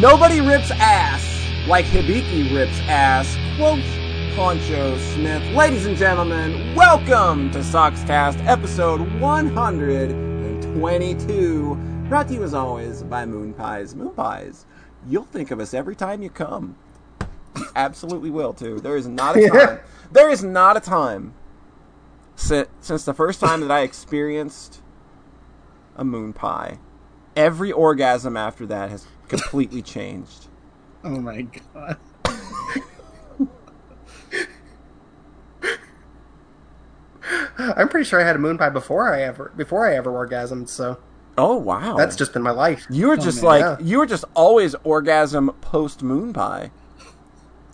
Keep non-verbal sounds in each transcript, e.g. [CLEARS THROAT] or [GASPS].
Nobody rips ass like Hibiki rips ass. Quote Poncho Smith. Ladies and gentlemen, welcome to Soxcast episode 122. Brought to you as always by Moon Pies. Moon Pies, you'll think of us every time you come. You absolutely will too. There is not a [LAUGHS] time. there is not a time since, since the first time that I experienced a moon pie. Every orgasm after that has completely changed. [LAUGHS] Oh my god. I'm pretty sure I had a moon pie before I ever before I ever orgasmed. So Oh wow. that's just been my life. You were oh, just man. like Yeah. you were just always orgasm post moon pie.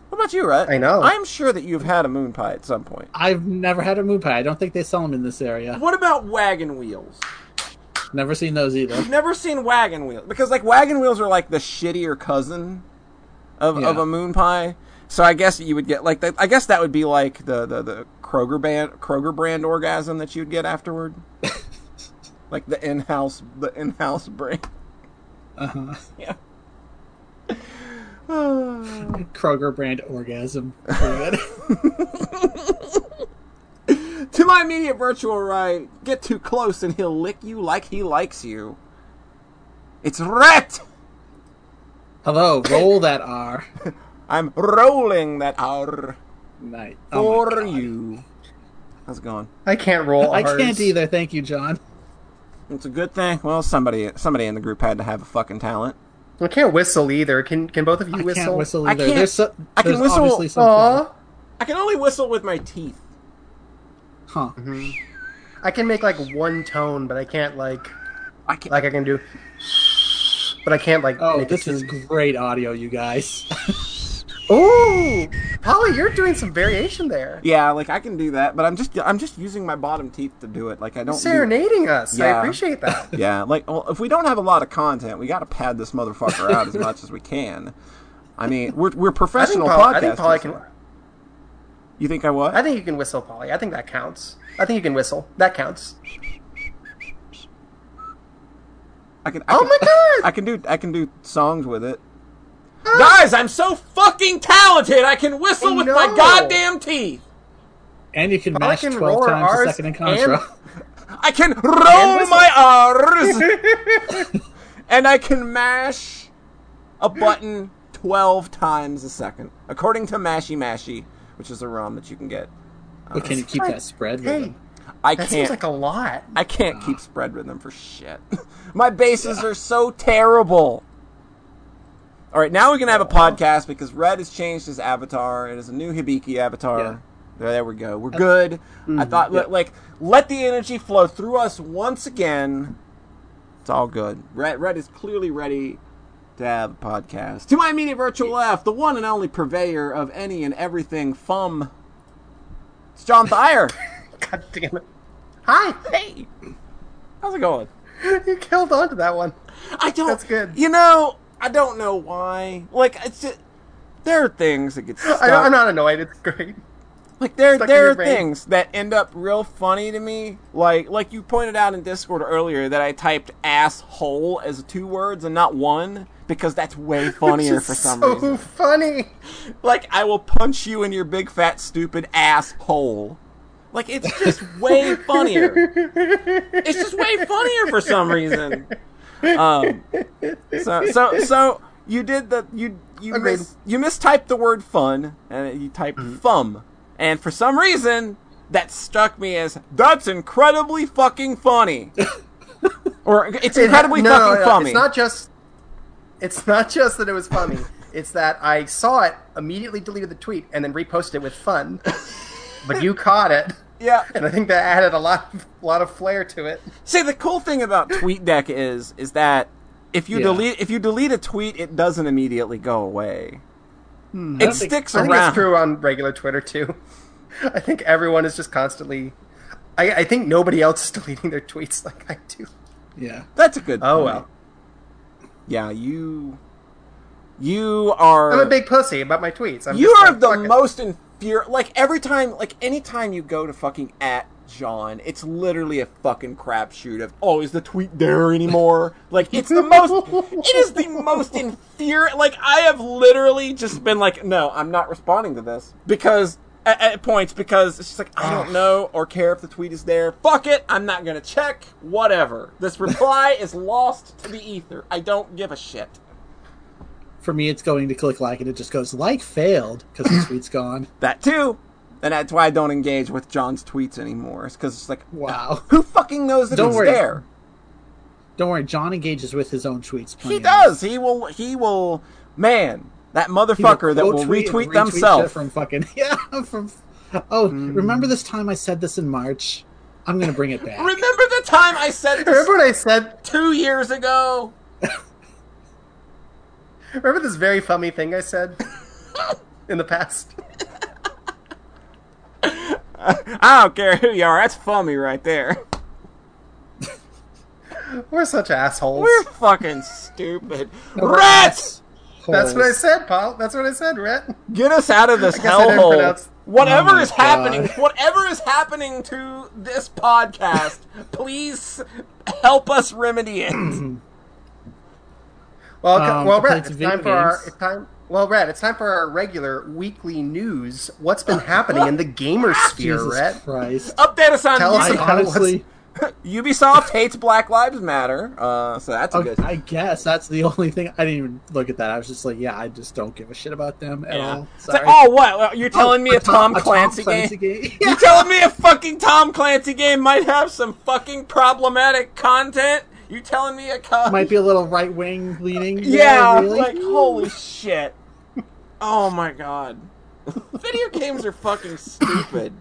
What about you, Rhett? I know. I'm sure that you've had a moon pie at some point. I've never had a moon pie. I don't think they sell them in this area. What about wagon wheels? Never seen those either. I've never seen wagon wheels because like wagon wheels are like the shittier cousin of, Yeah. of a moon pie. So I guess you would get like that. I guess that would be like the, the, the Kroger brand Kroger brand orgasm that you'd get afterward, [LAUGHS] like the in house the in house brand. Uh-huh. Yeah. [SIGHS] Kroger brand orgasm. [LAUGHS] Pretty [LAUGHS] good. To my immediate virtual right, get too close and he'll lick you like he likes you. It's Rhett! Hello, roll that R. [LAUGHS] I'm rolling that R Night. Oh for you. How's it going? I can't roll. I R's. can't either. Thank you, John. It's a good thing. Well, somebody somebody in the group had to have a fucking talent. I can't whistle either. Can can both of you I whistle? I can't whistle I either. can't- There's, so, I can whistle- obviously some I can only whistle with my teeth. Huh. Mm-hmm. I can make like one tone, but I can't like I can like I can do. But I can't like. Oh, make this is great audio, you guys. [LAUGHS] Ooh, Polly, you're doing some variation there. Yeah, like I can do that, but I'm just I'm just using my bottom teeth to do it. Like I don't do- Serenading us. Yeah. I appreciate that. [LAUGHS] Yeah, like well, if we don't have a lot of content, we got to pad this motherfucker out as [LAUGHS] much as we can. I mean, we're we're I think, professional Polly, podcasters. I think Polly can. You think I what? I think you can whistle, Polly. I think that counts. I think you can whistle. That counts. I can. I Oh can, my god! [LAUGHS] I can do. I can do songs with it. Uh. Guys, I'm so fucking talented. I can whistle I with my goddamn teeth. And you can Polly mash can 12 roll her times a second in Contra. [LAUGHS] I can roll my R's, [LAUGHS] and I can mash a button twelve times a second, according to Mashy Mashy, which is a rum that you can get. Uh, but can you keep that spread with Hey, them? I that can't. seems like a lot. I can't keep spread rhythm for shit. [LAUGHS] My basses are so terrible. All right, now we can have a oh, podcast because Red has changed his avatar. It is a new Hibiki avatar. Yeah. There, there we go. We're uh, good. I mm, thought, let, like, let the energy flow through us once again. It's all good. Red, Red is clearly ready a podcast. To my immediate virtual left, the one and only purveyor of any and everything FUM. It's John Thayer. [LAUGHS] God damn it. Hi. hey, how's it going? You held on to that one. I don't. That's good. You know, I don't know why. Like, it's just, there are things that get stuck. I, I'm not annoyed. It's great. like there, stuck there are brain. things that end up real funny to me. Like, like you pointed out in Discord earlier that I typed asshole as two words and not one because that's way [LAUGHS] funnier Which is for some so reason. funny. Like, I will punch you in your big fat stupid asshole. Like, it's just way [LAUGHS] funnier. It's just way funnier for some reason. Um, so, so, so you did the you you Agreed. mis, you mistyped the word fun and you typed Mm-hmm. thumb, and for some reason that struck me as that's incredibly fucking funny. [LAUGHS] or it's incredibly no, fucking no, funny. It's not just. It's not just that it was funny. it's that I saw it, immediately deleted the tweet, and then reposted it with fun. but you caught it, yeah. and I think that added a lot, of, lot of flair to it. See, the cool thing about TweetDeck is is that if you Yeah. delete if you delete a tweet, it doesn't immediately go away. Hmm. It don't think- sticks I think around. it's true on regular Twitter too. I think everyone is just constantly. I, I think nobody else is [LAUGHS] deleting their tweets like I do. Yeah. That's a good. Oh point. well, Yeah, you you are I'm a big pussy about my tweets. I'm you are like, the most infuriating. Like every time, like anytime you go to fucking at John. It's literally a fucking crapshoot of oh, is the tweet there anymore? [LAUGHS] like it's the most it is the most infuriating like I have literally just been like, no, I'm not responding to this. Because at, at points because it's just like I don't know or care if the tweet is there. Fuck it, I'm not gonna check. Whatever. This [LAUGHS] reply is lost to the ether. I don't give a shit. For me, it's going to click like, and it just goes like failed because the [LAUGHS] tweet's gone. That too. And that's why I don't engage with John's tweets anymore. It's because it's like, Wow. [LAUGHS] who fucking knows that Don't it's worry. there? Don't worry, John engages with his own tweets. He plenty. does. He will. He will. Man, that will motherfucker that will quote tweet and retweet themselves. from fucking [LAUGHS] yeah from. Oh, Hmm. remember this time I said this in March? I'm gonna bring it back. Remember the time I said this Remember when I said? two years ago? [LAUGHS] Remember this very funny thing I said [LAUGHS] in the past? I don't care who you are. That's funny right there. We're such assholes. We're fucking stupid. we're Rats, That's what I said, Paul. That's what I said, Rhett. get us out of this guess I didn't hellhole. pronounce- Whatever Oh my is happening, whatever is happening to this podcast, [LAUGHS] please help us remedy it. [CLEARS THROAT] Well, Um, well, Rhett, it's time for our it's time. Well, Rhett, it's time for our regular weekly news. What's been [LAUGHS] happening in the gamer sphere, Jesus Rhett? Christ! Update us on Tell us I Ubisoft. [LAUGHS] Ubisoft hates Black Lives Matter, uh, so that's a okay, good. I guess that's the only thing. I didn't even look at that. I was just like, yeah, I just don't give a shit about them at Yeah. all. It's like, oh, what? You're telling me a, Tom, a Clancy, game? game? [LAUGHS] You're telling me a fucking Tom Clancy game might have some fucking problematic content? You telling me a co- Might be a little right wing leaning. Yeah, really? like holy shit. Oh my god. [LAUGHS] Video games are fucking stupid.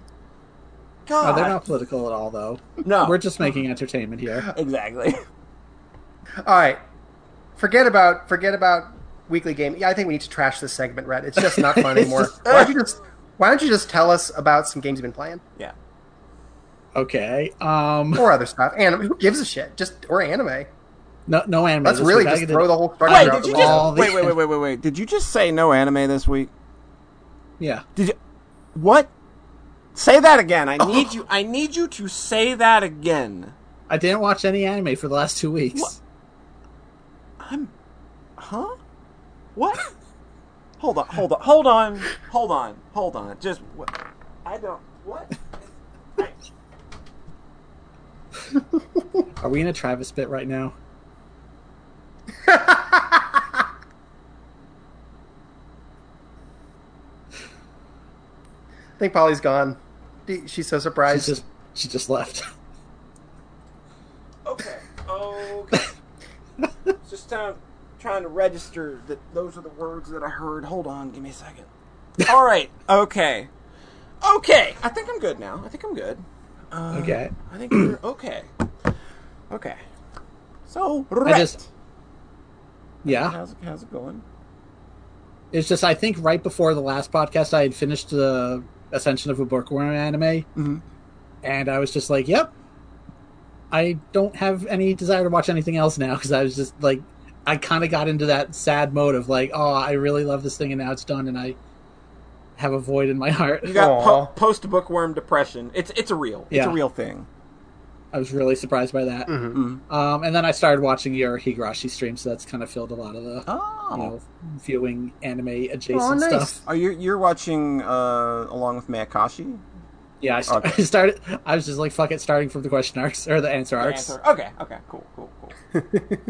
God. Oh, they're not political at all, though. no. We're just making entertainment here. exactly. All right, forget about forget about weekly game. Yeah, I think we need to trash this segment, Rhett. It's just not fun [LAUGHS] anymore. just- Why don't you just Why don't you just tell us about some games you've been playing Yeah. Okay. Um. or other stuff? Anime. Who gives a shit? Just or anime. No, no anime. Let's really week. I just did- throw the whole structure Wait, out did you just the- wait, wait, wait, wait, wait, wait? Did you just say no anime this week? Yeah. Did you what? Say that again. I oh. need you. I need you to say that again. I didn't watch any anime for the last two weeks. What? I'm, huh? What? [LAUGHS] hold on, hold on, hold on, hold on, hold on. Just what? I don't. What? I, [LAUGHS] Are we in a Travis bit right now? [LAUGHS] I think Polly's gone. She's so She surprised. just she just left. [LAUGHS] okay. Okay. [LAUGHS] Just trying, trying to register that those are the words that I heard. Hold on, give me a second. [LAUGHS] All right. Okay. Okay. I think I'm good now. I think I'm good. Uh, Okay. I think we're [CLEARS THROAT] okay. Okay. So, I just yeah. how's it, how's it going? It's just I think right before the last podcast I had finished the Ascension of a Bookworm anime, Mm-hmm. and I was just like, "Yep, I don't have any desire to watch anything else now," because I was just like, I kind of got into that sad mode of like, "Oh, I really love this thing, and now it's done, and I have a void in my heart." You got po- post bookworm depression. It's it's a real. It's Yeah. a real thing. I was really surprised by that. Mhm. Um, and then I started watching your Higurashi stream, so that's kind of filled a lot of the Oh. you know viewing anime adjacent Oh, nice. stuff. Are you you're watching uh, along with Mayakashi? Yeah, I, st- Okay. [LAUGHS] I started. I was just like, "Fuck it," starting from the question arcs or the answer arcs. Answer. Okay. Okay. Cool. Cool. Cool.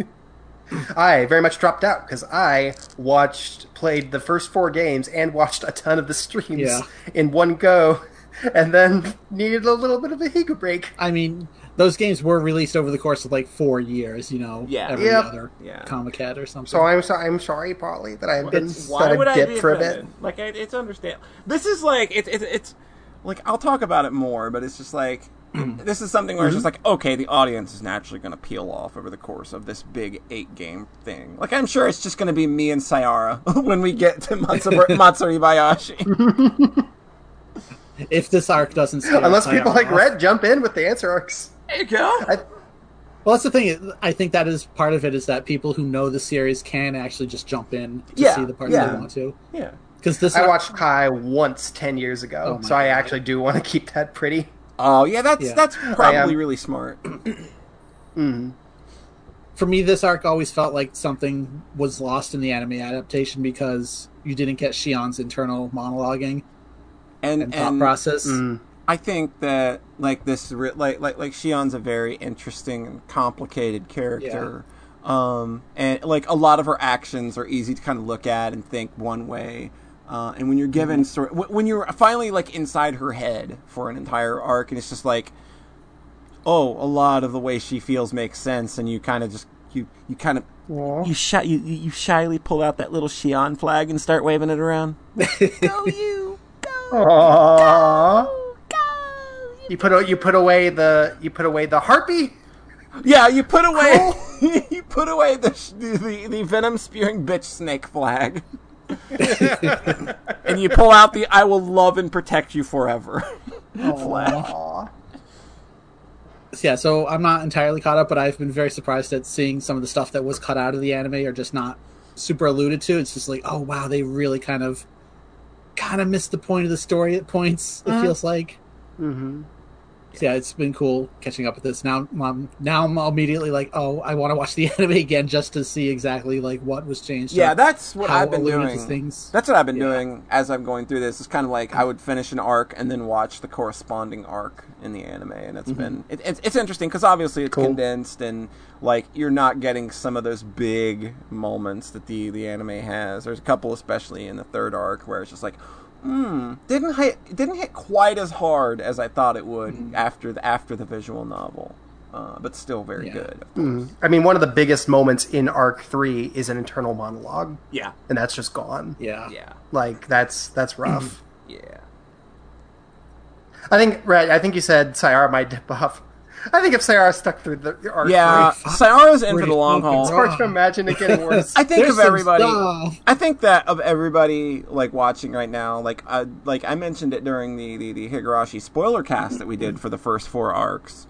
[LAUGHS] I very much dropped out because I watched, played the first four games and watched a ton of the streams Yeah. in one go, [LAUGHS] and then needed a little bit of a Higa break. I mean, those games were released over the course of like four years. You know, Yeah. every Yep. other Yeah. Comiket or something. So I'm so, I'm sorry, Polly, that I've been It's- why that would I I be for a bit. Like I, it's understand. This is like it's it's it's like I'll talk about it more, but it's just like [CLEARS THROAT] this is something where it's just mm-hmm. like okay, the audience is naturally going to peel off over the course of this big eight game thing. Like I'm sure it's just going to be me and Sayara [LAUGHS] when we get to Matsuri, [LAUGHS] Matsuri Bayashi. if this arc doesn't, Unless people Sayara like off- Red jump in with the answer arcs. There you go. I, Well, that's the thing. I think that is part of it is that people who know the series can actually just jump in to Yeah, see the parts yeah. they want to. Yeah. Because this, I arc- watched Kai once ten years ago, Oh my so I God. actually do want to keep that pretty. Oh yeah, that's Yeah. that's probably really smart. Mm. [CLEARS THROAT] For me, this arc always felt like something was lost in the anime adaptation because you didn't get Shion's internal monologuing And and thought and process. Mm. I think that like this like like like Shion's a very interesting and complicated character. Um and like a lot of her actions are easy to kind of look at and think one way. Uh, and when you're given sort wh- when you're finally like inside her head for an entire arc and it's just like oh a lot of the way she feels makes sense and you kind of just you you kind of Aw. you shy you, you you shyly pull out that little Shion flag and start waving it around. [LAUGHS] go you go Aw. go You put a- you put away the you put away the harpy. Yeah, you put away [LAUGHS] you put away the the, the, the venom spewing bitch snake flag, [LAUGHS] and you pull out the "I will love and protect you forever" flag. Yeah, so I'm not entirely caught up, but I've been very surprised at seeing some of the stuff that was cut out of the anime or just not super alluded to. It's just like, oh wow, they really kind of kind of missed the point of the story at points. It feels like. Mm-hmm. So, yeah, it's been cool catching up with this. Now, um, now I'm immediately like, oh, I want to watch the [LAUGHS] anime again just to see exactly like what was changed. Yeah, that's what I've been doing. things. That's what I've been Yeah. doing as I'm going through this. It's kind of like I would finish an arc and then watch the corresponding arc in the anime, and it's been it, it's it's interesting because obviously it's Cool. condensed and like you're not getting some of those big moments that the the anime has. There's a couple, especially in the third arc, where it's just like. Hmm. Didn't hit. Didn't hit quite as hard as I thought it would after the after the visual novel, uh, but still very Yeah. good. I mean, one of the biggest moments in arc three is an internal monologue, Yeah. and that's just gone. Yeah, Yeah. Like that's that's [CLEARS THROAT] rough. Yeah. I think right. I think you said Sayara might dip off. I think if Sayara stuck through the the arc Yeah. three, Sayara's in for the long haul. it's hard to imagine it getting worse. I think There's of everybody. stuff. I think that of everybody like watching right now, like uh, like I mentioned it during the, the the Higurashi spoiler cast that we did for the first four arcs.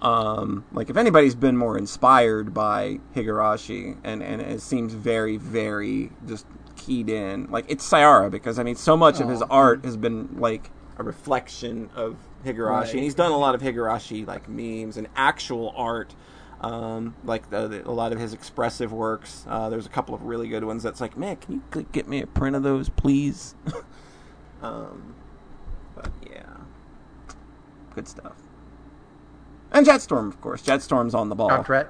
Um, like if anybody's been more inspired by Higurashi and and it seems very very just keyed in, like it's Sayara because I mean so much of his art has been like a reflection of Higurashi, Right. and he's done a lot of Higurashi like memes and actual art um, like the, the, a lot of his expressive works. Uh, there's a couple of really good ones. That's like, man, can you get me a print of those, please? [LAUGHS] um, but yeah, good stuff. And Jetstorm, of course. Jetstorm's on the ball. Dr. Rhett.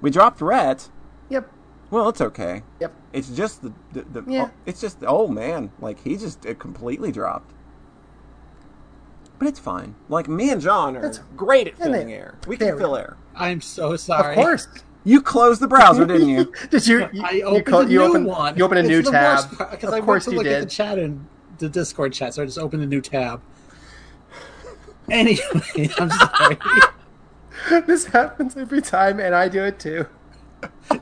We dropped Rhett. Yep. Well, it's okay. Yep. It's just the, the, the Yeah. oh, it's just oh man, like he just it completely dropped. But it's fine. Like me and John are That's- great at and filling they- air. We there can we fill go. air. I'm so sorry. Of course. You closed the browser, didn't you? [LAUGHS] Did you? you I you opened clo- a you new opened, one. You opened a It's new the tab. worst part, because I of course to you look did. at the chat and the Discord chat, so I just opened a new tab. Anyway, [LAUGHS] I'm sorry. [LAUGHS] this happens every time, and I do it too.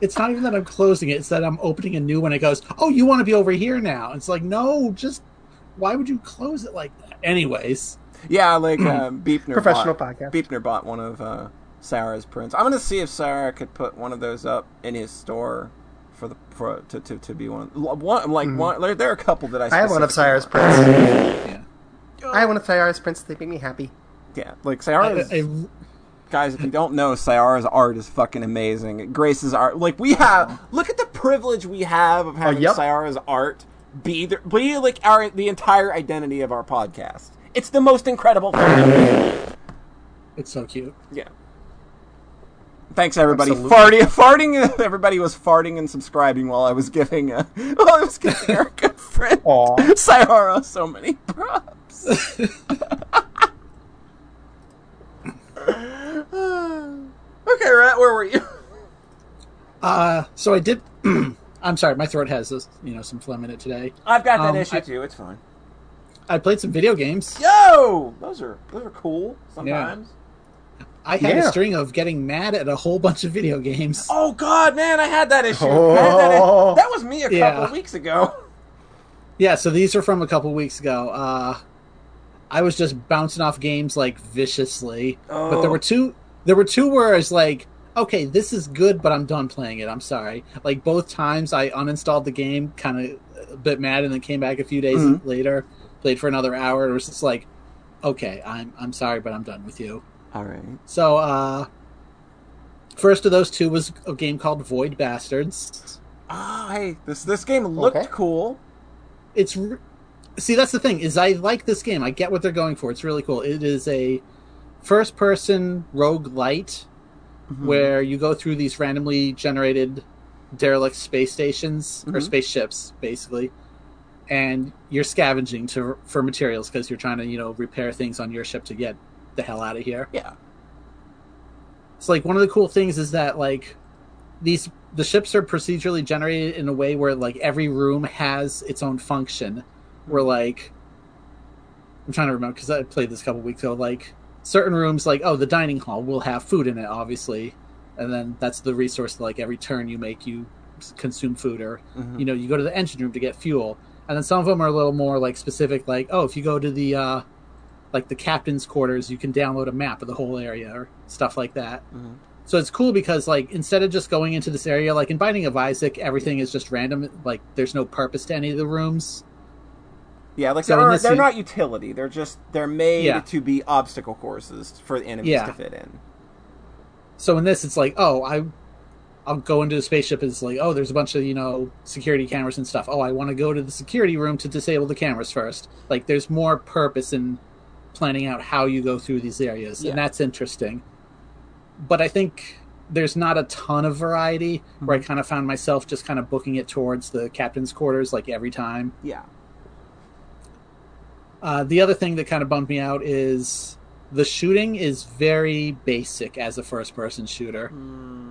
it's not even that I'm closing it; it's that I'm opening a new one. It goes, "Oh, you want to be over here now?" It's like, no, just why would you close it like that? Anyways, Yeah, like um, [CLEARS THROAT] Beepner. Professional bought, podcast. Beepner bought one of uh, Sarah's prints. I'm gonna see if Sarah could put one of those up in his store for the for to to, to be one. One like one. There, there are a couple that I. Mm-hmm. I have one of specifically Cyrus want. prints. yeah. I have one of Cyrus prints. They make me happy. Yeah, like I, Sarah's. I, guys, if you don't know, Sayara's art is fucking amazing. Grace's art, like we have, look at the privilege we have of having yep. Sayara's art be the, be like our the entire identity of our podcast. It's the most incredible thing. it's so cute. Yeah. Thanks everybody. Absolutely. Farting, [LAUGHS] farting. Everybody was farting and subscribing while I was giving, uh, [LAUGHS] while I was giving our good friend. [LAUGHS] Sayara so many props. okay, Rat, where were you? Uh, so I did. [CLEARS THROAT] I'm sorry, my throat has this, you know, some phlegm in it today. I've got that Um, issue I- too. It's fine. I played some video games. Yo, those are those are cool. Sometimes. I had Yeah. a string of getting mad at a whole bunch of video games. Oh God, man, I had that issue. Oh. Had that, that was me a couple Yeah. weeks ago. Yeah, so these are from a couple weeks ago. Uh, I was just bouncing off games like viciously, but there Oh. were two. There were two where I was like, "Okay, this is good, but I'm done playing it." I'm sorry. Like both times, I uninstalled the game, kind of a bit mad, and then came back a few days Mhm. later, played for another hour. It was just like, okay, I'm I'm sorry, but I'm done with you. All right. So, uh, first of those two was a game called Void Bastards. Ah, hey, this this game looked Okay. cool. It's re- see that's the thing is I like this game. I get what they're going for. It's really cool. It is a first-person roguelite Mhm. where you go through these randomly generated derelict space stations or Mhm. spaceships, basically, and you're scavenging to for materials because you're trying to you know repair things on your ship to get the hell out of here. Yeah. So like one of the cool things is that like these the ships are procedurally generated in a way where like every room has its own function. Where like I'm trying to remember because I played this a couple weeks ago. Like certain rooms, like oh the dining hall will have food in it, obviously, and then that's the resource. Like every turn you make, you consume food, or Mhm. you know you go to the engine room to get fuel, and then some of them are a little more like specific. Like oh if you go to the uh, like the captain's quarters, you can download a map of the whole area or stuff like that. Mhm. So it's cool because like instead of just going into this area, like in Binding of Isaac, everything is just random. Like there's no purpose to any of the rooms. Yeah, like So they're, in this they're not utility. They're just they're made Yeah. to be obstacle courses for the enemies Yeah. to fit in. So in this, it's like oh I. I'll go into the spaceship. It's like, oh, there's a bunch of you know security cameras and stuff. Oh, I want to go to the security room to disable the cameras first. Like, there's more purpose in planning out how you go through these areas, Yeah. and that's interesting. But I think there's not a ton of variety. Where I kind of found myself just kind of booking it towards the captain's quarters, like every time. Yeah. Uh, the other thing that kind of bummed me out is the shooting is very basic as a first person shooter.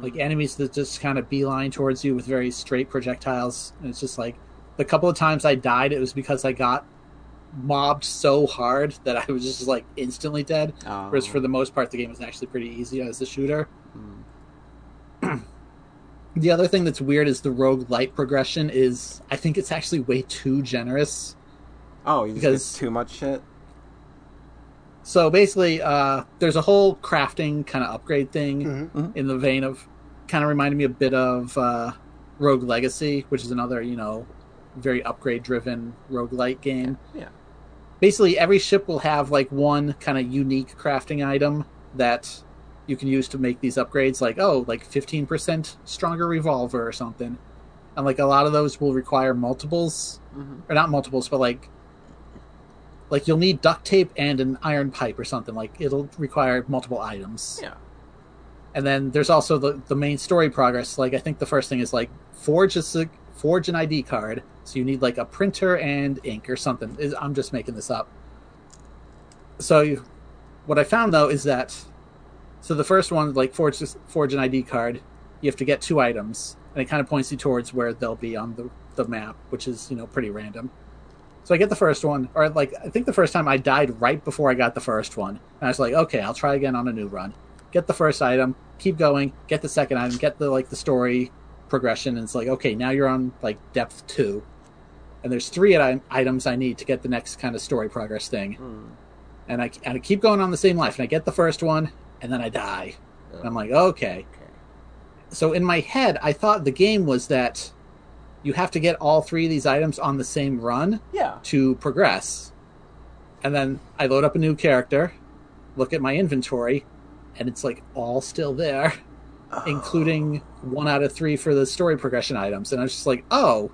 Like enemies that just kind of beeline towards you with very straight projectiles. And it's just like the couple of times I died, it was because I got mobbed so hard that I was just like instantly dead. Oh. Whereas for the most part, the game is actually pretty easy as a shooter. Mm. [CLEARS THROAT] The other thing that's weird is the roguelite progression is I think it's actually way too generous. Oh, you just because- too much shit. So basically, uh, there's a whole crafting kind of upgrade thing Mhm. in the vein of kind of reminded me a bit of uh, Rogue Legacy, which is another, you know, very upgrade driven roguelite game. Yeah. Basically, every ship will have like one kind of unique crafting item that you can use to make these upgrades, like, oh, like 15% stronger revolver or something. And like a lot of those will require multiples, Mhm. or not multiples, but like like you'll need duct tape and an iron pipe or something. Like it'll require multiple items. Yeah. and then there's also the, the main story progress. Like i think the first thing is like forge a forge an id card. So you need like a printer and ink or something. Is- i'm just making this up. So you, what i found though is that so the first one like forge forge an id card you have to get two items. And it kind of points you towards where they'll be on the, the map which is you know pretty random so I get the first one, or like I think the first time I died right before I got the first one, and I was like, okay, I'll try again on a new run. Get the first item, keep going, get the second item, get the like the story progression, and it's like, okay, now you're on like depth two, and there's three items I need to get the next kind of story progress thing, Mm. and I and I keep going on the same life, and I get the first one, and then I die, and I'm like, okay. Okay. So in my head, I thought the game was that you have to get all three of these items on the same run Yeah. to progress. And then I load up a new character, look at my inventory, and it's like all still there, including one out of three for the story progression items. And I was just like, oh,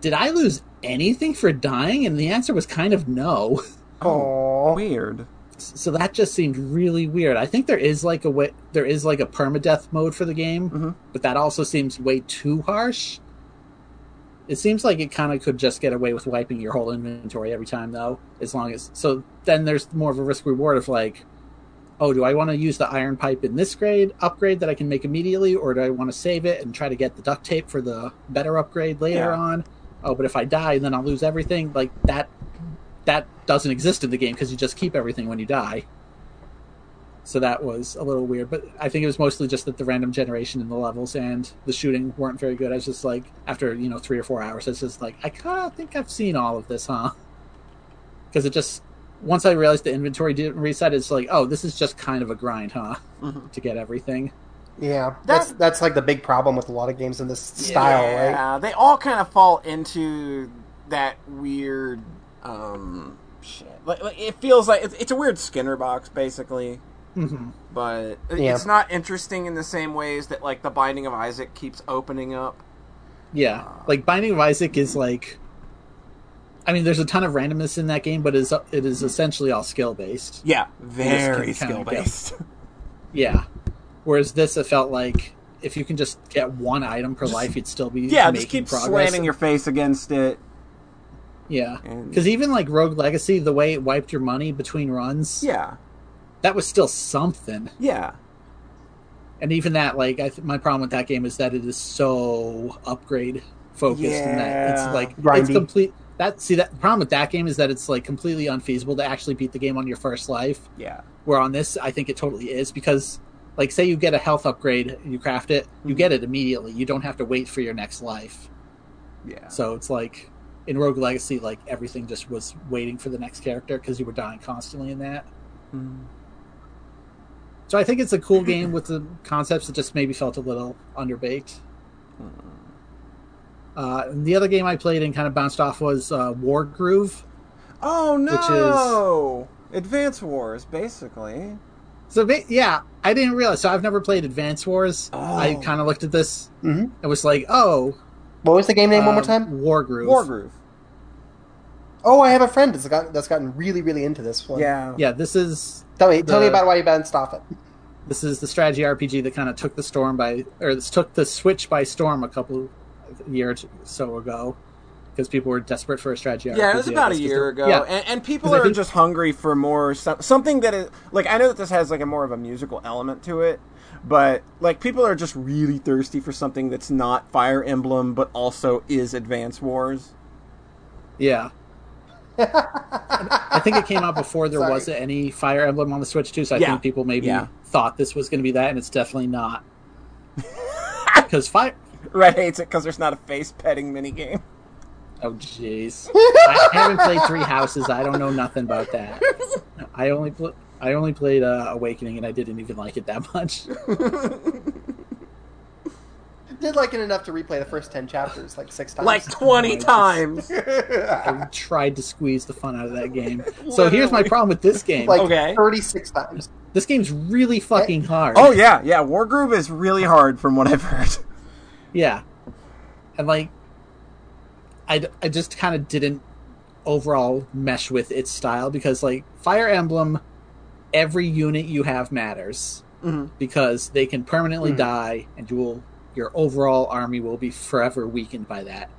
did I lose anything for dying? And the answer was kind of no. [LAUGHS] Oh, Weird. So that just seemed really weird. I think there is like a way, there is like a permadeath mode for the game, Mhm. but that also seems way too harsh. It seems like it kind of could just get away with wiping your whole inventory every time, though, as long as. So then there's more of a risk reward of like, oh, do I want to use the iron pipe in this grade upgrade that I can make immediately, or do I want to save it and try to get the duct tape for the better upgrade later Yeah. on? Oh, but if I die, then I'll lose everything. Like that, that doesn't exist in the game because you just keep everything when you die. So that was a little weird, but I think it was mostly just that the random generation in the levels and the shooting weren't very good. I was just like, after you know three or four hours, I was just like, I kind of think I've seen all of this, huh? [LAUGHS] Because it just once I realized the inventory didn't reset, it's like, oh, this is just kind of a grind, huh? Mhm. To get everything. yeah. That's that's like the big problem with a lot of games in this style, right? Yeah, they all kind of fall into that weird um, shit. Like, like it feels like it's, it's a weird Skinner box, basically. Hmm But Yeah. it's not interesting in the same ways that like the Binding of Isaac keeps opening up. Yeah, like Binding of Isaac is like. I mean, there's a ton of randomness in that game, but it is it is essentially all skill based. Yeah, very skill based. [LAUGHS] Yeah. Whereas this, it felt like if you can just get one item per life, you'd still be yeah, making just keep progress. slamming your face against it. Yeah, And- because even like Rogue Legacy, the way it wiped your money between runs, Yeah, that was still something. yeah, And even that, like, I th- my problem with that game is that it is so upgrade focused, and that it's Yeah. like it's complete. That see that the problem with that game is that it's like completely unfeasible to actually beat the game on your first life. yeah. Where on this, I think it totally is because, like, say you get a health upgrade, you craft it, you Mhm. get it immediately. You don't have to wait for your next life. Yeah. So it's like in Rogue Legacy, like everything just was waiting for the next character because you were dying constantly in that. Mm. So I think it's a cool [LAUGHS] game with the concepts that just maybe felt a little underbaked. Uh, and the other game I played and kind of bounced off was uh, Wargroove. Oh Which is- no! Advance Wars, basically. So yeah, I didn't realize. So I've never played Advance Wars. I Oh. kind of looked at this hmm and was like, oh, What was the game name one more uh, time? Wargroove. War Groove. Oh, I have a friend that's gotten that's gotten really really into this one. Yeah. Yeah, this is Tell me, tell me about why you bounced off it. this is the strategy RPG that kind of took the storm by or this took the Switch by storm a couple years or so ago because people were desperate for a strategy RPG. Yeah, it was about a year ago, Yeah, and, and people 'Cause I are think- just hungry for more some, something that is like I know that this has like a more of a musical element to it, but like people are just really thirsty for something that's not Fire Emblem, but also is Advance Wars. yeah. I think it came out before there Sorry. was any Fire Emblem on the Switch too, so I Yeah. think people maybe Yeah. thought this was going to be that, and it's definitely not. [LAUGHS] Because Fire. Red hates it because there's not a face petting minigame. Oh jeez, I haven't played Three Houses. I don't know nothing about that. I only pl- I only played uh, Awakening, and I didn't even like it that much. [LAUGHS] Did like it enough to replay the first ten chapters like six times. like twenty [LAUGHS] just- times. [LAUGHS] I tried to squeeze the fun out of that game. [LAUGHS] So here's my problem with this game. like Okay. thirty six times. this game's really fucking hard. Oh yeah, yeah. Wargroove is really hard from what I've heard. Yeah. And like I, I just kind of didn't overall mesh with its style because like Fire Emblem every unit you have matters Mhm. because they can permanently Mhm. die and you will your overall army will be forever weakened by that.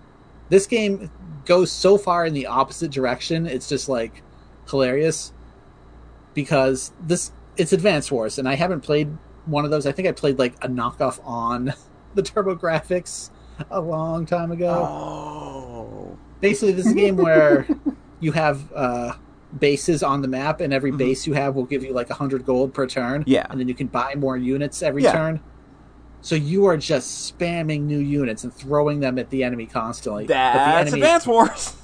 This game goes so far in the opposite direction. It's just like hilarious because this it's Advanced Wars and I haven't played one of those. I think I played like a knockoff on [LAUGHS] the TurboGrafx a long time ago. Oh. Basically, this is a game where [LAUGHS] you have uh, bases on the map, and every Mhm. base you have will give you like hundred gold per turn. Yeah. and then you can buy more units every Yeah. turn. So you are just spamming new units and throwing them at the enemy constantly. but the That's enemy, Advance Wars.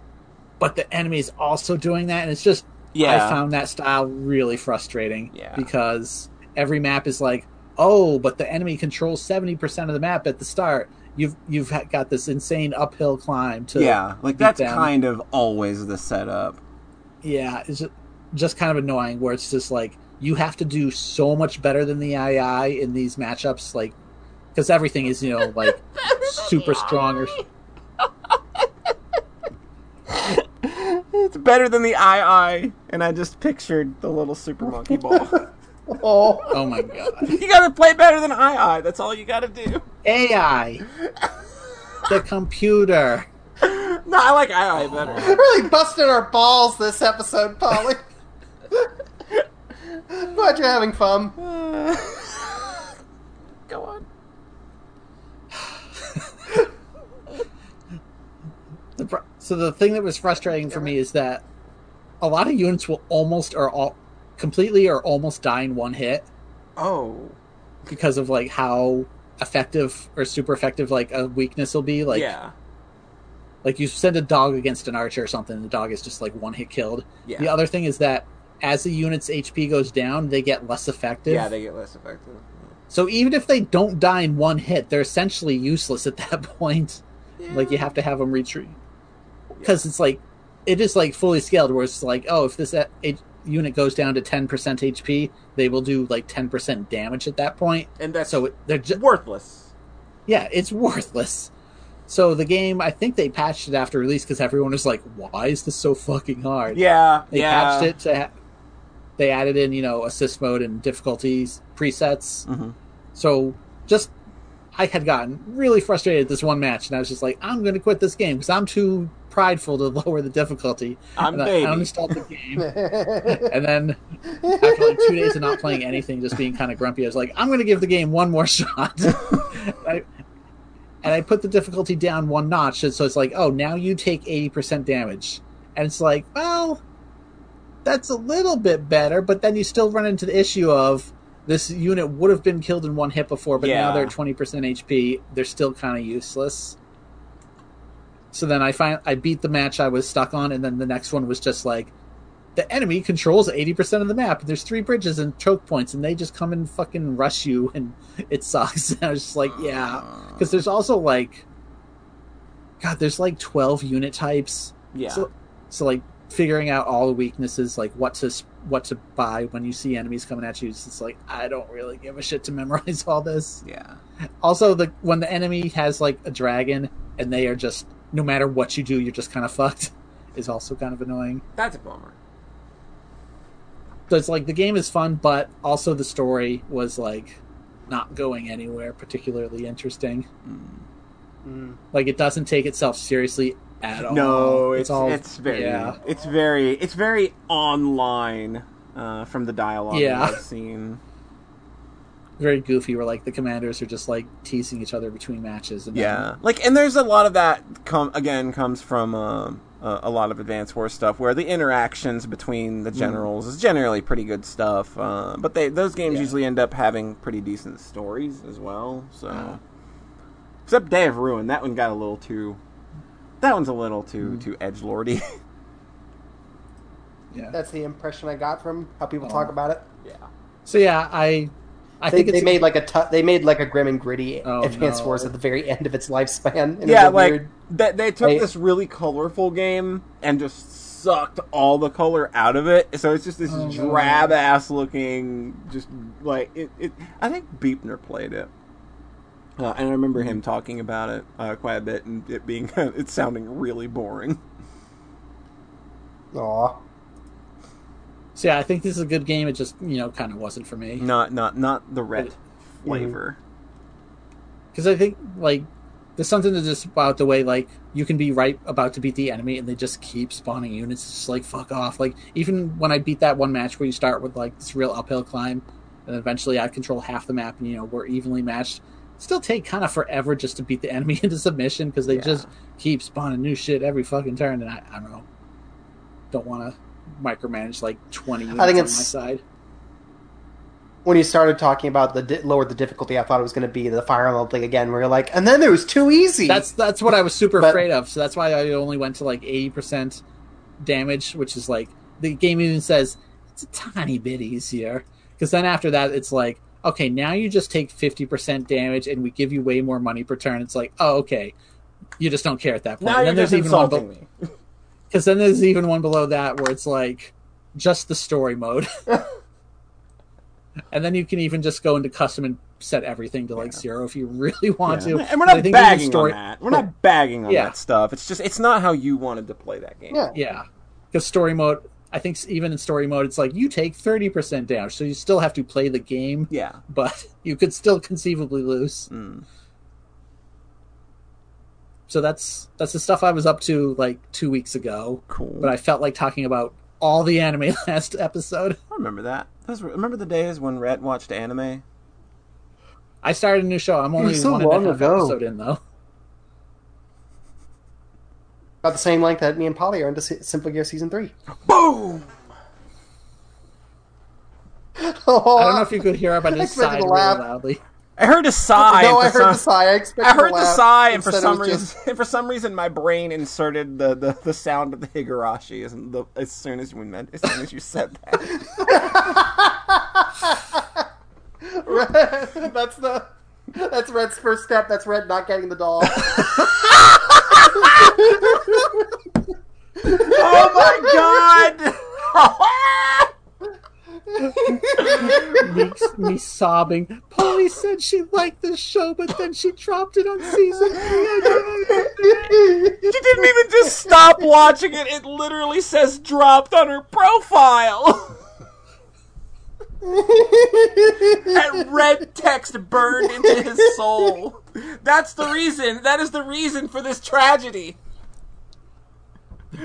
[LAUGHS] but the enemy is also doing that, and it's just Yeah. I found that style really frustrating. Yeah. Because every map is like, oh, but the enemy controls seventy percent of the map at the start. You've you've got this insane uphill climb to yeah, like that's them. kind of always the setup. yeah, it's just, just kind of annoying. Where it's just like you have to do so much better than the II in these matchups, like because everything is you know [LAUGHS] like super strong or [LAUGHS] It's better than the II, and I just pictured the little super monkey ball. [LAUGHS] Oh, oh my god you gotta play better than II. That's all you gotta do. AI the computer. No, I like II better. really busted our balls this episode, Polly. Glad you're having fun. Uh, Go on. The fr- so the thing that was frustrating for me is that a lot of units will almost or all completely or almost die in one hit Oh, because of like how effective or super effective like a weakness will be. Like yeah, like you send a dog against an archer or something, the dog is just like one hit killed. yeah, The other thing is that as the unit's HP goes down, they get less effective. yeah. They get less effective. so even if they don't die in one hit, they're essentially useless at that [LAUGHS] point. Like you have to have them retreat because it's like it is like fully scaled, where it's like, oh, if this uh, H- unit goes down to ten percent HP, they will do like ten percent damage at that point. and that's So it- they're just worthless. yeah, it's worthless. So the game, I think they patched it after release because everyone was like, "Why is this so fucking hard?" Yeah, they yeah. patched it to. Ha- they added in, you know, assist mode and difficulties presets. Mhm. So just, I had gotten really frustrated at this one match, and I was just like, "I'm going to quit this game because I'm too prideful to [LAUGHS] lower the difficulty." I'm and I, baby. I uninstalled the game, [LAUGHS] and then after like two days of not playing anything, just being kind of grumpy, I was like, I'm going to give the game one more [LAUGHS] shot. I, and I put the difficulty down one notch, and so it's like, oh, now you take 80% damage. And it's like, well, that's a little bit better, but then you still run into the issue of this unit would have been killed in one hit before, but now they're 20% HP. They're still kind of useless. So then I find I beat the match I was stuck on, and then the next one was just like the enemy controls 80% of the map. There's three bridges and choke points, and they just come and fucking rush you, and [LAUGHS] it sucks. And [LAUGHS] I was just like, yeah. Uh. Because there's also like, God, there's like 12 unit types. yeah. So, so like figuring out all the weaknesses, like what to what to buy when you see enemies coming at you, it's just like I don't really give a shit to memorize all this. yeah. Also, the when the enemy has like a dragon and they are just no matter what you do, you're just kind of fucked, is also kind of annoying. That's a bummer. So it's like the game is fun, but also the story was like not going anywhere particularly interesting. Mm. Like it doesn't take itself seriously at all. No, it's all it's very yeah. it's very it's very online uh, from the dialogue Yeah. that I've seen. very goofy. Where like the commanders are just like teasing each other between matches. And then- Yeah, like and there's a lot of that come again comes from um uh, a lot of Advanced Wars stuff where the interactions between Mm. the generals is generally pretty good stuff. Uh, but they those games Yeah. usually end up having pretty decent stories as well. So except Day of Ruin, that one got a little too. That one's a little too Mm. too edge lordy. [LAUGHS] yeah. That's the impression I got from how people Oh. talk about it. yeah. So yeah, I I They, think they made like a t- they made like a grim and gritty Oh, Advanced no. Wars at the very end of its lifespan. in yeah, like weird- they, they took They- this really colorful game and just sucked all the color out of it. So it's just this Oh, no. drab ass looking, just like it, it. I think Beepner played it, uh, and I remember Mm-hmm. him talking about it uh, quite a bit and it being [LAUGHS] it sounding really boring. Aw. so yeah, I think this is a good game. It just you know kind of wasn't for me Not not not the red flavor. because I think like there's something to just about the way like you can be right about to beat the enemy and they just keep spawning units. It's just like fuck off. Like even when I beat that one match where you start with like this real uphill climb and eventually I control half the map and you know we're evenly matched. Still take kind of forever just to beat the enemy [LAUGHS] into submission because they Yeah. just keep spawning new shit every fucking turn and I, I don't know. Don't want to micromanage like 20 units think on my it's- side. When you started talking about the di- lower the difficulty, I thought it was going to be the Fire Emblem thing again, where you're like, and then it was too easy. That's that's what I was super But- afraid of. So that's why I only went to like eighty percent damage, which is like the game even says it's a tiny bit easier. Because then after that, it's like okay, now you just take fifty percent damage, and we give you way more money per turn. It's like oh okay, you just don't care at that point. Now and you're then there's even one be- me. [LAUGHS] because then there's even one below that where it's like just the story mode. [LAUGHS] [LAUGHS] And then you can even just go into custom and set everything to like zero if you really want Yeah. to. And we're not bagging story- on that. We're not bagging on Yeah. that stuff. It's just it's not how you wanted to play that game. yeah. Yeah, because story mode. I think even in story mode, it's like you take thirty percent damage, so you still have to play the game, Yeah. but [LAUGHS] you could still conceivably lose. Mm. So that's that's the stuff I was up to like two weeks ago. Cool. But I felt like talking about all the anime [LAUGHS] last episode. I remember that. Those were, remember the days when Rhett watched anime? I started a new show. I'm only was so one and a long half ago. episode in though. About the same length that me and Polly are into Si- Symphogear Season 3. Boom! [LAUGHS] Oh, I don't know if you could hear it, but I I just sighed really loudly. I heard a sigh. [LAUGHS] No, I heard some- the sigh. I expected I heard the sigh, and for some reason, just- [LAUGHS] for some reason, my brain inserted the, the, the sound of the Higurashi as, the, as soon as you meant, as soon as you said that. Red, that's the that's Red's first step. That's Red not getting the doll oh my god! Makes me sobbing. Polly said she liked the show, but then she dropped it on season three. she didn't even just stop watching it. It literally says dropped on her profile. that red text burned into his soul. That's the reason. That is the reason for this tragedy.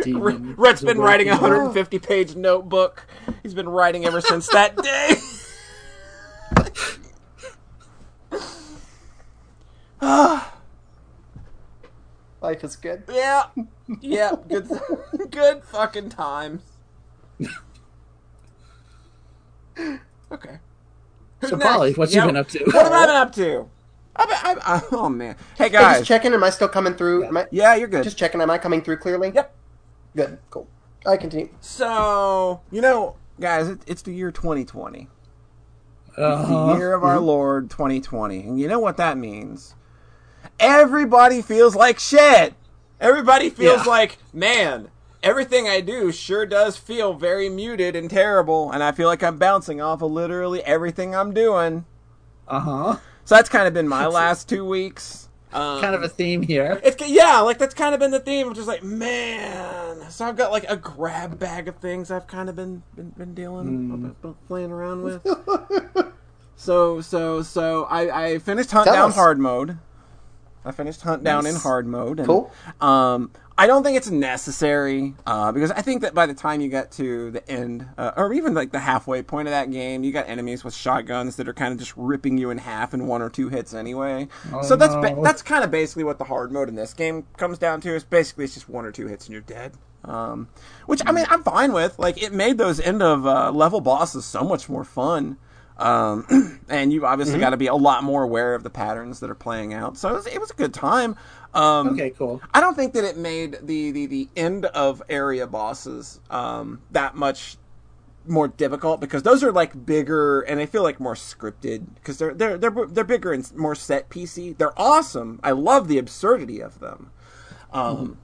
Demon Red's been writing a awakening. 150 page notebook. He's been writing ever since that [LAUGHS] day. [SIGHS] Life is good. yeah. Yeah. Good [LAUGHS] good fucking times. [LAUGHS] Okay. So, next? Polly, what you Yeah. been up to? What have I been up to? I've I've, I, oh man. Hey Hey, guys. just checking. Am I still coming through? Am I, yeah, you're good. Just checking. Am I coming through clearly? Yep. Good. Cool. I continue. So, you know, guys, it, it's the year 2020. Uh-huh. The year of our Lord 2020. And you know what that means? Everybody feels like shit. Everybody feels Yeah. like, man, everything I do sure does feel very muted and terrible. And I feel like I'm bouncing off of literally everything I'm doing. Uh-huh. So that's kind of been my last two weeks. Um, Kind of a theme here. It's yeah, like that's kind of been the theme, which is like, man. So I've got like a grab bag of things I've kind of been been, been dealing, been- been playing around with. [LAUGHS] so so so I I finished hunt Tell down us. hard mode. I finished Huntdown in hard mode. And, Cool. Um, I don't think it's necessary uh, because I think that by the time you get to the end, uh, or even like the halfway point of that game, you got enemies with shotguns that are kind of just ripping you in half in one or two hits anyway. so that's ba- that's kind of basically what the hard mode in this game comes down to. Is basically it's just one or two hits and you're dead. Um, which I mean I'm fine with. Like it made those end of uh, level bosses so much more fun. Um, [CLEARS THROAT] and you've obviously got to be a lot more aware of the patterns that are playing out. So it was, it was a good time. Um, Okay, cool. I don't think that it made the, the, the end of area bosses um, that much more difficult because those are like bigger and they feel like more scripted because they're they're they're they're bigger and more set PC. They're awesome. I love the absurdity of them. Um,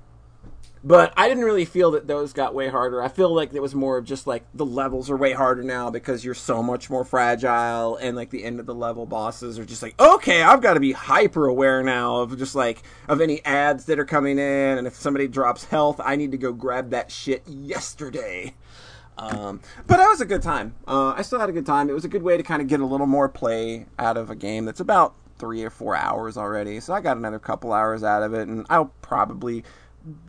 But I didn't really feel that those got way harder. I feel like it was more of just like the levels are way harder now because you're so much more fragile, and like the end of the level bosses are just like, okay, I've got to be hyper aware now of just like of any ads that are coming in, and if somebody drops health, I need to go grab that shit yesterday. Um, but that was a good time. Uh, I still had a good time. It was a good way to kind of get a little more play out of a game that's about three or four hours already. So I got another couple hours out of it, and I'll probably,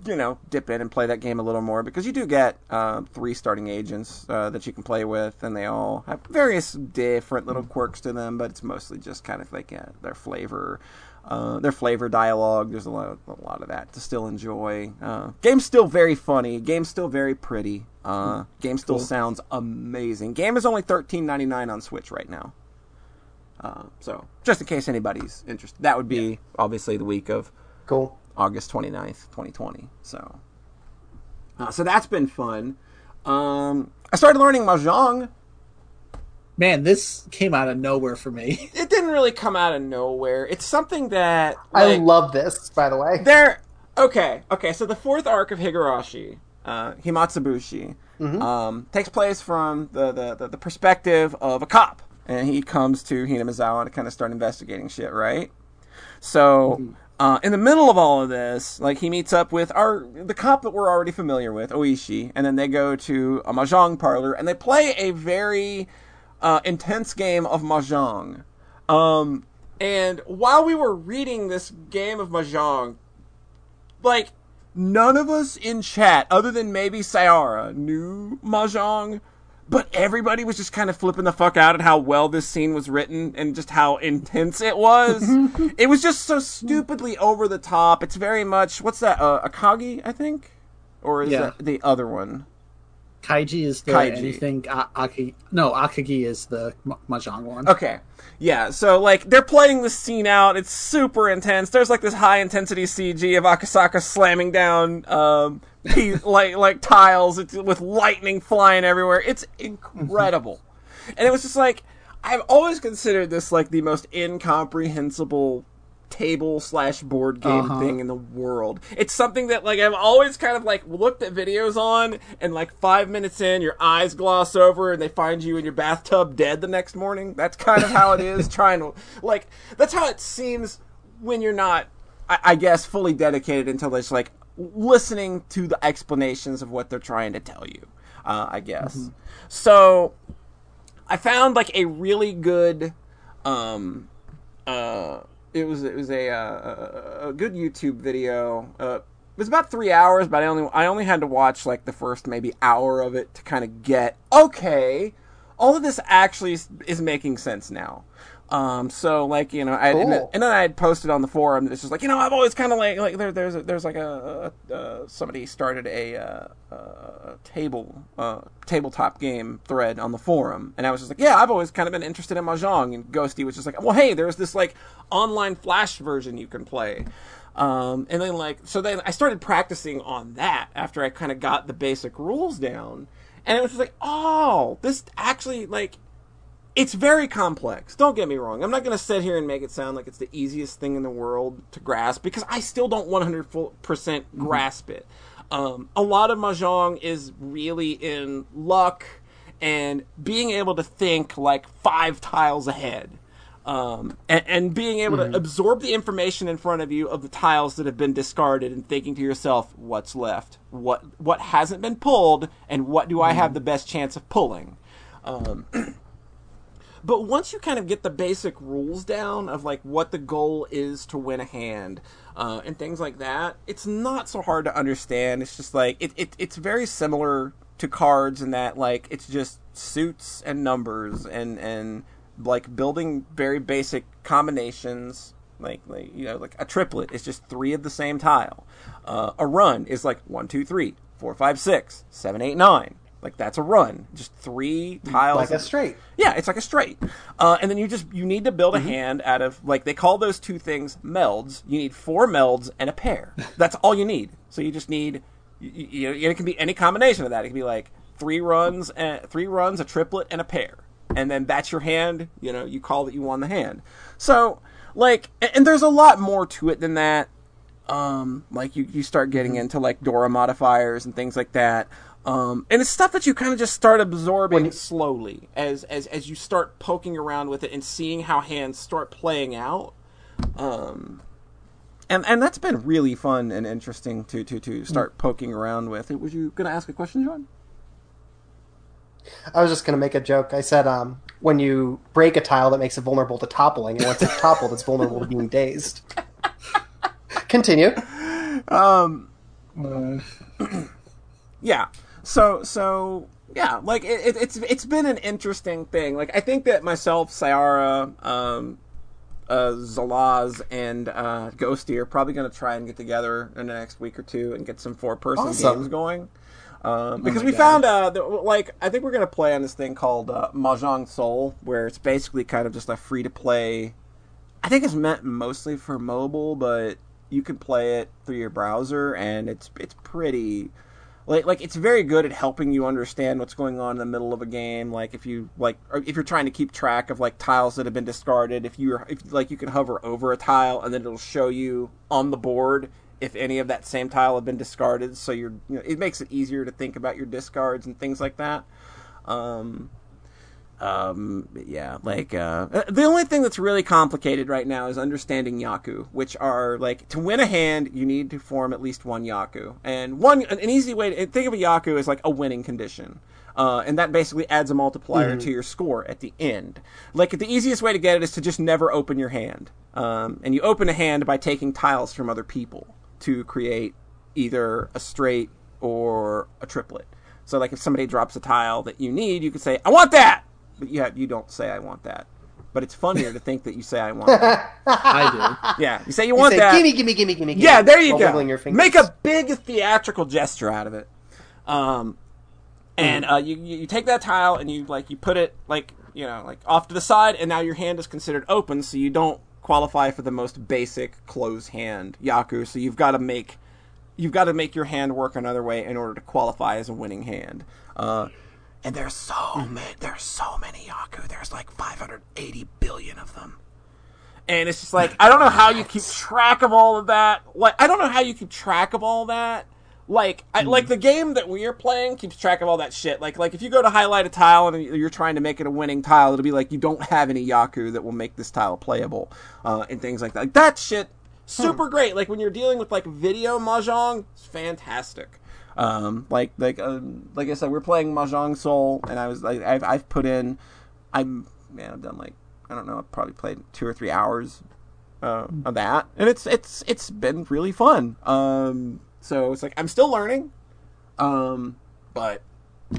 you know, dip in and play that game a little more because you do get uh, three starting agents uh, that you can play with, and they all have various different little quirks to them, but it's mostly just kind of like uh, their flavor. Uh, their flavor dialogue. There's a lot, a lot of that to still enjoy. Uh, game's still very funny. Game's still very pretty. Uh, game still Cool. sounds amazing. Game is only thirteen ninety nine on Switch right now. Uh, so just in case anybody's interested, that would be obviously the week of Cool. August 29th, 2020. So, uh, so that's been fun. Um, I started learning mahjong. Man, this came out of nowhere for me. [LAUGHS] It didn't really come out of nowhere. It's something that I love this, by the way. There. Okay. Okay. So the fourth arc of Higurashi, uh, Himatsubushi, um, takes place from the, the, the, the perspective of a cop, and he comes to Hinamizawa to kind of start investigating shit, right? So. Uh, in the middle of all of this, like he meets up with our the cop that we're already familiar with, Oishi, and then they go to a mahjong parlor and they play a very uh, intense game of mahjong. Um, and while we were reading this game of mahjong, like none of us in chat, other than maybe Sayara, knew mahjong. But everybody was just kind of flipping the fuck out at how well this scene was written and just how intense it was. [LAUGHS] it was just so stupidly over the top. It's very much what's that? Uh, Akagi, I think, or is Yeah. that the other one? Kaiji is the Kaiji. anything. A- Aki, no, Akagi is the ma- mahjong one. Okay. Yeah, so like they're playing the scene out. It's super intense. There's like this high intensity CG of Akasaka slamming down um [LAUGHS] like like tiles it's, with lightning flying everywhere. It's incredible. and it was just like I've always considered this like the most incomprehensible table slash board game Uh-huh. thing in the world. It's something that like I've always kind of like looked at videos on, and like five minutes in, your eyes gloss over, and they find you in your bathtub dead the next morning. That's kind of how it is. [LAUGHS] trying to like that's how it seems when you're not, I, I guess, fully dedicated until it's like listening to the explanations of what they're trying to tell you. Uh, I guess. So I found like a really good um uh it was it was a uh, a good YouTube video. Uh it was about 3 hours, but I only I only had to watch like the first maybe hour of it to kind of get okay, all of this actually is, is making sense now. Um, so like you know, I and, Cool. and then I had posted on the forum. It's just like you know, I've always kind of like like there, there's a, there's like a, a, uh somebody started a, uh, uh, table uh, tabletop game thread on the forum, and I was just like, yeah, I've always kind of been interested in mahjong. And Ghosty was just like, well, hey, there's this like online flash version you can play. Um, and then like so then I started practicing on that after I kind of got the basic rules down, and it was just like, oh, this actually like it's very complex. Don't get me wrong. I'm not going to sit here and make it sound like it's the easiest thing in the world to grasp because I still don't 100% grasp it. Um, a lot of mahjong is really in luck and being able to think like five tiles ahead. Um, and, and being able to absorb the information in front of you of the tiles that have been discarded and thinking to yourself, what's left? What, what hasn't been pulled? And what do I have the best chance of pulling? Um, [CLEARS THROAT] but once you kind of get the basic rules down of like what the goal is to win a hand uh, and things like that, it's not so hard to understand. It's just like it, it it's very similar to cards in that like it's just suits and numbers and and like building very basic combinations. Like, like you know, like a triplet is just three of the same tile. Uh, a run is like one, two, three, four, five, six, seven, eight, nine. Like that's a run. Just three tiles. like a straight. yeah, it's like a straight. Uh, and then you just you need to build a hand out of like they call those two things melds. You need four melds and a pair. [LAUGHS] That's all you need. So you just need you, you, you- it can be any combination of that. It can be like three runs and three runs, a triplet, and a pair. And then that's your hand. You know, you call that you won the hand. So like, and, and there's a lot more to it than that um, like you, you start getting into like Dora modifiers and things like that. Um, and it's stuff that you kind of just start absorbing slowly as, as as you start poking around with it and seeing how hands start playing out. Um, and and that's been really fun and interesting to to to start poking around with. Was you gonna ask a question, John? I was just going to make a joke. I said, um, when you break a tile that makes it vulnerable to toppling, and once it's toppled, it's vulnerable to being dazed. Continue. Um, Uh, [CLEARS THROAT] yeah so so yeah like it, it, it's it's been an interesting thing like i think that myself sayara um uh zalaz and uh ghosty are probably going to try and get together in the next week or two and get some four person Awesome. games going um, because my we God. found uh that, like i think we're going to play on this thing called uh, mahjong soul where it's basically kind of just a free to play I think it's meant mostly for mobile, but you can play it through your browser, and it's it's pretty like like it's very good at helping you understand what's going on in the middle of a game. Like if you like if you're trying to keep track of like tiles that have been discarded, if you're if like you can hover over a tile and then it'll show you on the board if any of that same tile have been discarded. So you're you know it makes it easier to think about your discards and things like that. Um, um yeah like uh the only thing that's really complicated right now is understanding yaku which are like to win a hand you need to form at least one yaku. And one an easy way to think of a yaku is like a winning condition. Uh, and that basically adds a multiplier to your score at the end. Like the easiest way to get it is to just never open your hand, um, and you open a hand by taking tiles from other people to create either a straight or a triplet. So like if somebody drops a tile that you need, you could say, "I want that," but yeah, you don't say, "I want that." But it's funnier to think that you say, "I want that." [LAUGHS] I do. Yeah, you say you want say, that. gimme, gimme, gimme, gimme, gimme. Yeah, there you go. wiggling your fingers. Make a big theatrical gesture out of it. Um, and uh, you you you take that tile and you like you put it like you know like off to the side, and now your hand is considered open, so you don't qualify for the most basic close hand yaku. So you've got to make you've got to make your hand work another way in order to qualify as a winning hand. Uh, and there's so many there's so many yaku. There's like 580 billion of them and it's just like I don't know how you keep track of all of that. Like I don't know how you keep track of all that. Like I, like the game that we are playing keeps track of all that shit. Like like if you go to highlight a tile and you're trying to make it a winning tile, it'll be like you don't have any Yaku that will make this tile playable, uh, and things like that. Like that shit, super great. Like when you're dealing with like video mahjong, it's fantastic. Um, like like um, like I said, we're playing Mahjong Soul, and I was like, I've I've put in, I'm man, I've done like I don't know, I've probably played two or three hours uh, of that, and it's it's it's been really fun. Um, so it's like I'm still learning, um, but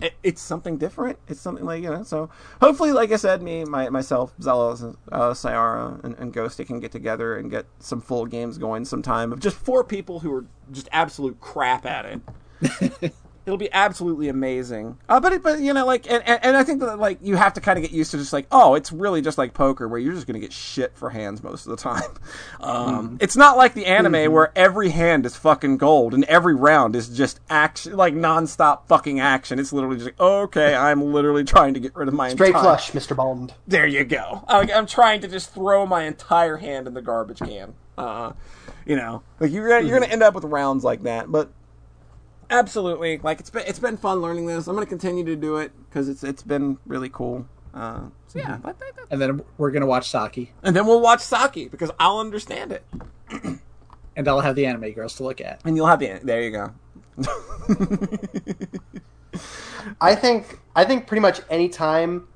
it, it's something different. It's something like you know. So hopefully, like I said, me, my myself, Zelos, uh, Sayara, and, and Ghosty can get together and get some full games going sometime of just four people who are just absolute crap at it. [LAUGHS] It'll be absolutely amazing. Uh, but it, but you know like and, and, and I think that like you have to kind of get used to just like oh it's really just like poker where you're just gonna get shit for hands most of the time. [LAUGHS] Um, It's not like the anime where every hand is fucking gold and every round is just action like nonstop fucking action. It's literally just like okay I'm literally trying to get rid of my Straight entire flush, Mr. Bond. there you go. I'm trying to just throw my entire hand in the garbage can. Uh, you know, like you're gonna, you're gonna end up with rounds like that. But absolutely, like it's been it's been fun learning this. I'm gonna continue to do it because it's it's been really cool. Uh, so yeah, I think that- And then we're gonna watch Saki, and then we'll watch Saki because I'll understand it, [CLEARS THROAT] and I'll have the anime girls to look at. and you'll have the there you go. [LAUGHS] I think I think pretty much any time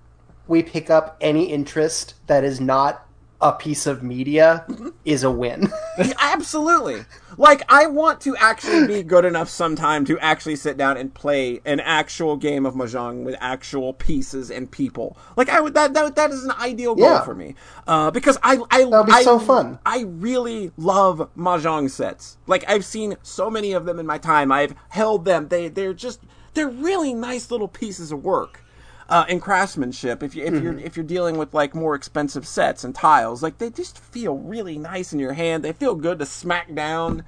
we pick up any interest that is not a piece of media is a win. [LAUGHS] Absolutely. Like I want to actually be good enough sometime to actually sit down and play an actual game of mahjong with actual pieces and people. Like I would that that, that is an ideal goal Yeah. for me. Uh, because I I That'll be I, so fun. I really love mahjong sets. Like I've seen so many of them in my time. I've held them. They they're just they're really nice little pieces of work. Uh, in craftsmanship, if you if you're if you're dealing with like more expensive sets and tiles, like they just feel really nice in your hand. They feel good to smack down.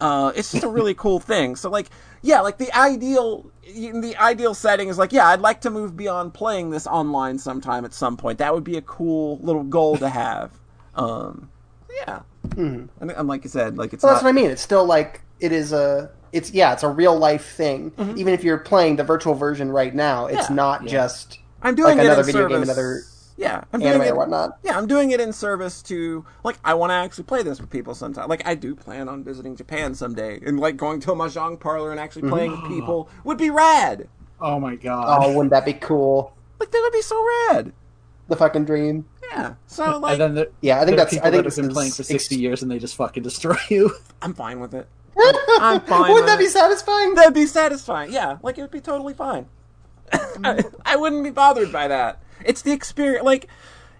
Uh, it's just a really [LAUGHS] cool thing. So like, yeah, like the ideal the ideal setting is like, yeah, I'd like to move beyond playing this online sometime at some point. That would be a cool little goal to have. [LAUGHS] Um, yeah, and, and like you said, like it's Well, that's what I mean. It's still like it is a. It's yeah, it's a real life thing. Even if you're playing the virtual version right now, it's Mm-hmm. Yeah. not Yeah. just I'm doing like another video service. game, another yeah, I'm doing it, or whatnot. Yeah, I'm doing it in service to like I want to actually play this with people sometime. Like I do plan on visiting Japan someday, and like going to a mahjong parlor and actually playing with people would be rad. Oh my god! Oh, wouldn't that be cool? Like that would be so rad. The fucking dream. Yeah. So like and then the, Yeah, I think that's. people I think that have been playing is for ex- sixty years and they just fucking destroy you. I'm fine with it. I'm [LAUGHS] fine. Wouldn't that be satisfying? That'd be satisfying. Yeah, like it would be totally fine. I, [LAUGHS] mm. I wouldn't be bothered by that. It's the experience. Like,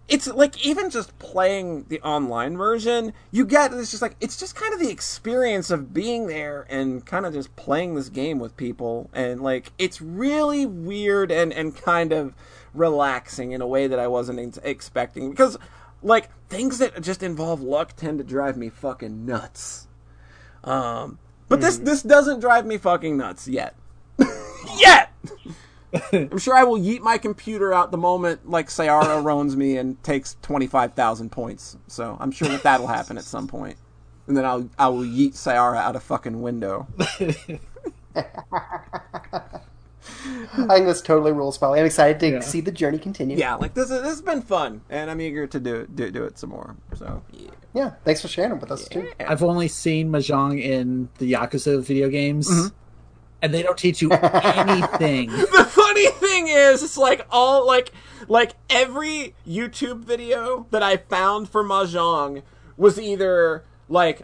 it's like even just playing the online version, you get it's just like it's just kind of the experience of being there and kind of just playing this game with people, and like it's really weird and and kind of relaxing in a way that I wasn't ex- expecting because. Like things that just involve luck tend to drive me fucking nuts. Um, but this this doesn't drive me fucking nuts yet. [LAUGHS] yet. [LAUGHS] I'm sure I will yeet my computer out the moment like Sayara [LAUGHS] rons me and takes twenty five thousand points. So I'm sure that that'll happen at some point, and then I'll I will yeet Sayara out a fucking window. I think this totally rules, Polly. I'm excited to Yeah. see the journey continue. Yeah, like this is, this has been fun, and I'm eager to do do, do it some more. So yeah. Yeah, Thanks for sharing it with us too. I've only seen mahjong in the Yakuza video games, Mm-hmm. and they don't teach you [LAUGHS] anything. [LAUGHS] the funny thing is it's like all like like every youtube video that i found for mahjong was either like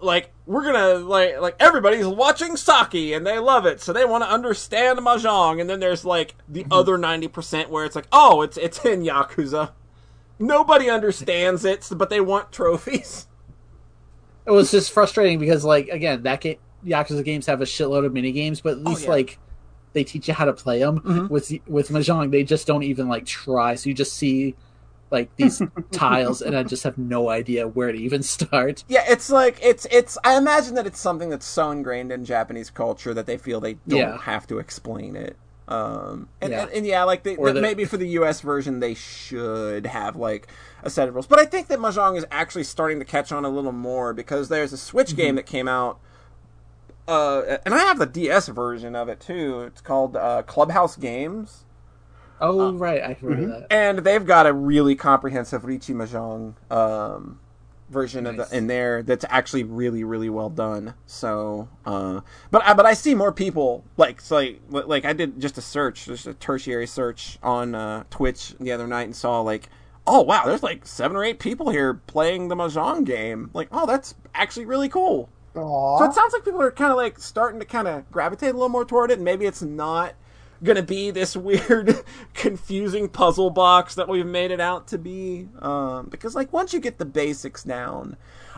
like we're gonna like like everybody's watching saki and they love it so they want to understand mahjong and then there's like the other 90% where it's like oh it's it's in yakuza nobody understands it but they want trophies [LAUGHS] it was just frustrating because, like, again, that game, Yakuza games have a shitload of mini games, but at least Oh, yeah. Mm-hmm. like they teach you how to play them. With with mahjong, they just don't even like try. So you just see like these [LAUGHS] tiles, and I just have no idea where to even [LAUGHS] start. Yeah, it's like it's it's. I imagine that it's something that's so ingrained in Japanese culture that they feel they don't Yeah. have to explain it. Um, and, Yeah. and, and yeah, like they, the- maybe for the U.S. version they should have like a set of rules. But I think that mahjong is actually starting to catch on a little more because there's a Switch Mm-hmm. game that came out. Uh, and I have the DS version of it too. It's called uh, Clubhouse Games. Oh right, I heard of that. and they've got a really comprehensive Riichi Mahjong um, version of the, in there that's actually really really well done. So, uh, but I, but I see more people like so like like I did just a search, just a tertiary search on uh, Twitch the other night and saw like. Oh wow! There's like seven or eight people here playing the mahjong game. Like, oh, that's actually really cool. Aww. So it sounds like people are kind of like starting to kind of gravitate a little more toward it. And maybe it's not to be this weird, [LAUGHS] confusing puzzle box that we've made it out to be. Um, because like once you get the basics down,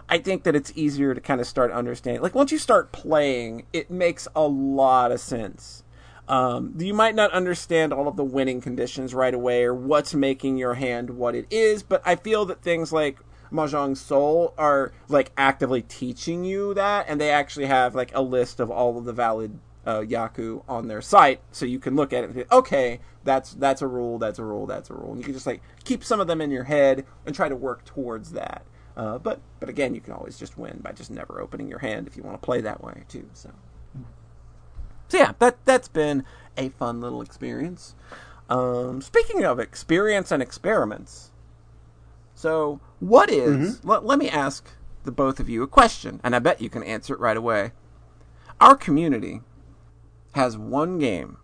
I think that it's easier to kind of start understanding. Like once you start playing, it makes a lot of sense. Um, you might not understand all of the winning conditions right away or what's making your hand what it is, but I feel that things like Mahjong Soul are like actively teaching you that, and they actually have like a list of all of the valid uh, Yaku on their site, so you can look at it and say, okay, that's that's a rule, that's a rule, that's a rule, and you can just like keep some of them in your head and try to work towards that. Uh, but but again, you can always just win by just never opening your hand if you want to play that way too. So. So yeah, that that's been a fun little experience. Um, speaking of experience and experiments, so what is- Let, let me ask the both of you a question, and I bet you can answer it right away. Our community has one game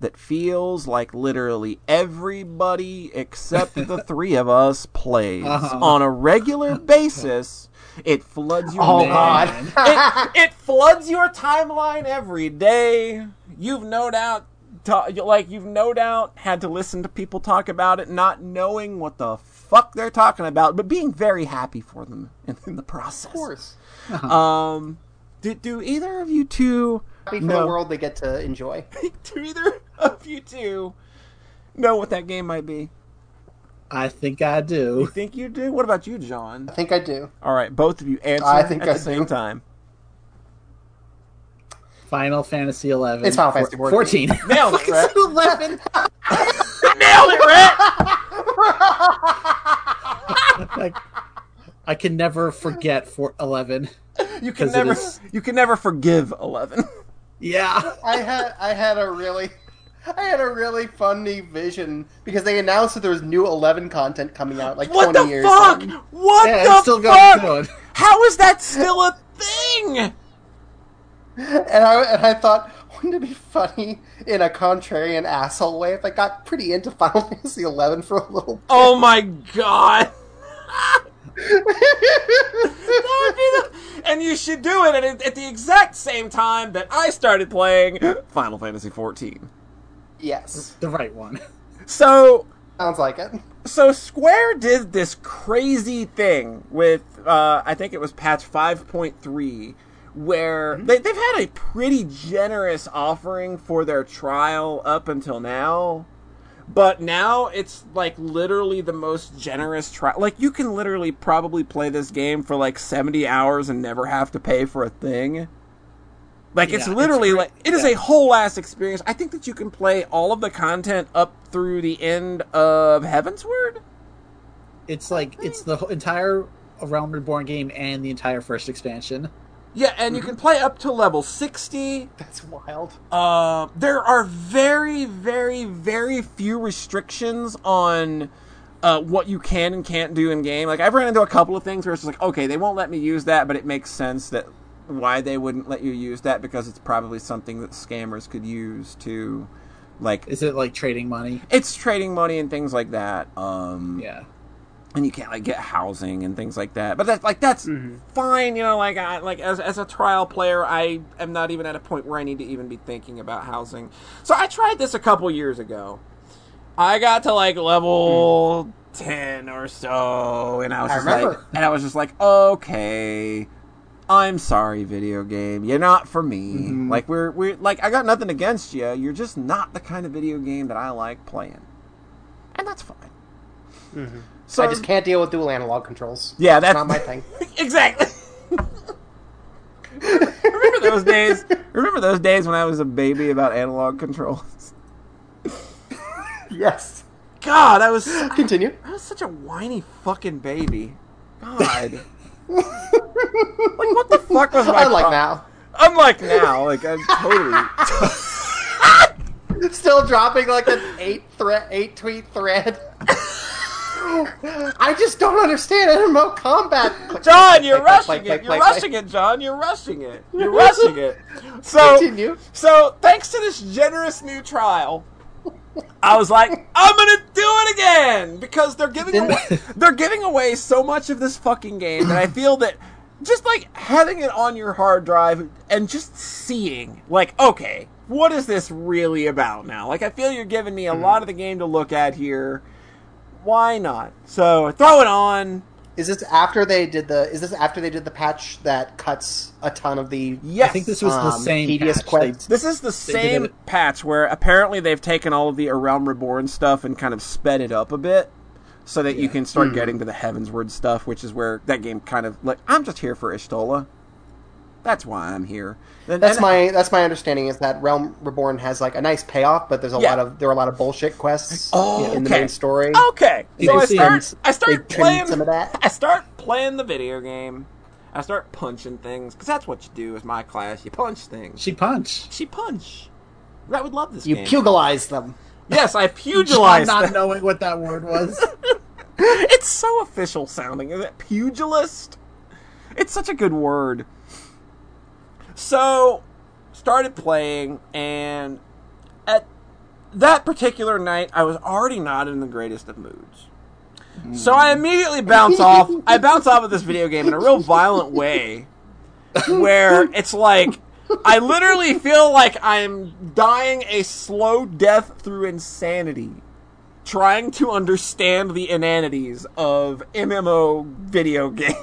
that feels like literally everybody except the [LAUGHS] three of us plays Uh-huh. on a regular basis. It floods your Oh, man. God. it, it floods your timeline every day. You've no doubt, ta- like you've no doubt had to listen to people talk about it, not knowing what the fuck they're talking about, but being very happy for them in, in the process. Of course. Um, do, do either of you two Happy for No. the world they get to enjoy. [LAUGHS] do either of you two know what that game might be? I think I do. You think you do? What about you, John? I think I do. All right, both of you answer I think at I the same time. Final Fantasy eleven. It's Final Fantasy 14. fourteen. [LAUGHS] [LAUGHS] Nailed it, Rhett. eleven. Nailed it, Rhett. I, I can never forget for eleven. You can 'Cause it never, is- you can never forgive Eleven. Yeah. I had I had a really I had a really funny vision because they announced that there was new Eleven content coming out like What twenty the years. fuck? in. What Yeah, the still fuck? How is that still a thing? And I and I thought, wouldn't it be funny in a contrarian asshole way if I got pretty into Final [LAUGHS] Fantasy Eleven for a little? Oh my god. [LAUGHS] That would be the- and you should do it at, at the exact same time that I started playing Final Fantasy XIV. yes, The right one. So sounds like it. so Square did this crazy thing with uh, I think it was patch 5.3 where they, they've had a pretty generous offering for their trial up until now but now it's like literally the most generous trial like you can literally probably play this game for like 70 hours and never have to pay for a thing like it's Yeah, it's literally great. like it is Yeah. a whole ass experience. I think that you can play all of the content up through the end of Heavensward. It's like it's the entire Realm Reborn game and the entire first expansion. Yeah, and you can play up to level sixty. That's wild. Uh, there are very, very, very few restrictions on uh, what you can and can't do in game. Like I've run into a couple of things where it's just like, okay, they won't let me use that, but it makes sense that why they wouldn't let you use that because it's probably something that scammers could use to, like, Is it like trading money? it's trading money and things like that. Um, Yeah. And you can't like get housing and things like that. But that's like that's mm-hmm. fine, you know. Like I like as as a trial player, I am not even at a point where I need to even be thinking about housing. So I tried this a couple years ago. I got to like level ten or so, and I was I just like, remember. and I was just like, okay. I'm sorry, video game. You're not for me. Mm-hmm. Like we're we're like I got nothing against you. You're just not the kind of video game that I like playing, and that's fine. Mm-hmm. So I just can't deal with dual analog controls. Yeah, that's not my thing. [LAUGHS] exactly. Remember those days? Remember those days when I was a baby about analog controls? Yes. God, I was Continue. I was such a whiny fucking baby. God. like what the fuck was my [LAUGHS] Unlike pro- now. Unlike now, like I'm totally [LAUGHS] Still dropping like an eight thread, eight tweet thread. I just don't understand MMO combat. John, you're Click, rushing click, it. click, You're rushing it, John. You're rushing it. You're rushing it. So, Continue. so thanks to this generous new trial, I was like, I'm gonna do it again because they're giving away, [LAUGHS] they're giving away so much of this fucking game that I feel that just like having it on your hard drive and just seeing like, okay, what is this really about now? Like, I feel you're giving me a lot of the game to look at here. Why not? So throw it on. Is this after they did the? Is this after they did the patch that cuts a ton of the? Yes, I think this was the Um, same tedious patch. quest. This is the same patch where apparently they've taken all of the A Realm Reborn stuff and kind of sped it up a bit so that you can start Hmm. getting to the Heavensward stuff, which is where that game kind of like I'm just here for Y'shtola. That's why I'm here. And- That's and- my that's my understanding is that Realm Reborn has like a nice payoff, but there's a Yeah. lot of there are a lot of bullshit quests Oh, in the main story. Okay, Did so I start. him- I start playing some of that. [LAUGHS] I start playing the video game. I start punching things because that's what you do as my class. You punch things. She punched. She punch. I would love this You game. pugilize them. yes, I [LAUGHS] pugilize. not them. knowing what that word was. [LAUGHS] It's so official sounding. Is it pugilist? It's such a good word. So, started playing, and at that particular night, I was already not in the greatest of moods. So I immediately bounce off. I bounce off of this video game in a real violent way, where it's like I literally feel like I'm dying a slow death through insanity trying to understand the inanities of MMO video [LAUGHS] games.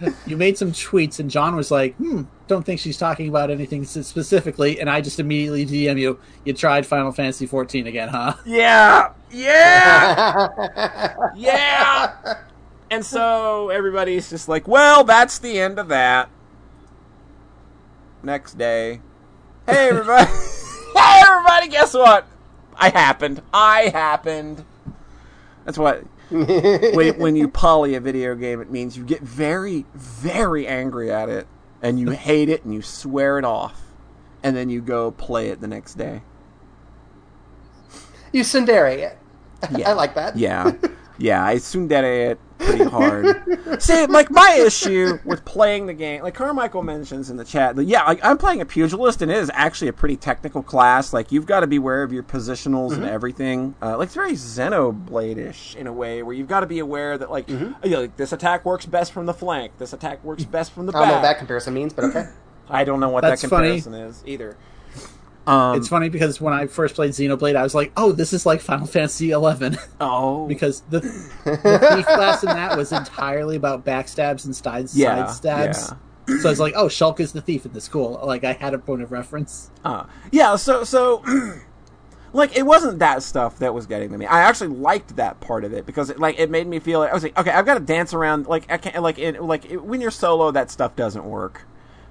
[LAUGHS] You made some tweets, and John was like, "Hmm, don't think she's talking about anything specifically." And I just immediately DM you. You tried Final Fantasy 14 again, huh? [LAUGHS] yeah, yeah, [LAUGHS] yeah. And so everybody's just like, well, that's the end of that. Next day, hey everybody, hey everybody, guess what? I happened. I happened. That's what when, when you poly a video game, it means you get very, very angry at it, and you hate it, and you swear it off, and then you go play it the next day. you tsundere it. [LAUGHS] Yeah. I like that. Yeah, yeah, I tsundere it pretty hard. [LAUGHS] See, like my issue with playing the game, like Carmichael mentions in the chat, that yeah, like, I'm playing a pugilist, and it is actually a pretty technical class. Like you've got to be aware of your positionals and everything. Uh, like it's very Xenoblade-ish in a way, where you've got to be aware that like, you know, like this attack works best from the flank, this attack works best from the back. I don't know what that comparison means, but okay. I don't know what That's that funny. comparison is either. Um, it's funny because when I first played Xenoblade, I was like, "Oh, this is like Final Fantasy 11," oh, [LAUGHS] because the, the [LAUGHS] thief class in that was entirely about backstabs and side Yeah, side stabs. So I was like, "Oh, Shulk is the thief in this. Cool." Like I had a point of reference. Uh, yeah, so so [CLEARS THROAT] like it wasn't that stuff that was getting to me. I actually liked that part of it because it, like it made me feel like I was like, okay, I've got to dance around. Like I can't like it, like it, when you're solo, that stuff doesn't work.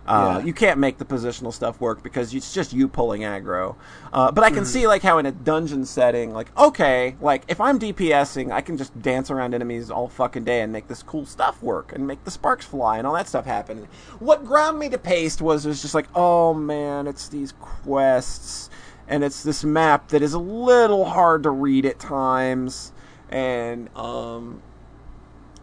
Uh, Yeah. You can't make the positional stuff work because it's just you pulling aggro. Uh, but I can see like how in a dungeon setting, like okay, like if I'm DPSing, I can just dance around enemies all fucking day and make this cool stuff work and make the sparks fly and all that stuff happen. What ground me to paste was was just like, oh man, it's these quests and it's this map that is a little hard to read at times and um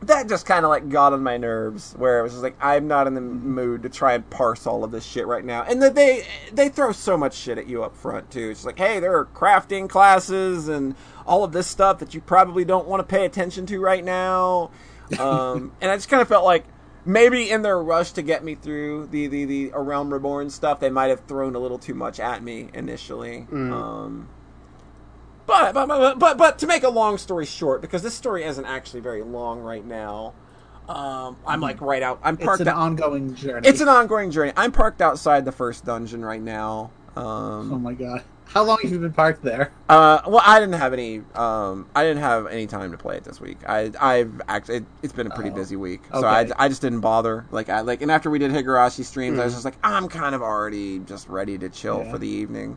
that just kind of like got on my nerves where it was just like i'm not in the mood to try and parse all of this shit right now. And that they they throw so much shit at you up front too. It's like hey there are crafting classes and all of this stuff that you probably don't want to pay attention to right now. Um, [LAUGHS] and i just kind of felt like maybe in their rush to get me through the the, the A Realm reborn stuff they might have thrown a little too much at me initially. Um, but, but, but, but, but to make a long story short, because this story isn't actually very long right now, um, I'm like right out. I'm parked. It's an out- ongoing journey. it's an ongoing journey. I'm parked outside the first dungeon right now. oh Um, my god! How long have you been parked there? Uh, well, I didn't have any. Um, I didn't have any time to play it this week. I, I've actually. It, has been a pretty Oh, busy week, so I, okay. I just didn't bother. Like I like, and after we did Higurashi streams, I was Mhm. just like, I'm kind of already just ready to chill Yeah. for the evening.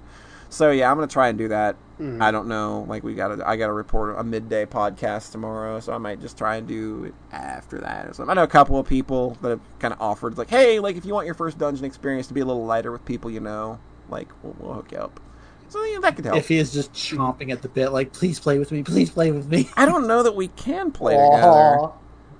So yeah, I'm gonna try and do that. Mhm. I don't know. Like we got to I got to report a midday podcast tomorrow, so I might just try and do it after that or something. I know a couple of people that have kind of offered, like, hey, like if you want your first dungeon experience to be a little lighter with people you know, like we'll, we'll hook you up. So yeah, that could help. If he is just chomping at the bit, like, please play with me, please play with me. I don't know that we can play [LAUGHS] together.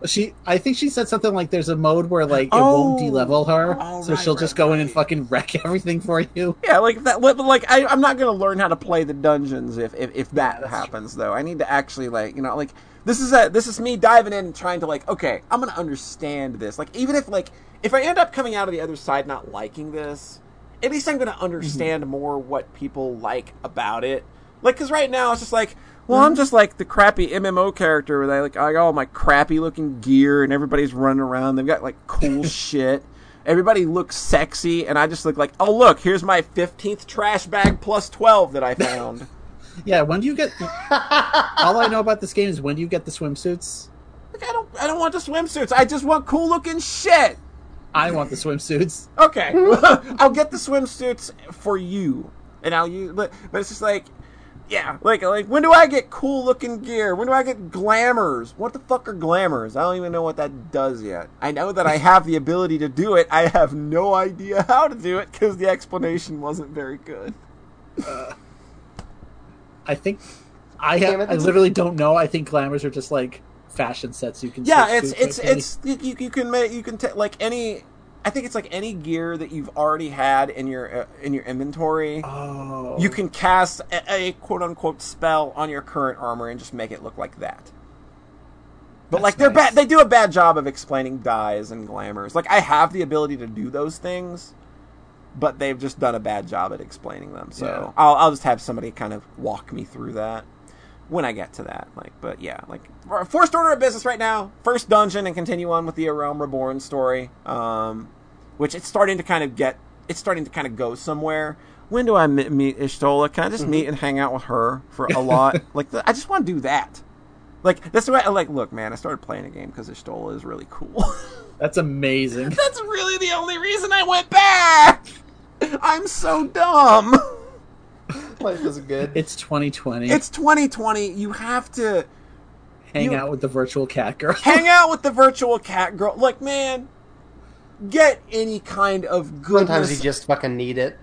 She, I think she said something like, "There's a mode where like it Oh. won't de-level her, so right, she'll right, just go in and fucking wreck [LAUGHS] everything for you." Yeah, like that. Like, I, I'm not gonna learn how to play the dungeons if if, if that that's happens. Though I need to actually like you know like this is a this is me diving in and trying to like okay I'm gonna understand this. Like even if like if I end up coming out of the other side not liking this, at least I'm gonna mm-hmm. understand more what people like about it. Like because right now it's just like. Well, I'm just like the crappy MMO character where they like I got all my crappy looking gear and everybody's running around. They've got like cool [LAUGHS] shit. Everybody looks sexy, and I just look like, oh look, here's my fifteenth trash bag plus twelve that I found. [LAUGHS] Yeah, when do you get? [LAUGHS] all I know about this game is when do you get the swimsuits? like, I don't, I don't want the swimsuits. I just want cool looking shit. I want the swimsuits. Okay, I'll get the swimsuits for you, and I'll use. But, but it's just like, yeah, like like when do I get cool looking gear? When do I get glamours? What the fuck are glamours? I don't even know what that does yet. I know that I have the [LAUGHS] ability to do it. I have no idea how to do it because the explanation wasn't very good. Uh, I think I Damn have. I literally don't know. I think glamours are just like fashion sets you can. Yeah, it's it's it's you, you- you can make you can take like any. I think it's like any gear that you've already had in your uh, in your inventory. Oh, You can cast a, a quote unquote spell on your current armor and just make it look like that. But That's like they're nice. bad. They do a bad job of explaining dyes and glamours. Like I have the ability to do those things, but they've just done a bad job at explaining them. So Yeah. I'll I'll just have somebody kind of walk me through that when I get to that. Like, but yeah, like first order of business right now, first dungeon, and continue on with the A Realm Reborn story. Um, which it's starting to kind of get. It's starting to kind of go somewhere. When do I meet Y'shtola? Can I just meet and hang out with her for a [LAUGHS] lot? like, the, I just want to do that. Like that's the way. I like. Look, man, I started playing a game because Y'shtola is really cool. [LAUGHS] that's amazing. that's really the only reason I went back. I'm so dumb. [LAUGHS] Life is good. It's 2020. It's 2020. You have to Hang you- out with the virtual cat girl. [LAUGHS] hang out with the virtual cat girl. Like, man, get any kind of goodness. Sometimes you just fucking need it.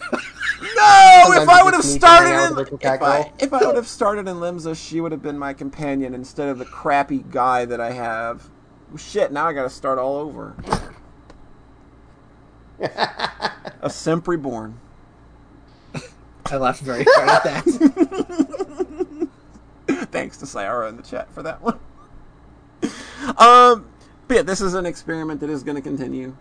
[LAUGHS] no. sometimes If I would have just need to hang started out in with the virtual cat if I, girl. if I would have started in Limsa, she would have been my companion instead of the crappy guy that I have. Shit, now I got to start all over. [LAUGHS] A simp reborn. I laughed very hard at that. [LAUGHS] Thanks to Sayara in the chat for that one. um, but yeah, this is an experiment that is going to continue.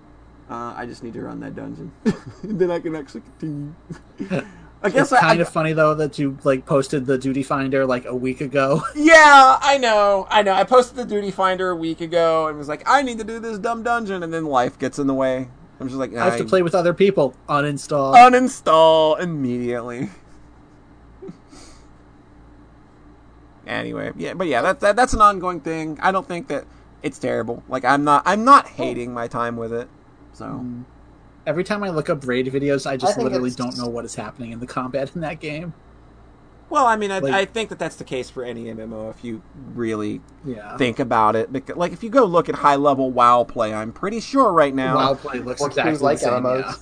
Uh, I just need to run that dungeon, [LAUGHS] then I can actually continue. I guess it's kind I- of funny though that you like posted the duty finder like a week ago. [LAUGHS] Yeah, I know, I know. I posted the duty finder a week ago and was like, I need to do this dumb dungeon, and then life gets in the way. I'm just like, I have to play with other people. Uninstall. uninstall immediately. [LAUGHS] anyway, yeah, but yeah, that, that that's an ongoing thing. I don't think that it's terrible. Like I'm not I'm not oh. hating my time with it. So hmm. Every time I look up raid videos, I just I literally don't know what is happening in the combat in that game. Well, I mean, I, Like- I think that that's the case for any MMO if you really Yeah. think about it. Because, like if you go look at high level WoW play, I'm pretty sure right now. WoW play looks Looks exactly like the same. MMOs. Yeah.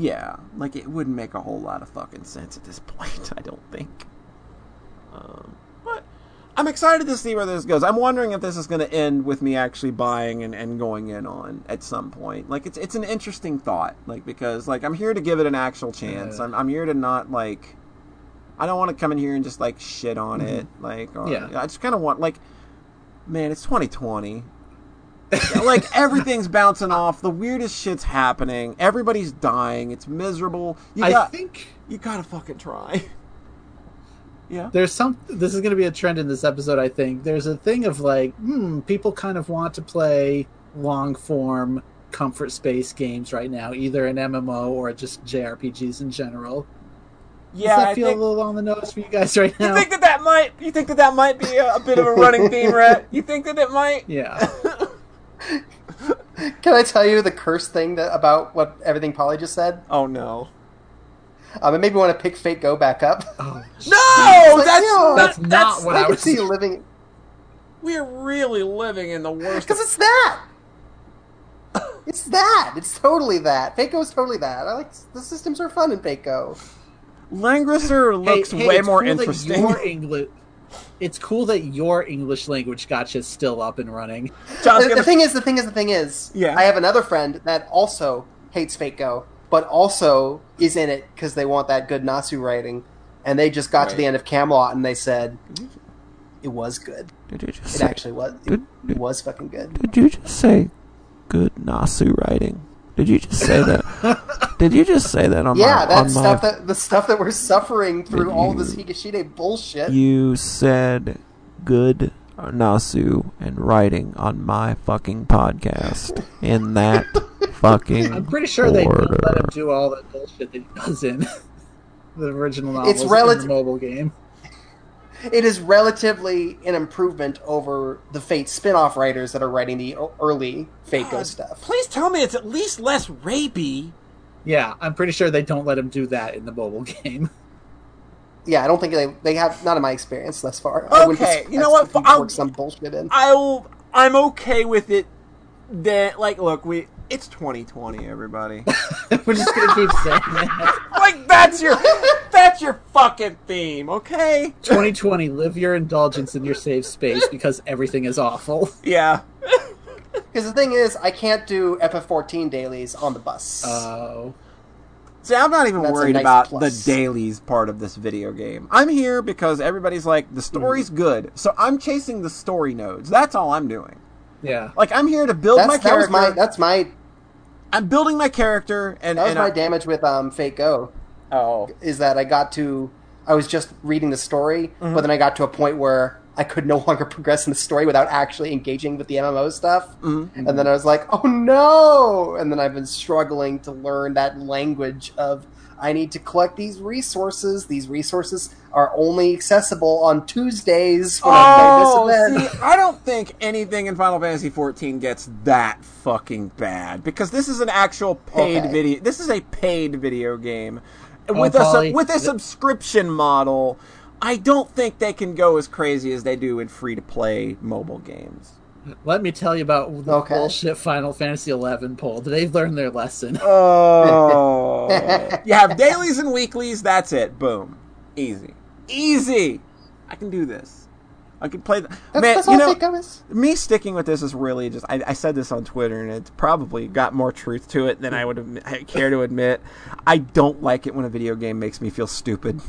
Yeah, like it wouldn't make a whole lot of fucking sense at this [LAUGHS] point. I don't think. Um, but I'm excited to see where this goes. I'm wondering if this is going to end with me actually buying and, and going in on at some point. Like it's it's an interesting thought. Like because like I'm here to give it an actual chance. Yeah. I'm I'm here to not like. I don't want to come in here and just like shit on it. Like or, Yeah. I just kind of want like, man, it's 2020 [LAUGHS] like everything's bouncing off. The weirdest shit's happening. Everybody's dying. It's miserable. You I got think you gotta fucking try. [LAUGHS] yeah. there's some. This is going to be a trend in this episode. I think there's a thing of like, hmm, people kind of want to play long form comfort space games right now, either an MMO or just JRPGs in general. Yeah, Does that I feel think, a little on the nose for you guys right now? you think that that might you think that that might be a, a bit of a running theme, [LAUGHS] Rhett? You think that it might? yeah. [LAUGHS] Can I tell you the cursed thing that about what everything Polly just said? Oh no. Um, it made me want to pick Fate Go back up. Oh, [LAUGHS] No, Like, that's you know, That's not what I I can was. see living we're really living in the worst. because it's that. It's that. It's totally that. Fate Go is totally that. I like the systems are fun in Fate Go. Langrisser looks Hey, hey, way more cool that interesting. Your English. It's cool that your English language gotcha is still up and running. [LAUGHS] The, gonna- the thing is, the thing is, the thing is, Yeah. I have another friend that also hates Fate Go, but also is in it because they want that good Nasu writing, and they just got to the end of Camelot and they said it was good. Did you just It say, actually was. It, it was fucking good. Did you just say good Nasu writing? Did you just say that? [LAUGHS] Did you just say that on Yeah, my that on stuff my that the stuff that we're suffering through Did all this Higashide bullshit. You said good Nasu and writing on my fucking podcast in that [LAUGHS] fucking I'm pretty sure they don't let him do all that bullshit that he does in [LAUGHS] the original novels It's in relative- the mobile game. It is relatively an improvement over the Fate spin-off writers that are writing the early Fate Go stuff. Please tell me it's at least less rapey. Yeah, I'm pretty sure they don't let him do that in the mobile [LAUGHS] game. Yeah, I don't think they they have not in my experience thus far. I wouldn't be Okay, you know what, I'll- some bullshit in. I'll I'm okay with it. That like, look, we it's 2020, everybody. [LAUGHS] We're just gonna keep saying that. [LAUGHS] like that's your that's your fucking theme, okay? 2020, live your indulgence in your safe space because everything is awful. Yeah. [LAUGHS] Because the thing is, I can't do FF14 dailies on the bus. Oh, See, I'm not even That's worried nice about plus. the dailies part of this video game. I'm here because everybody's like, the story's mm. good. So I'm chasing the story nodes. That's all I'm doing. yeah. Like, I'm here to build that's my that was character. my that's my I'm building my character, and, that was and my I- damage with um Fate Go. Oh. is that I got to I was just reading the story, Mm-hmm. but then I got to a point where I could no [LAUGHS] longer progress in the story without actually engaging with the MMO stuff. Mm-hmm. And then I was like, "Oh no!" And then I've been struggling to learn that language of I need to collect these resources. These resources are only accessible on Tuesdays when I Oh, play this event. see, I don't think anything in Final Fantasy XIV gets that fucking bad because this is an actual paid Okay. video. This is a paid video game Oh, with a Polly, with a subscription model. I don't think they can go as crazy as they do in free to play mobile games. Let me tell you about the Okay. bullshit Final Fantasy XI poll. They've learned their lesson. Oh, [LAUGHS] you have dailies and weeklies. That's it. Boom, easy, easy. I can do this. I can play. The- That's, Man, that's you all know, Fate Go is. me sticking with this is really just I, I said this on twitter and it's probably got more truth to it than i would admi- I care to admit i don't like it when a video game makes me feel stupid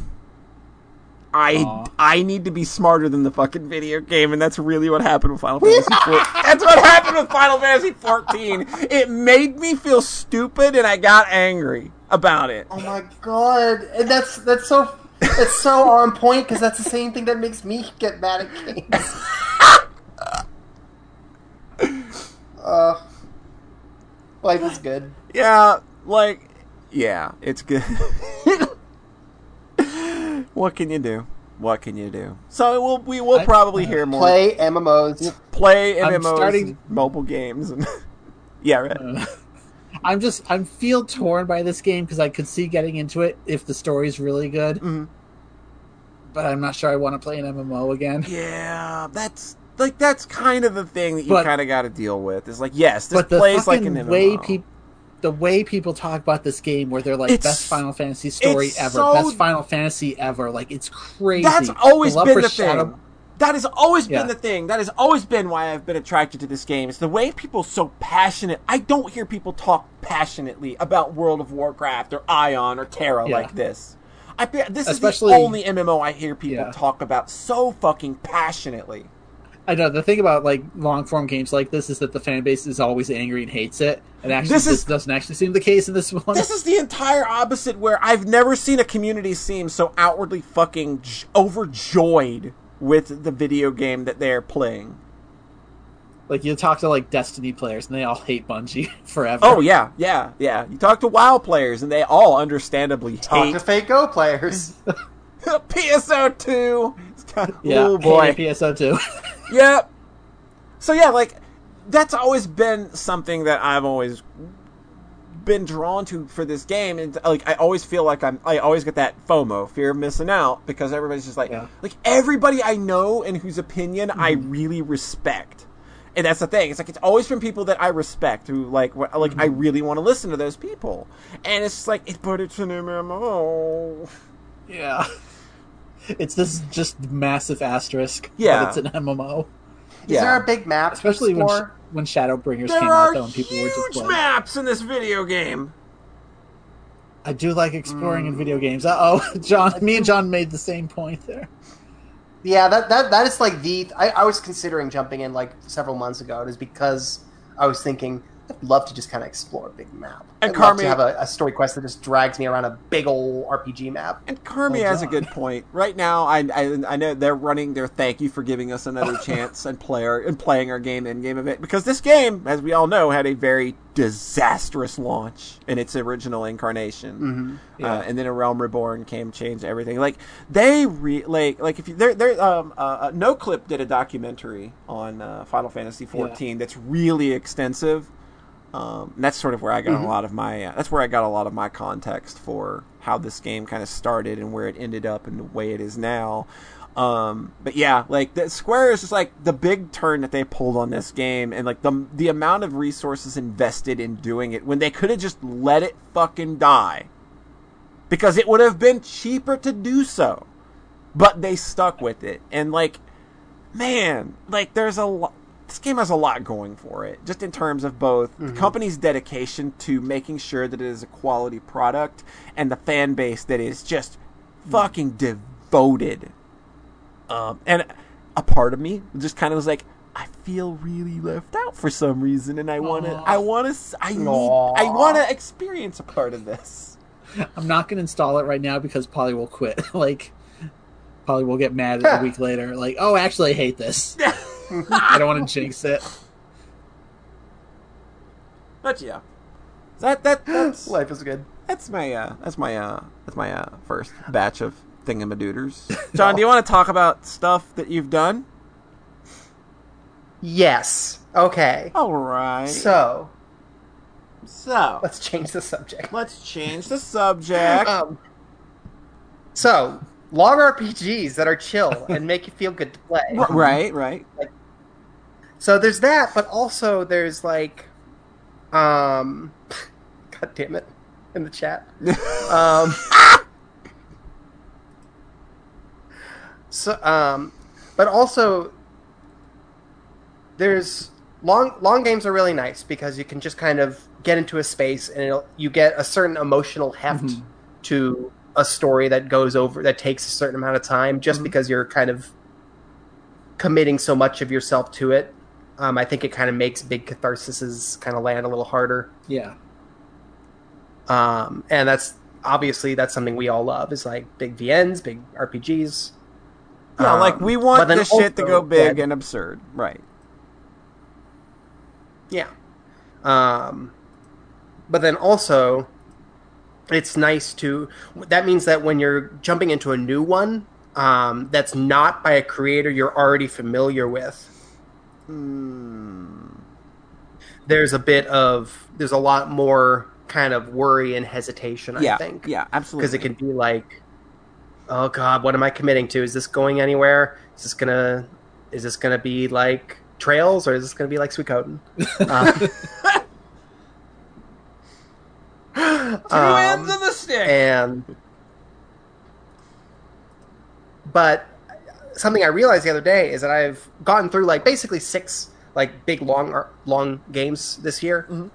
I Aw. I need to be smarter than the fucking video game, and that's really what happened with Final [LAUGHS] Fantasy. 14. That's what happened with Final Fantasy 14. It made me feel stupid, and I got angry about it. Oh my god! And that's that's so it's so on point because that's the same thing that makes me get mad at games. [LAUGHS] uh, life is good. Yeah, like, yeah, it's good. [LAUGHS] [LAUGHS] what can you do? What can you do? So we'll we will I- probably hear more Play MMOs. play I'm MMOs, starting- mobile games, and [LAUGHS] yeah, right. [LAUGHS] I'm just I'm feel torn by this game because I could see getting into it if the story's really good. Mhm. But I'm not sure I want to play an MMO again. Yeah, that's like that's kind of the thing that you kind of got to deal with. Is like, yes, this but plays like an MMO. way people the way people talk about this game where they're like It's- best Final Fantasy story ever, so- best Final Fantasy ever, like it's crazy. That's always love been the thing. That has always Yeah. been the thing. That has always been why I've been attracted to this game. It's the way people so passionate. I don't hear people talk passionately about World of Warcraft or Aion or TERA Yeah. like this. I this Especially- is the only MMO I hear people Yeah. talk about so fucking passionately. I know the thing about like long form games like this is that the fan base is always angry and hates it. And actually, This this, is- doesn't actually seem the case in this one. This is the entire opposite where I've never seen a community seem so outwardly fucking j- overjoyed with the video game that they're playing. Like you talk to like Destiny players, and they all hate Bungie [LAUGHS] forever. Oh yeah, yeah, yeah. You talk to WoW players, and they all understandably Talk hate to Fate Go players. [LAUGHS] PSO two. [LAUGHS] yeah. Oh boy. hated PSO two. Yep. So yeah, like that's always been something that I've always been drawn to for this game, and like I always feel like I'm, I always get that FOMO, fear of missing out, because everybody's just like, Yeah. like everybody I know and whose opinion I mm-hmm. really respect. And that's the thing. It's like it's always from people that I respect, who like, wh- like I mm-hmm. really want to listen to those people. And it's just like, it, but it's an MMO. yeah. [LAUGHS] [LAUGHS] It's this just massive asterisk. Yeah. It's an MMO. Is there a big map Especially when sh- when Shadowbringers There came out, though, and people were just huge maps in this video game. I do like exploring Mm. in video games. Uh oh, [LAUGHS] John. Me and John made the same point there. Yeah, that that that is like the. I, I was considering jumping in like several months ago. It is because I was thinking I'd love to just kind of explore a big map. And I'd love Carmi- to have a, a story quest that just drags me around a big old RPG map. And Kermie Oh, has a good point. Right now, I, I I know they're running their thank you for giving us another [LAUGHS] chance and player and playing our game in game event because this game, as we all know, had a very disastrous launch in its original incarnation. Mm-hmm. Yeah. Uh, and then a Realm Reborn came, changed everything. Like they re like like if you they're they're um uh, uh, Noclip did a documentary on uh, Final Fantasy 14 that's really extensive. Um, and that's sort of where I got Mm-hmm. a lot of my uh, that's where I got a lot of my context for how this game kind of started and where it ended up and the way it is now. Um, but yeah, like the Square is just like the big turn that they pulled on this game, and like the the amount of resources invested in doing it when they could have just let it fucking die, because it would have been cheaper to do so, but they stuck with it, and like, man, like there's a lot. This game has a lot going for it, just in terms of both the company's dedication to making sure that it is a quality product and the fan base that is just fucking devoted. Um, and a part of me just kind of was like, I feel really left out for some reason, and I want to, I want to, I need. I want to experience a part of this. [LAUGHS] I'm not going to install it right now because Polly will quit. [LAUGHS] like, Polly will get mad a week later. Like, oh, actually, I hate this. [LAUGHS] I don't want to jinx it. But yeah, that that that's [GASPS] Life is good. that's my uh, that's my uh, that's my uh, first batch of thingamadooders. [LAUGHS] John, do you want to talk about stuff that you've done? Yes. Okay. All right. So So let's change the subject. let's change the subject. Um, so long RPGs that are chill [LAUGHS] and make you feel good to play. right, right. So there's that, but also there's like, um, [LAUGHS] God damn it, in the chat. [LAUGHS] um, so, um, but also there's long long games are really nice because you can just kind of get into a space and it'll, you get a certain emotional heft Mhm. to a story that goes over that takes a certain amount of time just because you're kind of committing so much of yourself to it. Um, I think it kind of makes big catharsises kind of land a little harder. Yeah. Um, and that's obviously that's something we all love is like big VNs, big RPGs. Yeah, Um, like we want this shit to go big yeah, and absurd, right? Yeah. Um, but then also, it's nice to. That means that when you're jumping into a new one, um, that's not by a creator you're already familiar with, Hmm. there's a bit of. There's a lot more kind of worry and hesitation, I think. yeah, absolutely. Because it can be like, oh God, what am I committing to? Is this going anywhere? Is this gonna. Is this gonna be like Trails or is this gonna be like Suikoden? [LAUGHS] Uh, Two um, ends of the stick. and but something I realized the other day is that I've gotten through like basically six like big long long games this year, Mhm.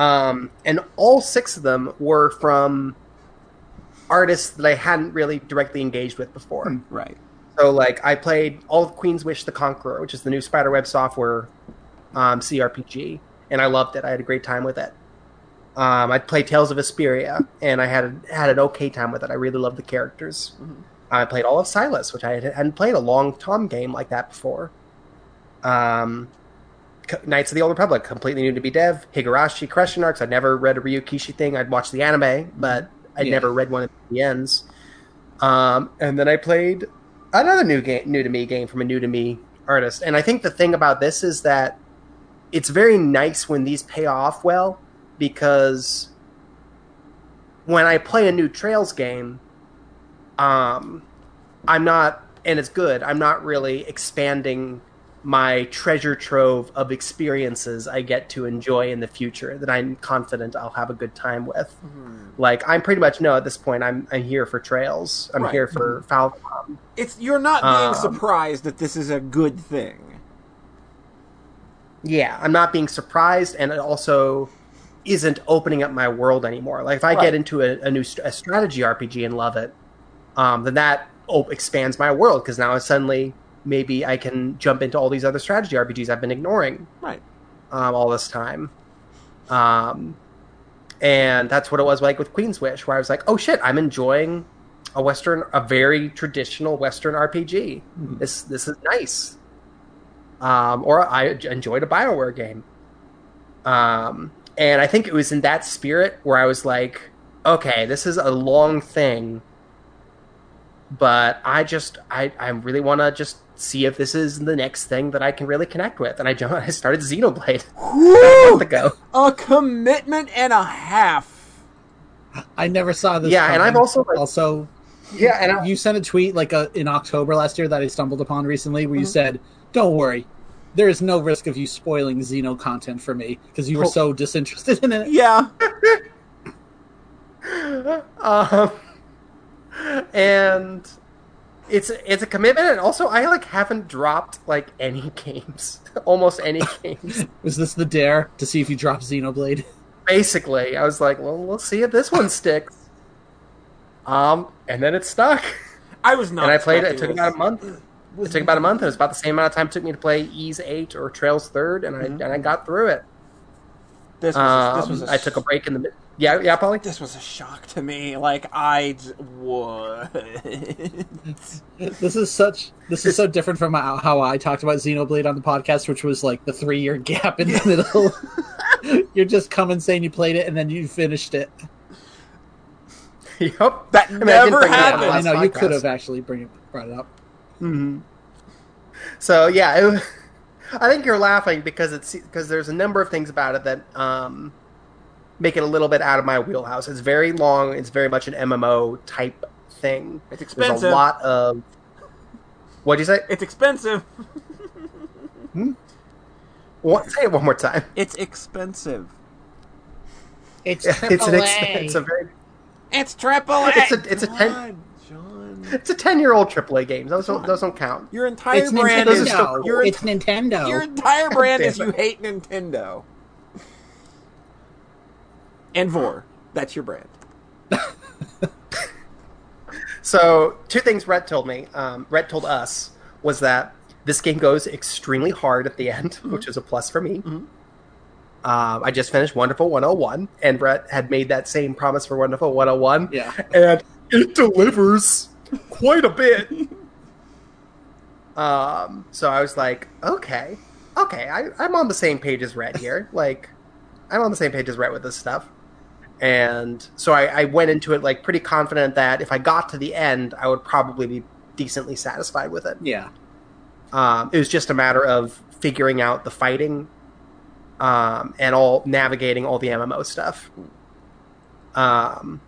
um, and all six of them were from artists that I hadn't really directly engaged with before. right. So like I played all of Queen's Wish the Conqueror, which is the new Spiderweb software um, CRPG, and I loved it. I had a great time with it. Um, I played Tales of Vesperia, and I had had an okay time with it. I really loved the characters. Mhm. I played all of Silas, which I had, hadn't played a long Tom game like that before. Um, Knights of the Old Republic, completely new to me dev. Higurashi question arcs. I'd never read a Ryukishi thing. I'd watched the anime, but I'd Yeah. never read one of the ends. Um, and then I played another new game, new to me game from a new to me artist. And I think the thing about this is that it's very nice when these pay off well because when I play a new Trails game, um, I'm not, and it's good. I'm not really expanding my treasure trove of experiences I get to enjoy in the future that I'm confident I'll have a good time with. Like I'm pretty much no at this point I'm I'm here for Trails. I'm Right. here for Falcom. It's you're not being Um, surprised that this is a good thing. Yeah, I'm not being surprised, and also isn't opening up my world anymore. Like if I Right. get into a, a new st- a strategy RPG and love it, um, then that op- expands my world because now suddenly maybe I can jump into all these other strategy RPGs I've been ignoring Right. um, all this time. Um, and that's what it was like with Queen's Wish, where I was like, "Oh shit, I'm enjoying a Western, a very traditional Western RPG. This this is nice." Um, or I enjoyed a Bioware game. Um, and I think it was in that spirit where I was like, "Okay, this is a long thing." But I just, I, I really want to just see if this is the next thing that I can really connect with. And I, jo- [LAUGHS] I started Xenoblade [LAUGHS] a month ago. A commitment and a half. I never saw this. Yeah, and. I've also, like- also Yeah, and I, you sent a tweet like uh in October last year that I stumbled upon recently, where you Mm-hmm. said, "Don't worry, there is no risk of you spoiling Xeno content for me because you were so disinterested in it." Yeah. [LAUGHS] um, and it's it's a commitment, and also I like haven't dropped like any [LAUGHS] games, almost any [LAUGHS] games. Was this the dare to see if you drop Xenoblade? Basically, I was like, well, we'll see if this one sticks. Um, and then it stuck, I was not. and I played it. It took about a month. It took about a month, and it was about the same amount of time it took me to play Ys Eight or Trails Third, and I and I got through it. This was, this Um, was a I took a break in the mid. Yeah, yeah, Polly. This was a shock to me. Like I what? This is such. This is so different from how how I talked about Xenoblade on the podcast, which was like the three year gap in the middle. [LAUGHS] You're just coming saying you played it and then you finished it. [LAUGHS] yep. That I mean, never bring happened. I last know you could have actually bring it, brought it up. So yeah, it, [LAUGHS] I think you're laughing because it's because there's a number of things about it that um, make it a little bit out of my wheelhouse. It's very long. It's very much an MMO type thing. It's There's expensive. a lot of. What'd you say? It's expensive. What, say it one more time. It's expensive. It's [LAUGHS] it's an exp- it's a very It's triple A. It's a- it's a ten- God, John. It's a ten year old AAA game. Those don't those don't count. Your entire it's brand Nintendo. is still- your, it's Nintendo. your entire brand is [LAUGHS] you hate Nintendo. And Vor. That's your brand. [LAUGHS] So two things Rhett told me. Um, Rhett told us was that this game goes extremely hard at the end, which is a plus for me. Um, I just finished Wonderful 101, and Rhett had made that same promise for Wonderful 101. Yeah. And it delivers quite a bit. um, so I was like, okay, okay, I, I'm on the same page as Rhett here. [LAUGHS] like, I'm on the same page as Rhett with this stuff. And so I, I went into it like pretty confident that if I got to the end, I would probably be decently satisfied with it. Yeah. Um, it was just a matter of figuring out the fighting um, and all navigating all the MMO stuff. Um,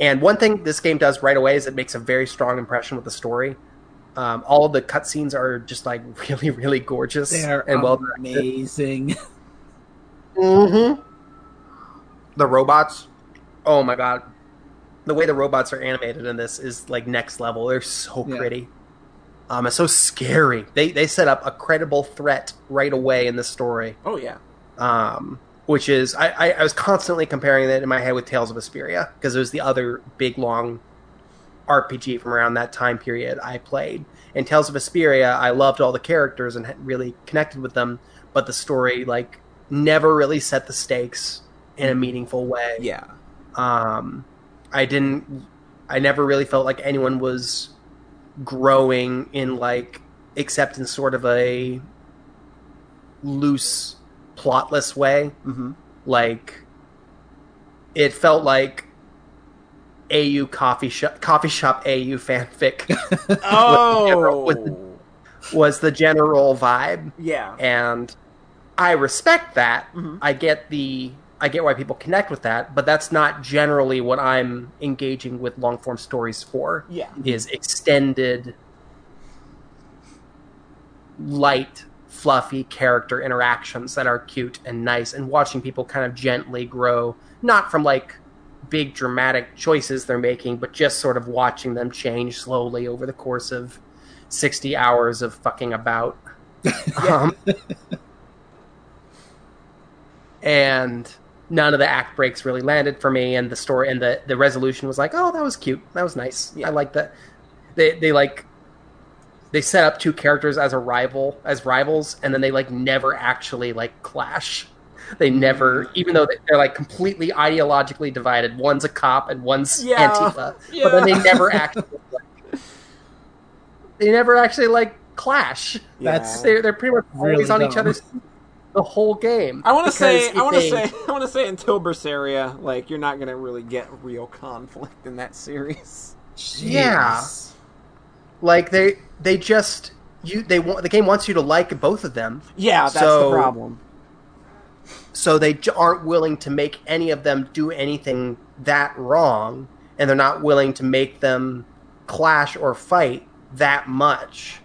and one thing this game does right away is it makes a very strong impression with the story. Um, all the cutscenes are just like [LAUGHS] really, really gorgeous They're and well amazing. [LAUGHS] Mm-hmm. The robots. Oh my god. The way the robots are animated in this is like next level. They're so Yeah. pretty. Um, it's so scary. They they set up a credible threat right away in the story. Oh yeah. Um, which is I, I, I was constantly comparing that in my head with Tales of Vesperia because it was the other big long RPG from around that time period I played. And Tales of Vesperia, I loved all the characters and really connected with them, but the story like never really set the stakes in a meaningful way. Yeah. Um, I didn't. I never really felt like anyone was growing in like except in sort of a loose, plotless way. hmm Like it felt like AU coffee shop coffee shop AU fanfic [LAUGHS] Oh, with the- was the general vibe yeah. and I respect that. Mhm. I get the I get why people connect with that, but that's not generally what I'm engaging with long form stories for. Yeah. Is extended light fluffy character interactions that are cute and nice and watching people kind of gently grow not from like big dramatic choices they're making but just sort of watching them change slowly over the course of 60 hours of fucking about. [LAUGHS] Um, and none of the act breaks really landed for me and the story and the the resolution was like oh that was cute. That was nice. Yeah. i like that. They they like they set up two characters as a rival as rivals and then they like never actually like clash. They never even though they're like completely ideologically divided. One's a cop and one's Yeah. antifa. But then they never actually like, they never actually like clash. That's- they're, they're pretty much always Really on each other's the whole game. I want to say, I want to say, I want to say, until Berseria, like you're not gonna really get real conflict in that series. Yeah. Like they they just you they want the game wants you to like both of them. Yeah, that's So- the problem. so they j- aren't willing to make any of them do anything that wrong and they're not willing to make them clash or fight that much.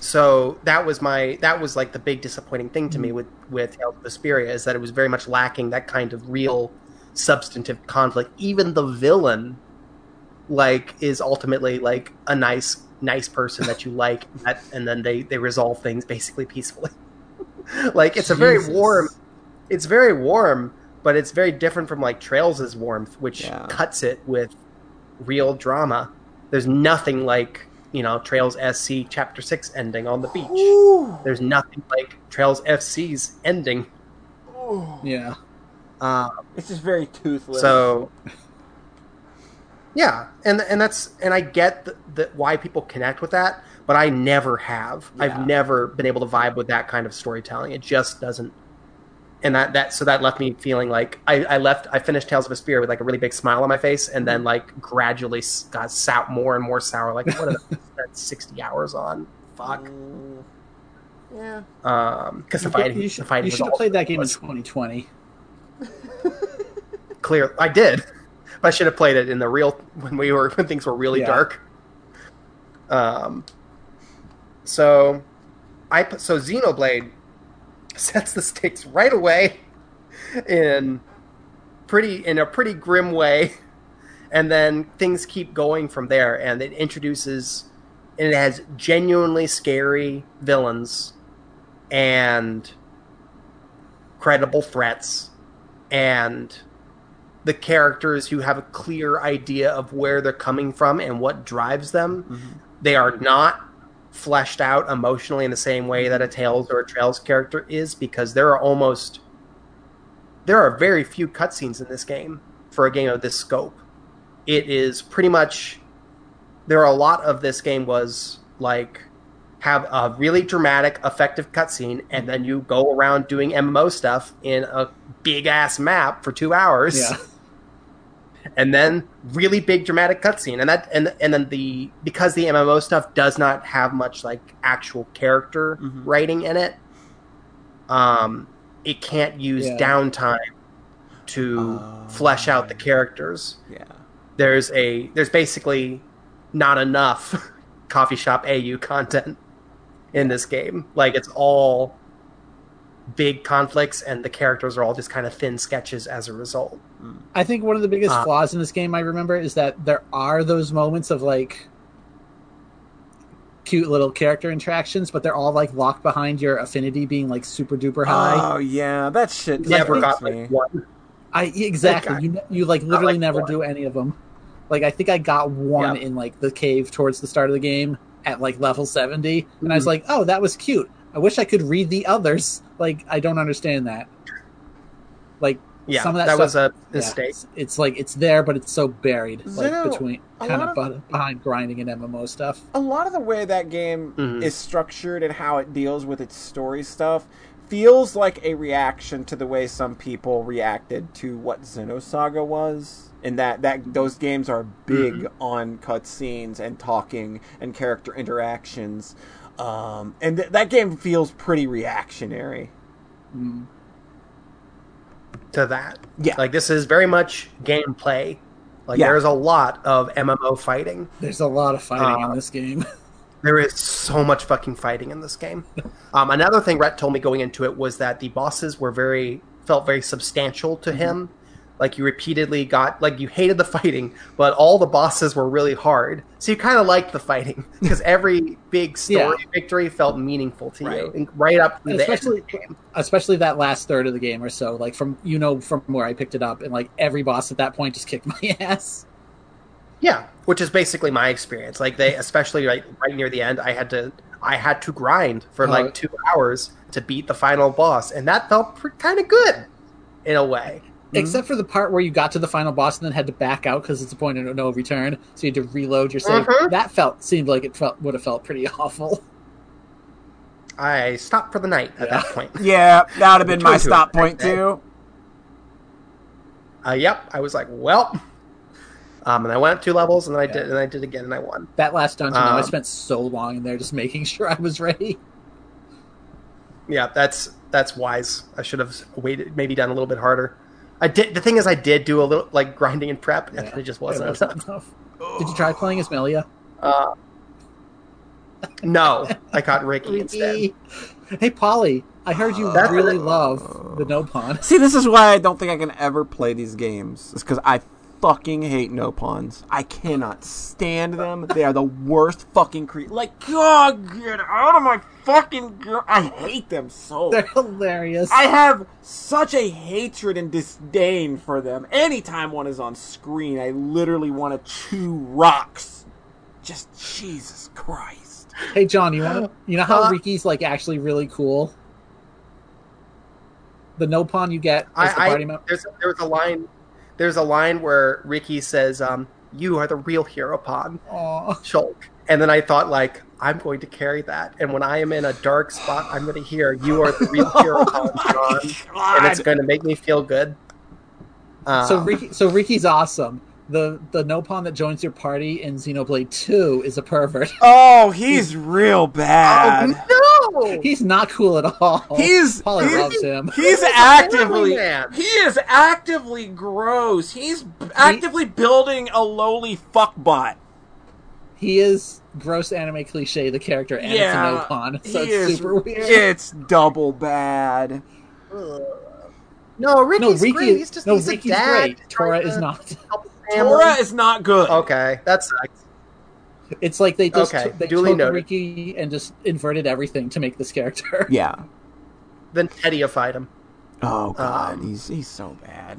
So that was my that was like the big disappointing thing to me with with Tales of Vesperia is that it was very much lacking that kind of real substantive conflict. Even the villain like is ultimately like a nice nice person that you like [LAUGHS] that, and then they they resolve things basically peacefully [LAUGHS] like it's a very warm it's very warm but it's very different from like trails' warmth which Yeah. cuts it with real drama there's nothing like you know trails sc chapter 6 ending on the beach Ooh. there's nothing like trails fc's ending Ooh. Yeah. uh, It's just very toothless. so [LAUGHS] yeah and and that's and i get the, the, why people connect with that but i never have Yeah. i've never been able to vibe with that kind of storytelling it just doesn't and that that so that left me feeling like i, I left i finished tales of vesperia with like a really big smile on my face and then like gradually got sou- more and more sour like what did i spend [LAUGHS] 60 hours on fuck Mm, yeah. um because the You- fighting you the should, fighting you should have played that game in 2020. clear i did but i should have played it in the real when we were when things were really Yeah. dark um so i so xenoblade [LAUGHS] sets the stakes right away in pretty in a pretty grim way and then things keep going from there and it introduces and it has genuinely scary villains and credible threats and the characters who have a clear idea of where they're coming from and what drives them. Mhm. They are not fleshed out emotionally in the same way that a Tales or a Trails character is because there are almost there are very few cutscenes in this game for a game of this scope. It is pretty much there are a lot of this game was like have a really dramatic, effective cutscene, and then you go around doing MMO stuff in a big ass map for two hours Yeah. [LAUGHS] and then really big dramatic cutscene and that and and then the because the MMO stuff does not have much like actual character Mhm. writing in it um it can't use Yeah. downtime to Oh. flesh out the characters Yeah. there's a there's basically not enough [LAUGHS] coffee shop AU content in this game like it's all big conflicts and the characters are all just kind of thin sketches as a result I think one of the biggest Uh, flaws in this game I remember is that there are those moments of like cute little character interactions, but they're all like locked behind your affinity being like super duper high. Oh yeah, that shit never freaks got me. one I exactly Like, you you like literally like never one. do any of them. Like I think I got one Yeah. in like the cave towards the start of the game at like level 70 and I was Mhm. like, "Oh, that was cute. I wish I could read the others." Like I don't understand that. Like Yeah, some of that, that, stuff, was a yeah, mistake. it's, it's like it's there, but it's so buried, like Xeno, between kind of of- behind grinding and MMO stuff. a lot of the way that game Mhm. is structured and how it deals with its story stuff feels like a reaction to the way some people reacted to what Xenosaga was. And that, that those games are big on cutscenes and talking and character interactions. Um, and th- that game feels pretty reactionary. Mm. to that. Yeah. Like this is very much gameplay. Like Yeah. there's a lot of MMO fighting. There's a lot of fighting Uh, in this game. [LAUGHS] There is so much fucking fighting in this game. Um, another thing Rhett told me going into it was that the bosses were very felt very substantial to him. Like you repeatedly got like you hated the fighting, but all the bosses were really hard. So you kind of liked the fighting [LAUGHS] because every big story victory felt meaningful to you, Right. and right up to the end of Especially-. Especially that last third of the game or so, like from you know from where I picked it up, and like every boss at that point just kicked [LAUGHS] my ass. Yeah, which is basically my experience. Like they, especially right right near the end, I had to I had to grind for Oh. like two hours to beat the final boss, and that felt kind of good in a way. Except for the part where you got to the final boss and then had to back out because it's a point of no return, so you had to reload your save. Mhm. That felt seemed like it felt would have felt pretty [LAUGHS] awful. I stopped for the night at [LAUGHS] Yeah. that point. Yeah, that would have been my to it stop the point too. Uh, yep, I was like, well, um, and I went up two levels, and then I Yeah. did, and I did again, and I won. That last dungeon, though, I Um, spent so long in there just making [LAUGHS] sure I was ready. Yeah, that's that's wise. I should have waited, maybe done a little bit harder. I did. The thing is, I did do a little like grinding and prep, and Yeah. it just wasn't It enough. enough. Did you try playing as Melia? Uh, no, I caught Riki instead. Hey, Polly, I heard you That's- really love the Nopon. See, this is why I don't think I can ever play these games. It's because I fucking hate Nopons. I cannot stand them. They are the worst fucking cre Like, God, get out of my fucking. gr- I hate them so. They're hilarious. I have such a hatred and disdain for them. Anytime one is on screen, I literally want to chew rocks. Just Jesus Christ. Hey, John, you want to? [GASPS] You know how Uh, Riki's like actually really cool. The Nopon you get as the I, party I member. there's there's a line there's a line where Riki says, um, "You are the real hero, Pawn Aw. Shulk," and then I thought like. I'm going to carry that, and when I am in a dark spot, I'm going to hear "You are the real [LAUGHS] hero, Pawn John," and it's going to make me feel good. Um, So Riki, so Riki's awesome. The the Nopon that joins your party in Xenoblade Two is a pervert. [LAUGHS] Oh, he's real bad. oh no! He's not cool at all. He's Polly he's, loves him. He's actively he is actively gross. He's b- actively building a lowly fuckbot. He is gross anime cliche, the character, and Yeah, it's a Nopon, [LAUGHS] so he it's is- super weird. It's double bad. No, Riki's no, Riki, great. He's just no, he's Riki's a dad great. Tora to is not. Help family. Tora is not good. Okay, that's. It's like they just Okay, took, they duly took noted. Riki and just inverted everything to make this character. [LAUGHS] Yeah. Then Teddyified him. Oh god, Um, he's he's so bad.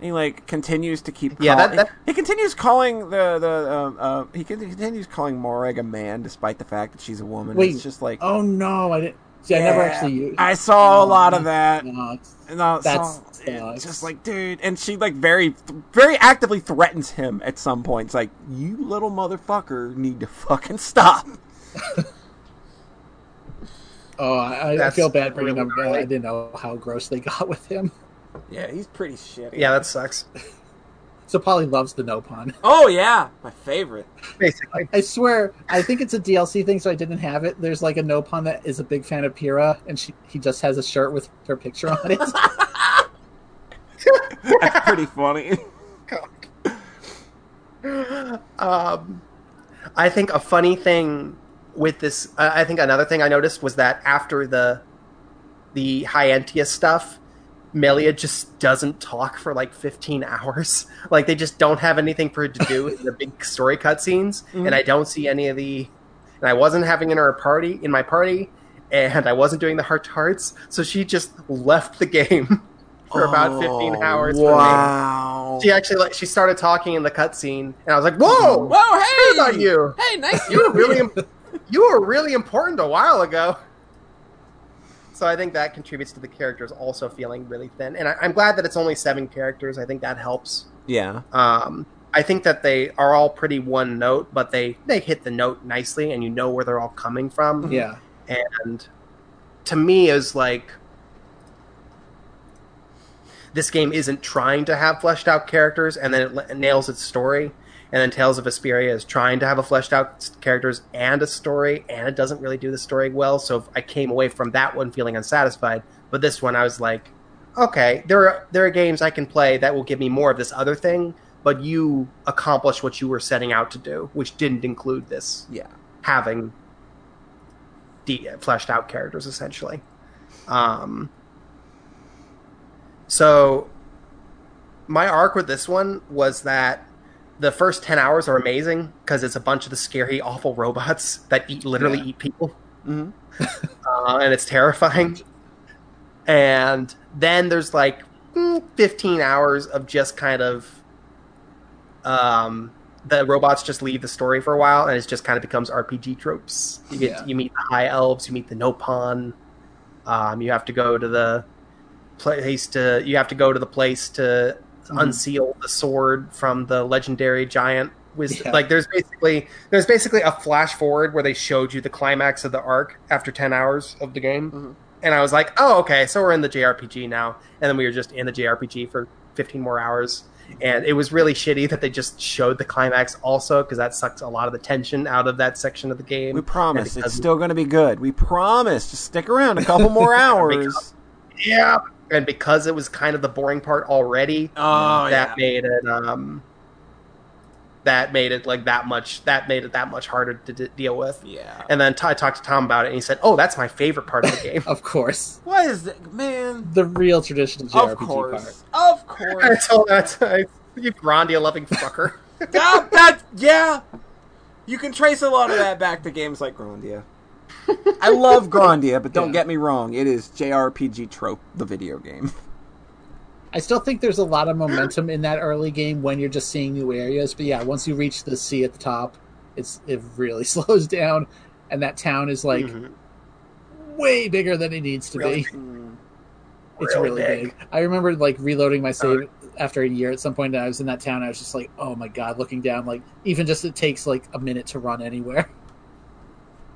He like continues to keep. Yeah, call- that- that- he continues calling the the um, uh, he con- continues calling Morag a man despite the fact that she's a woman. Wait, it's just like Oh no, I didn't. See, I never actually used. I saw a lot of that. No, it's- No, That's- so, just like, dude, and she like very, very actively threatens him at some point. It's like, you little motherfucker need to fucking stop. [LAUGHS] oh, I, I feel bad bringing really him. I didn't know how gross they [LAUGHS] got with him. Yeah, he's pretty shitty. Yeah, that sucks. So Polly loves the Nopon. [LAUGHS] Oh yeah, my favorite. Basically, I swear, I think it's a DLC thing, so I didn't have it. There's like a Nopon that is a big fan of Pyra, and she he just has a shirt with her picture on it. [LAUGHS] [LAUGHS] That's pretty funny. um, I think a funny thing with this, uh, I think another thing I noticed was that after the the High Entia stuff, Melia just doesn't talk for like 15 hours. [LAUGHS] Like they just don't have anything for her to do in the big story cutscenes, and mm-hmm. I don't see any of the. And I wasn't having in her party in my party, and I wasn't doing the heart to hearts, so she just left the game [LAUGHS] for about 15 Oh, hours. for me. Wow. She actually like she started talking in the cutscene, and I was like, "Whoa, mm-hmm. Whoa, hey! about you? Hey, nice. [LAUGHS] you were really, you were really important a while ago." It's so I think that contributes to the characters also feeling really thin. And I, I'm glad that it's only seven characters. I think that helps. Yeah. Um, I think that they are all pretty one note, but they they hit the note nicely, and you know where they're all coming from. Yeah. And to me, is like this game isn't trying to have fleshed out characters, and then it, l- nails its story. And then Tales of Vesperia is trying to have a fleshed out characters and a story, and it doesn't really do the story well. So I came away from that one feeling unsatisfied. But this one, I was like, okay, there are there are games I can play that will give me more of this other thing, but you accomplished what you were setting out to do, which didn't include this Yeah. having de- fleshed out characters essentially. Um, so my arc with this one was that the first 10 hours are amazing because it's a bunch of the scary awful robots that eat literally Yeah. eat people hmm [LAUGHS] uh, and it's terrifying and then there's like mm, 15 hours of just kind of um the robots just leave the story for a while and it just kind of becomes rpg tropes you get Yeah. you meet the high elves you meet the nopon um you have to go to the place to you have to go to the place to Mhm. unseal the sword from the legendary giant was Yeah. like there's basically there's basically a flash forward where they showed you the climax of the arc after 10 hours of the game Mhm. and i was like oh okay so we're in the jrpg now and then we were just in the jrpg for 15 more hours and it was really shitty that they just showed the climax also because that sucks a lot of the tension out of that section of the game We promise it's still going to be good. We promise. Just stick around a couple [LAUGHS] more hours. yeah and because it was kind of the boring part already Oh that made it um that made it like that much that made it that much harder to d- deal with yeah. and then t- I talked to Tom about it, and he said, "Oh, that's my favorite part of the game." [LAUGHS] Of course. What is that, man? The real traditional JRPG Of course. part. Of [LAUGHS] I course. told that I, you Grandia loving fucker. [LAUGHS] that, that, yeah. You can trace a lot of that back to games like Grandia. I love Grandia, but don't Yeah. get me wrong. It is JRPG trope, the video game. I still think there's a lot of momentum in that early game when you're just seeing new areas. But yeah, once you reach the sea at the top, it's it really [LAUGHS] slows down, and that town is like Mhm. way bigger than it needs to Really be. [LAUGHS] It's Real really big. big. I remember like reloading my save after a year at some point. And I was in that town. I was just like, oh my god, looking down. Like even just it takes like a minute to run anywhere. [LAUGHS]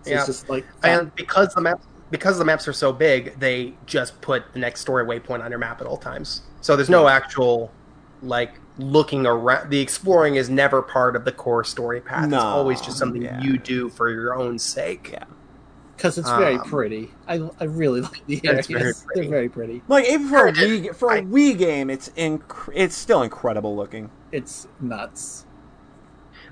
So Yeah. it's just like and because the maps because the maps are so big, they just put the next story waypoint on your map at all times. So there's no actual like looking around. The exploring is never part of the core story path. No, it's always just something yeah. you do for your own sake. Yeah. because it's very Um, pretty. I I really [LAUGHS] like the It's areas. very pretty. They're very pretty. Like even for a Wii, for a I- Wii game, it's inc- it's still incredible looking. It's nuts.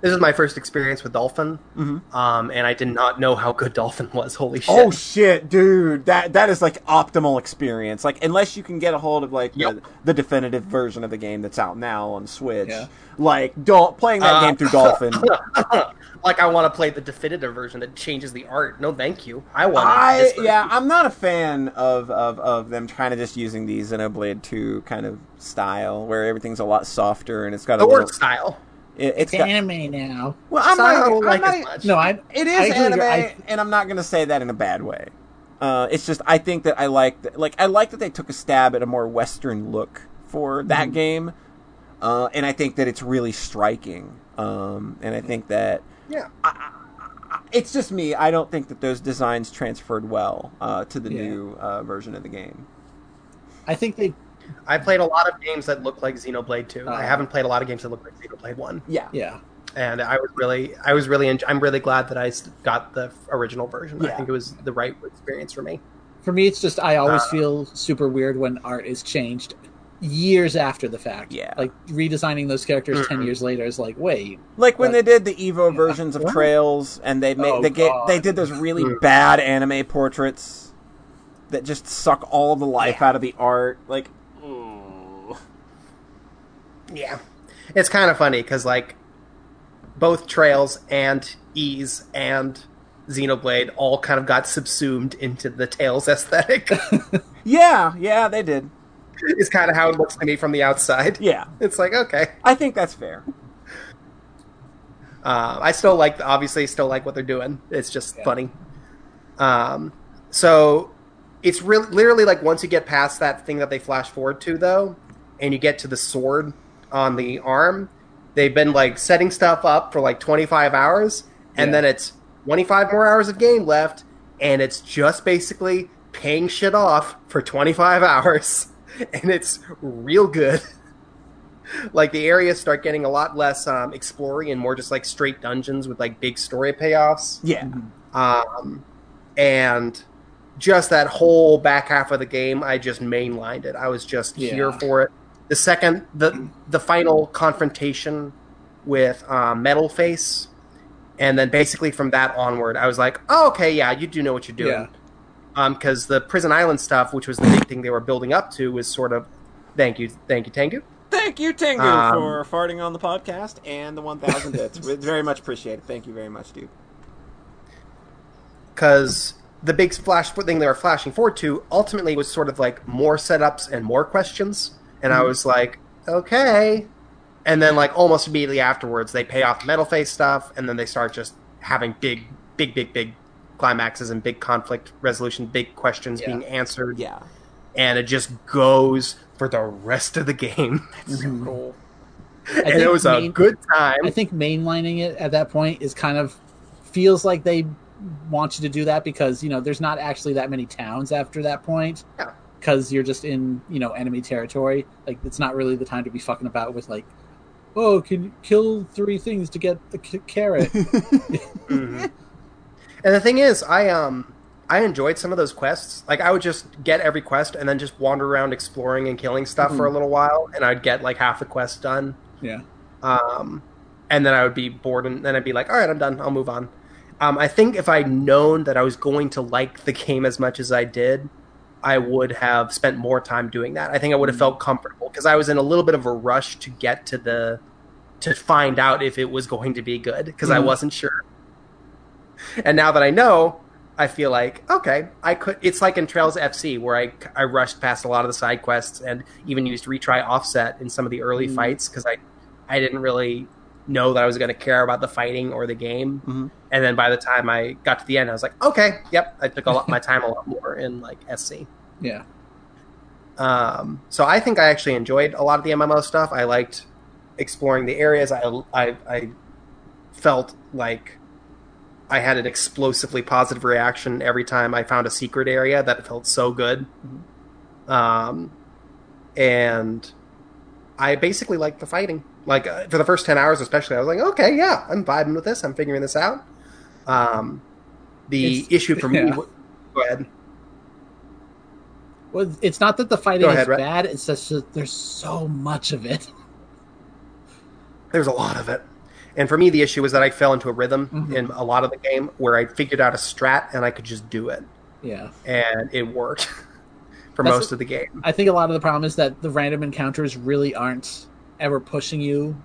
This is my first experience with Dolphin, Mhm. um, and I did not know how good Dolphin was. [LAUGHS] Holy shit! Oh shit, dude! That that is like optimal experience. Like unless you can get a hold of like Yep. the, the definitive version of the game that's out now on Switch. Yeah. Like don't playing that Uh, game through Dolphin. [LAUGHS] like I want to play the definitive version that changes the art. No, thank you. I want I yeah, I'm not a fan of, of, of them kind of just using the Xenoblade 2 kind of style where everything's a lot softer and it's got a the little, style. It, it's It's got, anime now. well, I'm So I not, don't I'm like not- as much. No, I It I agree. anime, I- and I'm not going to say that in a bad way. Uh, it's just I think that I like that, like I like that they took a stab at a more Western look for that Mm-hmm. game, uh, and I think that it's really striking. Um, and I think that Yeah. it's just me. I don't think that those designs transferred well uh, to the Yeah. new uh, version of the game. I think they I played a lot of games that look like Xenoblade 2. I Uh. haven't played a lot of games that look like Xenoblade 1. Yeah, yeah. And I was really, I was really, en- I'm really glad that I got the original version. I think it was the right experience for me. For me, it's just I always Uh. feel super weird when art is changed years after the fact. Yeah. like redesigning those characters ten Mhm. years later is like, wait, like when But- they did the Evo versions of What? Trails, and they made Oh, they get they did those really Mm. bad anime portraits that just suck all the life Yeah. out of the art. Like, ooh. Yeah. It's kind of funny because, like, both Trails and Ys and Xenoblade all kind of got subsumed into the Tales aesthetic. [LAUGHS] yeah, yeah, they did. It's kind of how it looks to me from the outside. Yeah, It's like, okay. I think that's fair. Uh, I still like, obviously, still like what they're doing. It's just Yeah. funny. Um, so, it's really literally like once you get past that thing that they flash forward to though, and you get to the sword on the arm, they've been like setting stuff up for like 25 hours, and Yeah. then it's 25 more hours of game left, and it's just basically paying shit off for 25 [LAUGHS] hours, and it's real good. [LAUGHS] like the areas start getting a lot less um, exploring and more just like straight dungeons with like big story payoffs Yeah. um, and just that whole back half of the game, I just mainlined it. I was just Yeah. here for it. The second, the the final confrontation with um, Metal Face, and then basically from that onward, I was like, oh, okay, yeah, you do know what you're doing. Because the Prison Island stuff, which was the big thing they were building up to, was sort of, thank you, thank you, Tengu. Thank you, Tengu, Um, for farting on the podcast and the 1,000 bits. [LAUGHS] We very much appreciate it. Thank you very much, dude. because the big flash thing they were flashing forward to ultimately was sort of like more setups and more questions and i was like okay and then like almost immediately afterwards they pay off metal face stuff and then they start just having big big big big climaxes and big conflict resolution big questions Yeah. being answered Yeah. and it just goes for the rest of the game [LAUGHS] Mhm. [LAUGHS] Cool. and think it was a good time I think mainlining it at that point is kind of feels like they want you to do that because you know there's not actually that many towns after that point. Yeah. Because you're just in you know enemy territory. Like it's not really the time to be fucking about with like, oh, can you kill three things to get the c- carrot? [LAUGHS] Mhm. And the thing is, I um I enjoyed some of those quests. Like I would just get every quest and then just wander around exploring and killing stuff for a little while, and I'd get like half the quest done. yeah. Um, and then I would be bored, and then I'd be like, "All right, I'm done. I'll move on." Um, I think if I'd known that I was going to like the game as much as I did, I would have spent more time doing that. I think I would have felt comfortable because I was in a little bit of a rush to get to the to find out if it was going to be good because I Mhm. wasn't sure. And now that I know, I feel like okay, I could. It's like in Trails FC where I I rushed past a lot of the side quests and even used retry offset in some of the early Mhm. fights because I I didn't really know that I was going to care about the fighting or the game. Mhm. And then by the time I got to the end, I was like, okay, yep, I took a lot, my time a lot more in like SC. Yeah. Um, so I think I actually enjoyed a lot of the MMO stuff. I liked exploring the areas. I, I, I felt like I had an explosively positive reaction every time I found a secret area that felt so good. Um, and I basically liked the fighting. Like uh, for the first ten hours, especially, I was like, okay, yeah, I'm vibing with this. I'm figuring this out. Um, the It's- [LAUGHS] issue for me. yeah. w- Go ahead. Well, it's not that the fighting Go is Rhett. bad. It's just that there's so much of it. There's a lot of it. And for me, the issue was that I fell into a rhythm Mhm. in a lot of the game where I figured out a strat and I could just do it. Yeah. And it worked [LAUGHS] for That's most a- of the game. I think a lot of the problem is that the random encounters really aren't ever pushing you.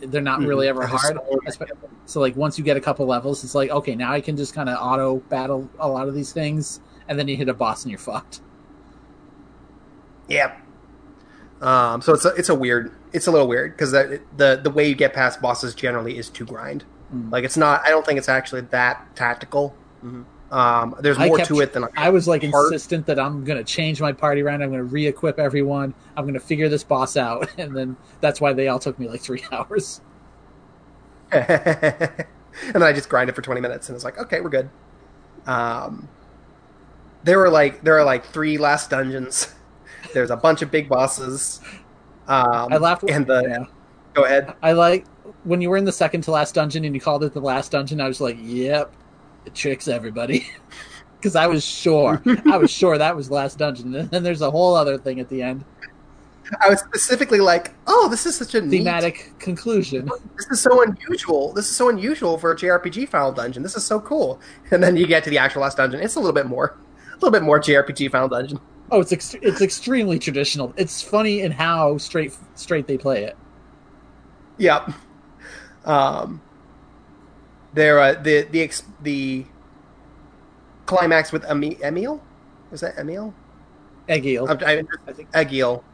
They're not really ever hard. so many Espe- of them. So like once you get a couple levels, it's like okay, now I can just kind of auto battle a lot of these things, and then you hit a boss and you're fucked. Yeah. Um, so it's a, it's a weird, it's a little weird because the, the the way you get past bosses generally is to grind. Mm. Like it's not. I don't think it's actually that tactical. Mhm. Um, there's more kept- to it than I was like Hard- insistent that I'm gonna change my party around. I'm gonna re-equip everyone. I'm gonna figure this boss out, [LAUGHS] and then that's why they all took me like three [LAUGHS] hours. [LAUGHS] and then I just grinded for 20 minutes and it's like, okay, we're good. Um, there were like there are like three last dungeons. There's a bunch of big bosses. Um, I laughed. And the yeah. go ahead. I like when you were in the second to last dungeon and you called it the last dungeon. I was like, "Yep, tricks everybody," [LAUGHS] because I was sure, I was sure that was the last dungeon. And then there's a whole other thing at the end, I was specifically like, oh, this is such a neat. thematic conclusion. This is so unusual. This is so unusual for a JRPG final dungeon. This is so cool. And then you get to the actual last dungeon. It's a little bit more, a little bit more JRPG final dungeon. Oh, it's ex- it's extremely traditional. It's funny in how straight straight they play it. Yep. Um, there, uh, the the ex- the climax with Emi- Emil was that Emil? Egil, I, I, I think. Egil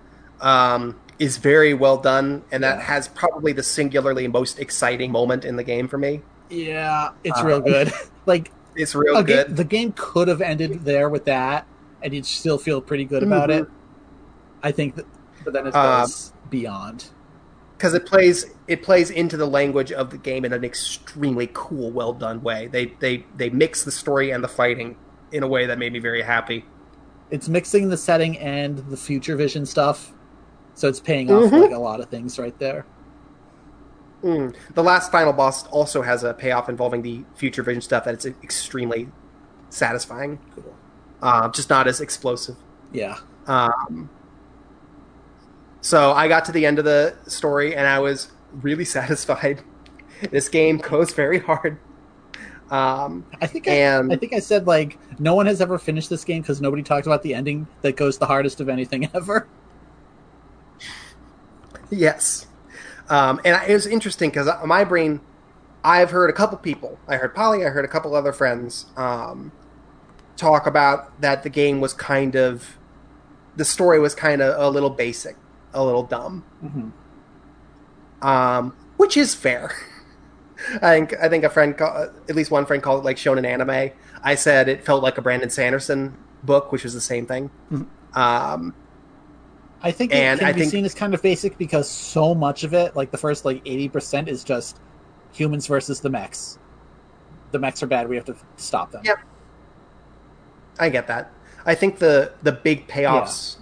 um, is very well done, and that Yeah. has probably the singularly most exciting moment in the game for me. Yeah, it's Uh, real good. [LAUGHS] like It's real good. the game could have ended there with that, and you'd still feel pretty good about Mhm. it. I think, that, but then it Uh, goes beyond. Because it plays it plays into the language of the game in an extremely cool, well done way. They they they mix the story and the fighting in a way that made me very happy. It's mixing the setting and the future vision stuff, so it's paying off Mhm. like a lot of things right there. Mm. The last final boss also has a payoff involving the future vision stuff that it's extremely satisfying. Cool. Uh, just not as explosive. Yeah, Um, so I got to the end of the story and I was really [LAUGHS] satisfied. This game goes very hard. Um, I think I, And- I think I said like no one has ever finished this game because nobody talked about the ending that goes the hardest of anything [LAUGHS] ever. Yes. Um, and it was interesting because my brain, I've heard a couple people, I heard Polly, I heard a couple other friends um, talk about that the game was kind of, the story was kind of a little basic, a little dumb, Mm-hmm. um, which is fair. [LAUGHS] I think I think a friend, call, at least one friend, called it like shonen anime. I said it felt like a Brandon Sanderson book, which was the same thing. Um, I think it And can I be think- seen as kind of basic because so much of it, like the first like eighty percent, is just humans versus the mechs. The mechs are bad. We have to stop them. Yep. I get that. I think the the big payoffs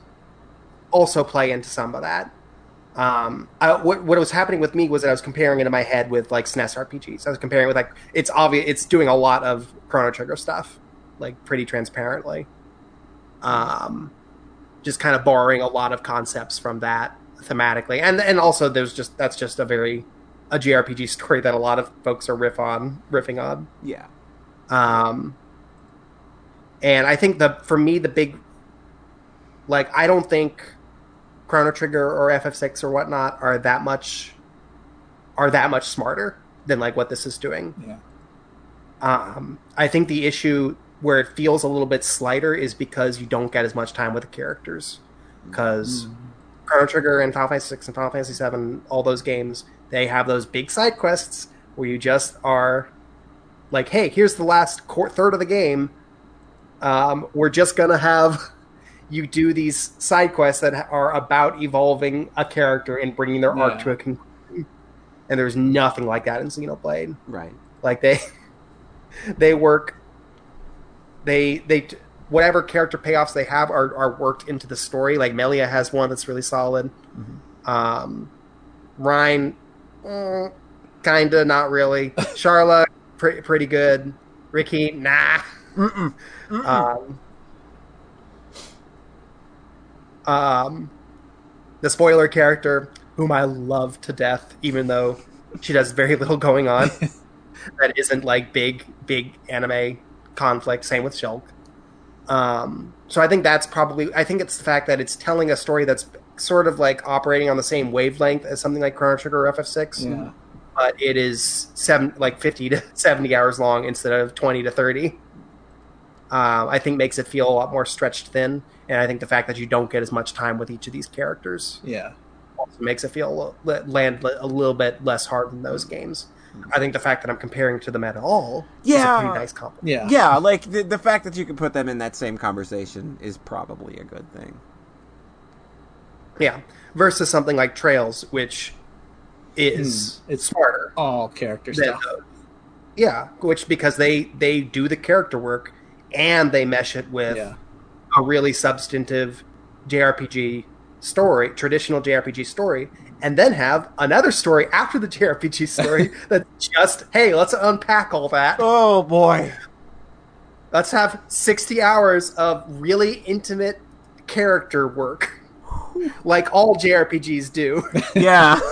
also play into some of that. Um, I, what what was happening with me was that I was comparing it in my head with like SNES RPGs. I was comparing it with like it's obvious it's doing a lot of Chrono Trigger stuff, like pretty transparently. Um, just kind of borrowing a lot of concepts from that thematically, and and also there's just that's just a very a JRPG story that a lot of folks are riff on riffing on. Yeah. Um, and I think the for me the big, like I don't think Chrono Trigger or FF6 or whatnot are that much, are that much smarter than like what this is doing. Yeah. Um, I think the issue where it feels a little bit slighter is because you don't get as much time with the characters. Because Chrono Trigger and Final Fantasy VI and Final Fantasy VII, all those games, they have those big side quests where you just are like, hey, here's the last third of the game. Um, we're just gonna have you do these side quests that are about evolving a character and bringing their arc to a conclusion. And there's nothing like that in Xenoblade. Right. Like they [LAUGHS] they work they they whatever character payoffs they have are, are worked into the story. Like Melia has one that's really solid. Um, Reyn, mm, kinda, not really. [LAUGHS] Sharla, pre- pretty good. Riki, nah. Mm-mm. Um, um, the spoiler character, whom I love to death, even though she does very little going on. [LAUGHS] that isn't like big, big anime conflict. Same with Shulk. Um, so I think that's probably. I think it's the fact that it's telling a story that's sort of like operating on the same wavelength as something like Chrono Trigger or FF6 Yeah. but it is seven like 50 to [LAUGHS] 70 hours long instead of 20 to 30 um, i think makes it feel a lot more stretched thin and i think the fact that you don't get as much time with each of these characters Yeah. also makes it feel a little, land a little bit less hard than those games i think the fact that i'm comparing to them at all is a Yeah. pretty nice compliment Yeah. Yeah, like the, the fact that you can put them in that same conversation is probably a good thing. yeah versus something like trails which is Hmm, it's- smarter All character than stuff. yeah which because they they do the character work and they mesh it with Yeah. a really substantive JRPG story, traditional JRPG story, and then have another story after the JRPG story [LAUGHS] that just, hey, let's unpack all that. Oh boy. Let's have 60 hours of really intimate character work, like all JRPGs do, Yeah. [LAUGHS]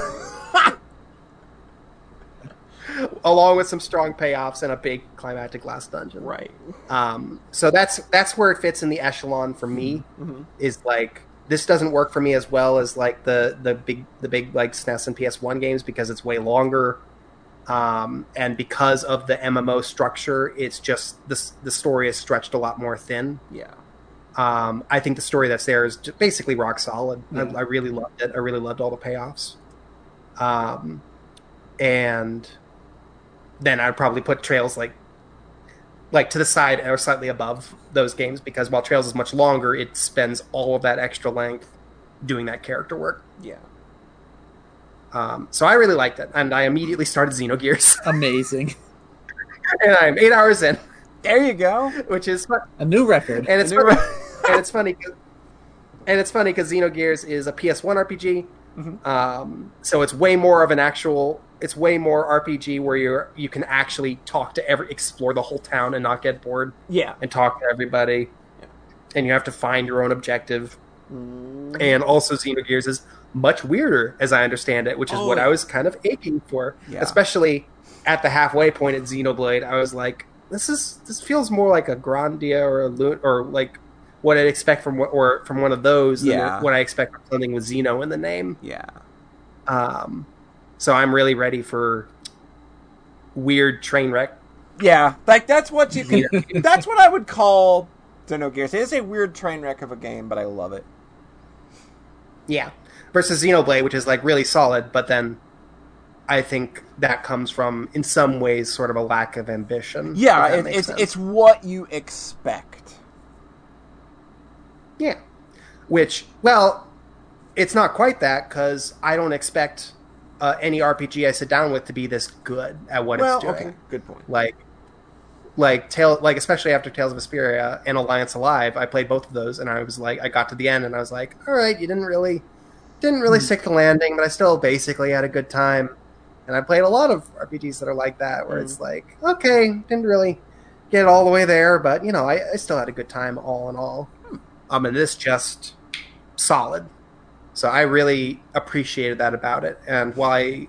[LAUGHS] along with some strong payoffs and a big climactic last dungeon. right. Um, so that's that's where it fits in the echelon for me. Mm-hmm. Is like this doesn't work for me as well as like the the big the big like SNES and PS1 games because it's way longer, um, and because of the MMO structure, it's just the the story is stretched a lot more thin. Yeah. Um, I think the story that's there is basically rock solid. Yeah. I, I really loved it. I really loved all the payoffs. Um, and then I'd probably put Trails like like to the side or slightly above those games because while Trails is much longer, it spends all of that extra length doing that character work. Yeah. Um, so I really liked it, and I immediately started Xenogears, [LAUGHS] Amazing. and I'm eight hours in, There you go. which is fun. A new record. And it's funny, you're- and it's funny, and it's funny because Xenogears is a PS1 RPG, Mhm. um, so it's way more of an actual. It's way more RPG where you're you can actually talk to every explore the whole town and not get bored Yeah. and talk to everybody, Yeah. and you have to find your own objective. Mm. And also, Xenogears is much weirder, as I understand it, which is Oh, what. I was kind of aching for, Yeah. especially at the halfway point at Xenoblade. I was like, this is this feels more like a Grandia or a Lu- or like what I'd expect from or from one of those Yeah. what I expect from something with Xeno in the name. Yeah. Um, so I'm really ready for weird train wreck. Yeah. Like that's what you can. [LAUGHS] that's what I would call Xenogears. It is a weird train wreck of a game, but I love it. Yeah. Versus Xenoblade, which is like really solid, but then I think that comes from, in some ways, sort of a lack of ambition. Yeah, it, it's sense. it's what you expect. Yeah. Which, well, it's not quite that because I don't expect uh, any RPG I sit down with to be this good at what well, it's doing. okay, good point. Like, like Tale, like especially after Tales of Vesperia and Alliance Alive, I played both of those, and I was like, I got to the end, and I was like, all right, you didn't really, didn't really Hmm. stick the landing, but I still basically had a good time. And I played a lot of RPGs that are like that, where Hmm. it's like, okay, didn't really get all the way there, but you know, I, I still had a good time all in all. Um, and this just solid. So I really appreciated that about it. And while I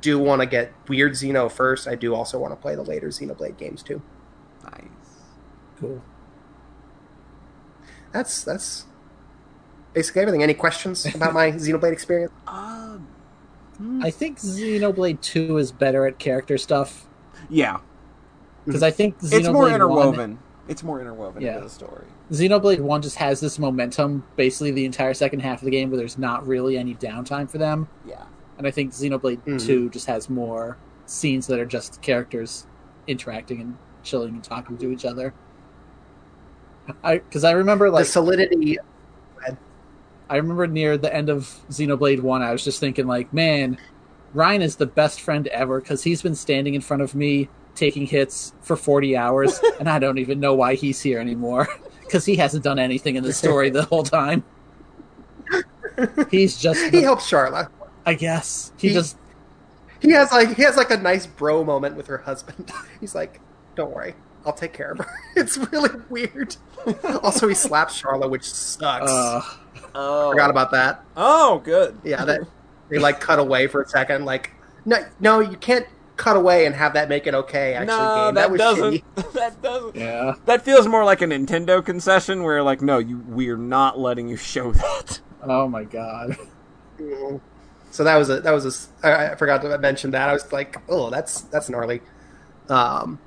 do want to get Weird Xeno first, I do also want to play the later Xenoblade games too. Nice. Cool. That's that's basically everything. Any questions [LAUGHS] about my Xenoblade experience? Um. I think Xenoblade 2 is better at character stuff Yeah, because I think Xenoblade it's more 1 interwoven. It's more interwoven Yeah. into the story. Xenoblade 1 just has this momentum basically the entire second half of the game where there's not really any downtime for them. Yeah. And I think Xenoblade Mhm. 2 just has more scenes that are just characters interacting and chilling and talking to each other. I because I remember like the solidity. I remember near the end of Xenoblade 1 I was just thinking like, man, Reyn is the best friend ever cuz he's been standing in front of me taking hits for 40 hours [LAUGHS] and I don't even know why he's here anymore [LAUGHS] cuz he hasn't done anything in the [LAUGHS] story the whole time. He's just He helps Sharla. I guess. He, He- just He has like he has like a nice bro moment with her husband. [LAUGHS] He's like, "Don't worry, I'll take care of her." [LAUGHS] It's really weird. also, he slaps Sharla, which sucks. uh Oh. Forgot about that. Oh, good. Yeah, that they like cut away for a second. Like, no, no, you can't cut away and have that make it okay. Actually, no, game. that, was doesn't. [LAUGHS] That doesn't. yeah. That feels more like a Nintendo concession, where like, no, you we're not letting you show that. Oh my god. So that was a that was a I forgot to mention that. I was like, oh, that's that's gnarly. Um,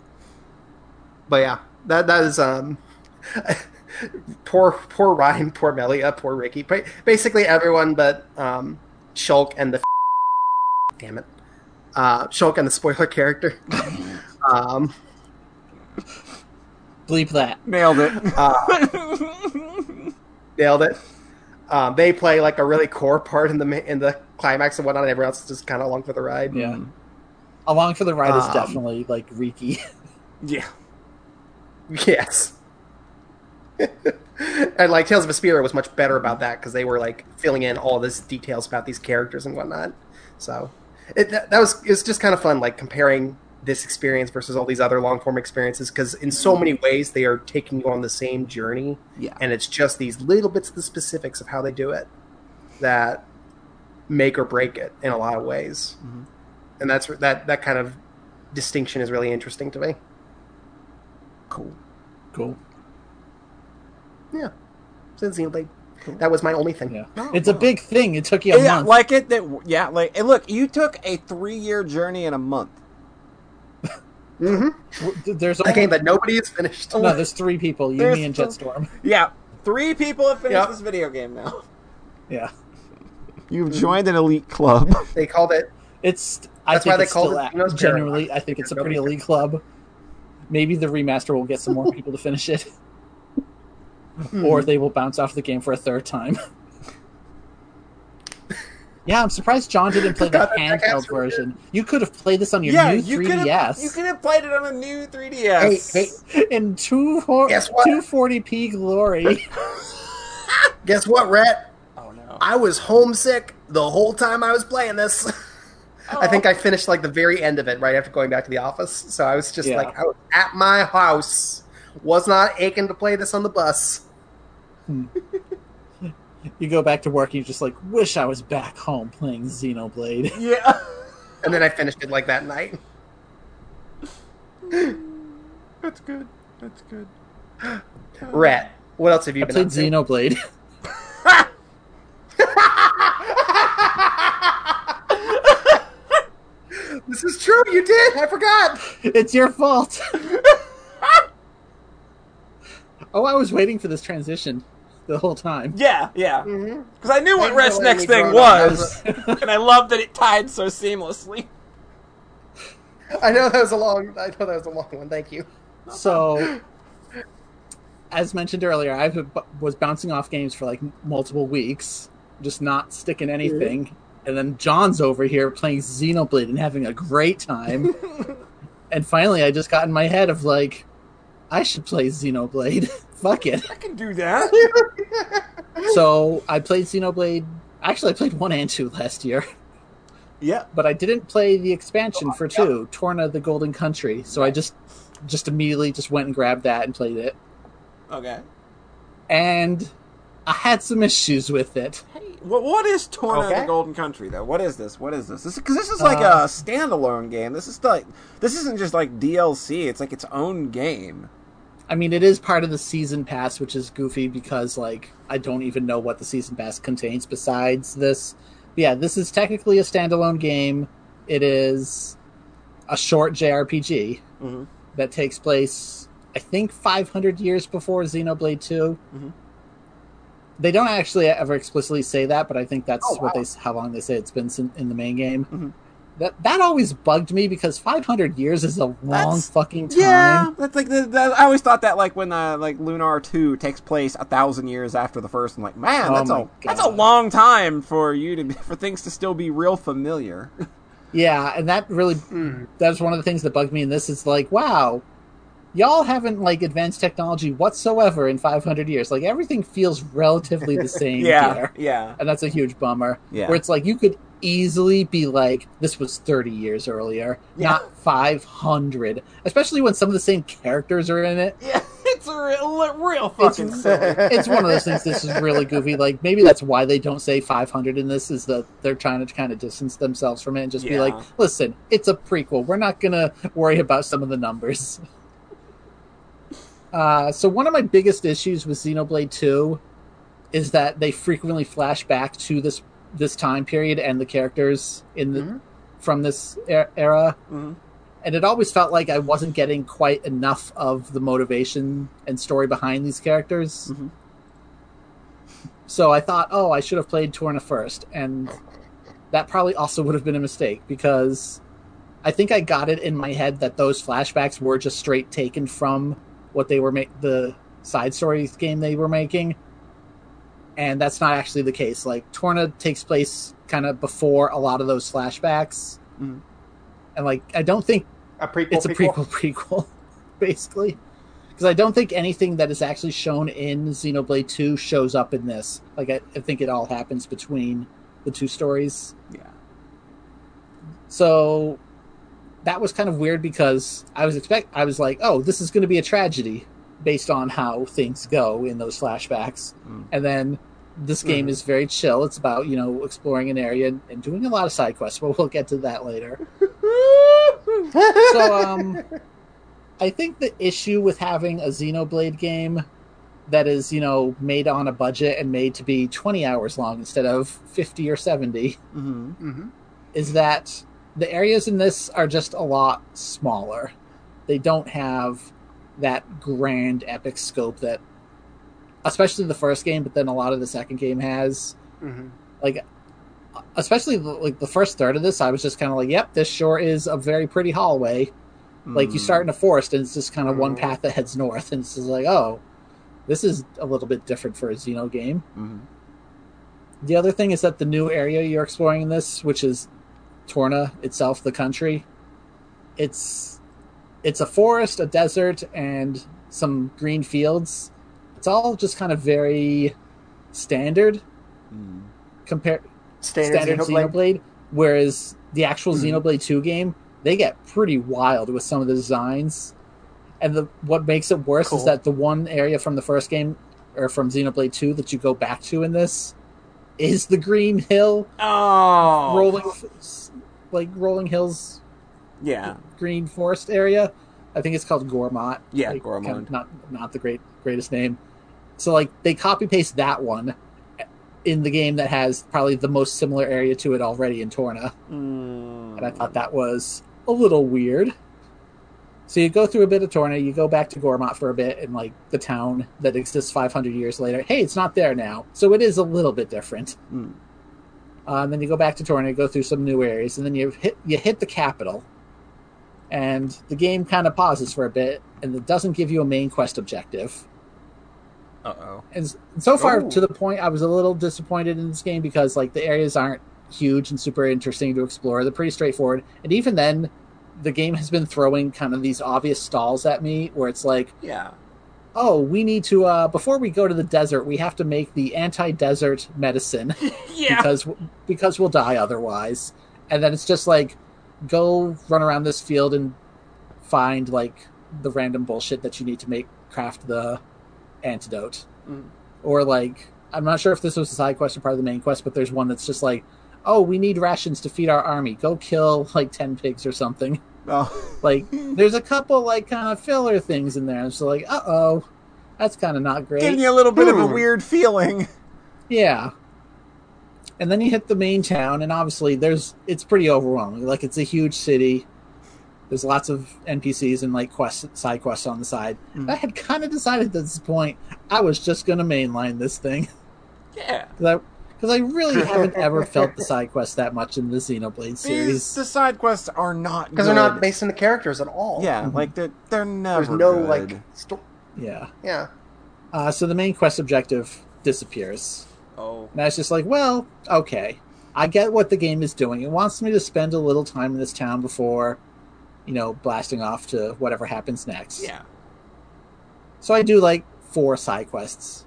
but yeah, that that is um. [LAUGHS] poor poor Reyn, poor Melia, poor Riki. Basically everyone but um, Shulk and the damn it, uh, Shulk and the spoiler character. um, Bleep that. Nailed it. uh, nailed it. Um, they play like a really core part in the in the climax and whatnot. And everyone else is just kind of along for the ride. Yeah. Along for the ride is Um, definitely like Riki. [LAUGHS] yeah. Yes. [LAUGHS] and like Tales of Vesperia was much better about that because they were like filling in all this details about these characters and whatnot. So it, that, that was it's just kind of fun, like comparing this experience versus all these other long form experiences because in so many ways they are taking you on the same journey, Yeah. and it's just these little bits of the specifics of how they do it that make or break it in a lot of ways, Mhm. and that's that that kind of distinction is really interesting to me. Cool. Cool. Yeah, since Xenoblade, that was my only thing. Yeah. Oh, It's a big thing. It took you a Yeah, month. like it. That yeah, like hey, look, you took a three-year journey in a month. [LAUGHS] hmm W- There's A game that nobody has finished. no, there's three people, you, There's me, and Jetstorm. [LAUGHS] Yeah, three people have finished Yep. this video game now. Yeah. You've joined an elite club. [LAUGHS] They called it. It's. I That's think why they it's called still it a- Xeno's genuinely. I think it's a pretty elite club. maybe the remaster will get some more people to finish it, Hmm. or they will bounce off the game for a third time. [LAUGHS] yeah, I'm surprised John didn't play the handheld jackass version. You could have played this on your yeah, new you could 3DS have you could have played it on a new 3DS. Hey, hey, in two four, what? 240p glory. [LAUGHS] guess what, Rhett? Oh no. I was homesick the whole time I was playing this. [LAUGHS] I think I finished like the very end of it right after going back to the office. So I was just Yeah. like, I was at my house, was not aching to play this on the bus. you go back to work, and you just like wish I was back home playing Xenoblade. [LAUGHS] Yeah. And then I finished it like that night. [LAUGHS] That's good. That's good. [GASPS] Rhett, what else have you I been played up to? Xenoblade. [LAUGHS] This is true. You did. I forgot. it's your fault. Oh, I was waiting for this transition the whole time. Yeah, yeah. Mm-hmm. Because I knew what Thanks Rhett's next thing was, [LAUGHS] [LAUGHS] and I loved that it tied so seamlessly. I know that was a long. I know that was a long one. Thank you. So, as mentioned earlier, I was bouncing off games for like multiple weeks, just not sticking anything. And then John's over here playing Xenoblade and having a great time. [LAUGHS] and finally, I just got in my head of like, I should play Xenoblade. [LAUGHS] Fuck it. I can do that. [LAUGHS] So I played Xenoblade. Actually, I played one and two last year, yeah. but I didn't play the expansion for two, Torna the Golden Country. So I just just immediately just went and grabbed that and played it. Okay. and I had some issues with it. Hey, what what is Torna Okay. the Golden Country though? What is this? What is this? This because this is like Uh, a standalone game. This is like this isn't just like DLC. It's like its own game. I mean, it is part of the season pass, which is goofy because like I don't even know what the season pass contains besides this. Yeah, this is technically a standalone game. It is a short JRPG Mhm. that takes place, I think, 500 years before Xenoblade 2. Mhm. They don't actually ever explicitly say that, but I think that's Oh, what they how long they say it's been in the main game. Mhm. That that always bugged me because 500 years is a long That's- fucking time. Yeah, that's like the, the, I always thought that like when uh, like Lunar Two takes place a thousand years after the first. I'm like, man, Oh that's my a that's a long time for you to be, for things to still be real familiar. Yeah, and that really Mm. that's one of the things that bugged me in this is like, wow, y'all haven't like advanced technology whatsoever in 500 years. Like everything feels relatively the [LAUGHS] same yeah, here. yeah, And that's a huge bummer. Yeah. Where it's like you could easily be like, this was 30 years earlier, Yeah. not 500. Especially when some of the same characters are in it. yeah. [LAUGHS] It's a real, real fucking silly. It's one of those things. This is really goofy. Like maybe that's why they don't say 500 in this. Is that they're trying to kind of distance themselves from it and just be like, listen, it's a prequel. We're not gonna worry about some of the numbers. [LAUGHS] Uh, so one of my biggest issues with Xenoblade 2 is that they frequently flash back to this this time period and the characters in the Mhm. from this er- era Mhm. and it always felt like I wasn't getting quite enough of the motivation and story behind these characters. Mhm. So I thought, oh, I should have played Torna first, and that probably also would have been a mistake because I think I got it in my head that those flashbacks were just straight taken from what they were ma- the side stories game they were making, and that's not actually the case. Like Torna takes place kind of before a lot of those flashbacks, Mhm. and like I don't think A prequel. it's a prequel prequel [LAUGHS] basically because i don't think anything that is actually shown in xenoblade 2 shows up in this like I, I think it all happens between the two stories Yeah. so that was kind of weird because i was expect i was like oh this is going to be a tragedy based on how things go in those flashbacks. Mm. and then this game is very chill. It's about you know exploring an area and, and doing a lot of side quests [LAUGHS] but we'll get to that later. So um i think the issue with having a xenoblade game that is you know made on a budget and made to be 20 hours long instead of 50 or 70 Mm-hmm. hmm is that the areas in this are just a lot smaller. They don't have that grand epic scope that especially the first game but then a lot of the second game has hmm like especially the, like the first third of this i was just kind of like yep this sure is a very pretty hallway Like you start in a forest and it's just kind of one path that heads north, and it's just like, oh, this is a little bit different for a Xeno game. Mhm. The other thing is that the new area you're exploring in this, which is Torna itself, the country, it's it's a forest, a desert, and some green fields. It's all just kind of very standard Mm. compared Standard, standard Xenoblade. Xenoblade. Whereas the actual Mhm. Xenoblade 2 game, they get pretty wild with some of the designs. And the what makes it worse Cool. is that the one area from the first game or from Xenoblade 2 that you go back to in this is the green hill Oh, rolling like rolling hills Yeah, green forest area. I think it's called Gormott. Yeah, Like, Gormott. kind of not not the great greatest name. So like they copy paste that one in the game that has probably the most similar area to it already in Torna, Mm. and I thought that was a little weird. So you go through a bit of Torna, you go back to Gormott for a bit, and like the town that exists 500 years later. Hey, it's not there now, so it is a little bit different. Mm. Uh, and then you go back to Torna, go through some new areas, and then you hit you hit the capital, and the game kind of pauses for a bit, and it doesn't give you a main quest objective. Uh oh. And so far, Oh. to the point, I was a little disappointed in this game because like the areas aren't huge and super interesting to explore. They're pretty straightforward, and even then, the game has been throwing kind of these obvious stalls at me, where it's like, Yeah. oh, we need to uh, before we go to the desert, we have to make the anti-desert medicine. [LAUGHS] Yeah. because because we'll die otherwise. And then it's just like go run around this field and find like the random bullshit that you need to make craft the antidote. Mm. Or like I'm not sure if this was a side quest or part of the main quest, but there's one that's just like, oh, we need rations to feed our army. Go kill like ten pigs or something. Oh. [LAUGHS] Like there's a couple like kind of filler things in there. It's like, uh oh, that's kind of not great. Giving you a little bit of a Hmm. weird feeling. Yeah. And then you hit the main town, and obviously there's it's pretty overwhelming. Like it's a huge city. There's lots of NPCs and like quests, side quests on the side. Mm. I had kind of decided at this point I was just gonna mainline this thing Yeah. [LAUGHS] because I, 'cause I really [LAUGHS] haven't ever felt the side quests that much in the Xenoblade These series. the side quests are not because they're not based on the characters at all. Yeah, like they're they're never. there's no good. like sto- Yeah. yeah. Uh, so the main quest objective disappears. Oh. And I was just like, well, okay. I get what the game is doing. It wants me to spend a little time in this town before, you know, blasting off to whatever happens next. Yeah. So I do like four side quests.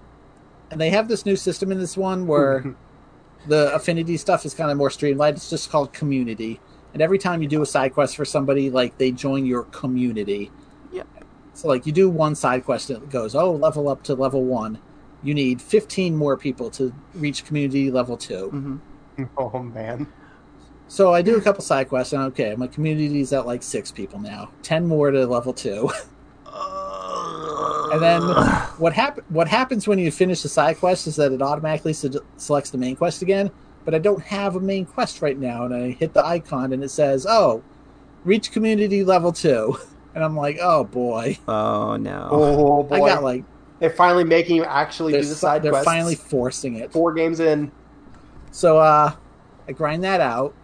And they have this new system in this one where [LAUGHS] the affinity stuff is kind of more streamlined. It's just called community. And every time you do a side quest for somebody, like they join your community. Yep. So like you do one side quest and it goes, oh, level up to level one. You need 15 more people to reach community level two. hmm [LAUGHS] Oh man. So I do a couple side quests and okay, my community's at like six people now. Ten more to level two. And then what hap- what happens when you finish the side quest is that it automatically se- selects the main quest again. But I don't have a main quest right now, and I hit the icon and it says, "Oh, reach community level two. [LAUGHS] And I'm like, "Oh boy, Oh no. Oh boy. I got like they're finally making you actually they're, do the side quests. they're quests. finally forcing it." four games in. So uh, I grind that out.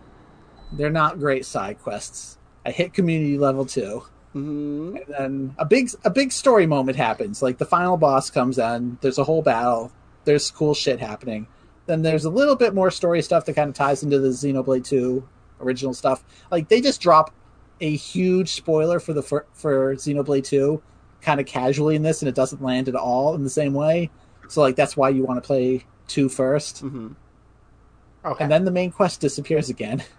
They're not great side quests. I hit community level two. hmm And then a big a big story moment happens. Like the final boss comes in. There's a whole battle. There's cool shit happening. Then there's a little bit more story stuff that kind of ties into the Xenoblade 2 original stuff. Like they just drop a huge spoiler for the for, for Xenoblade 2 kind of casually in this and it doesn't land at all in the same way. So like that's why you want to play 2 first. hmm Okay. And then the main quest disappears again. [LAUGHS]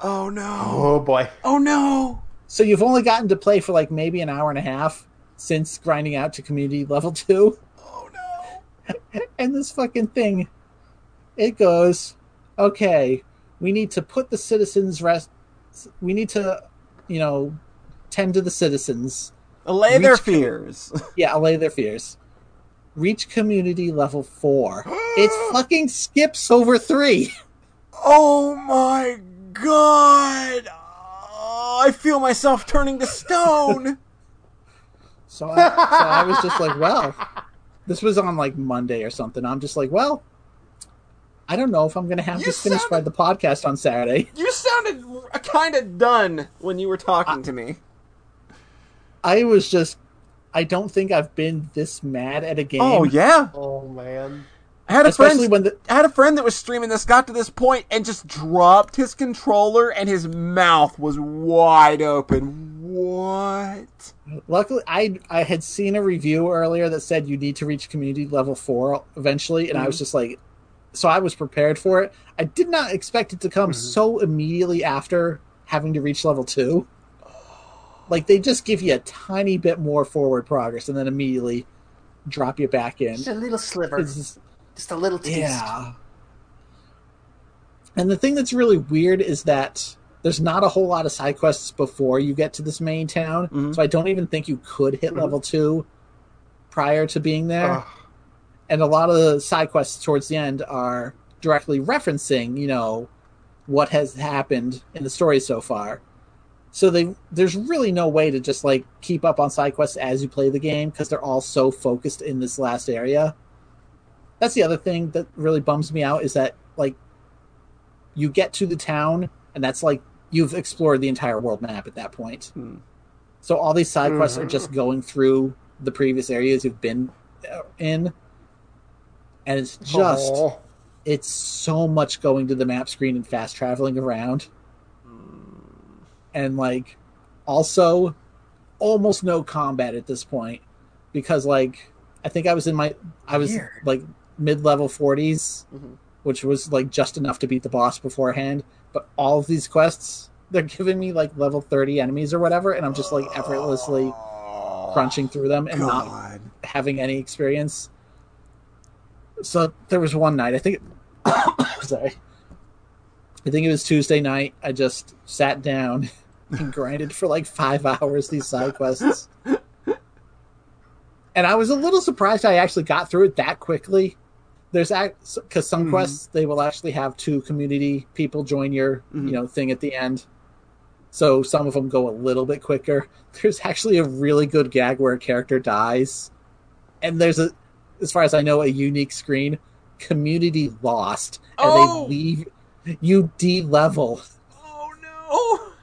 Oh no. oh boy. Oh no. So you've only gotten to play for like maybe an hour and a half since grinding out to community level [LAUGHS] 2. Oh no. [LAUGHS] and this fucking thing it goes okay we need to put the citizens rest we need to you know tend to the citizens Allay their Reach com- fears. [LAUGHS] yeah allay their fears reach community level four it [GASPS] fucking skips over three oh my god. Oh, I feel myself turning to stone. [LAUGHS] so I, so I was just like well this was on like monday or something i'm just like well i don't know if i'm gonna have You this finished by the podcast on saturday you sounded kind of done when you were talking to me. I was just. I don't think I've been this mad at a game. Oh yeah, Oh man. I had a Especially friend. when the I had a friend that was streaming this, got to this point, and just dropped his controller, and his mouth was wide open. What? luckily I I had seen a review earlier that said you need to reach community level four eventually, and I was mm-hmm. just like, so I was prepared for it. I did not expect it to come mm-hmm. so immediately after having to reach level two. Like they just give you a tiny bit more forward progress and then immediately drop you back in. Just a little sliver, just- just a little taste. yeah. And the thing that's really weird is that there's not a whole lot of side quests before you get to this main town. Mhm. So I don't even think you could hit level two prior to being there. Ugh. And a lot of the side quests towards the end are directly referencing, you know, what has happened in the story so far. So they there's really no way to just like keep up on side quests as you play the game because they're all so focused in this last area. That's the other thing that really bums me out is that like you get to the town and that's like you've explored the entire world map at that point. Hmm. So all these side quests are Mhm. just going through the previous areas you've been uh, in, and it's just Oh. it's so much going to the map screen and fast traveling around, and like also almost no combat at this point because like I think I was in my I was Weird. like mid level 40s, Mhm. which was like just enough to beat the boss beforehand. But all of these quests, they're giving me like level 30 enemies or whatever, and I'm just like effortlessly crunching through them and not having any experience. So there was one night, I think, [COUGHS] sorry, I think it was Tuesday night. I just sat down and grinded for like five hours these side quests, and I was a little surprised I actually got through it that quickly. There's because some Mhm. quests they will actually have two community people join your Mhm. you know thing at the end. So some of them go a little bit quicker. [LAUGHS] There's actually a really good gag where a character dies, and there's a, as far as I know, a unique screen. Community lost, and Oh! they leave you de-level. Oh no! [LAUGHS]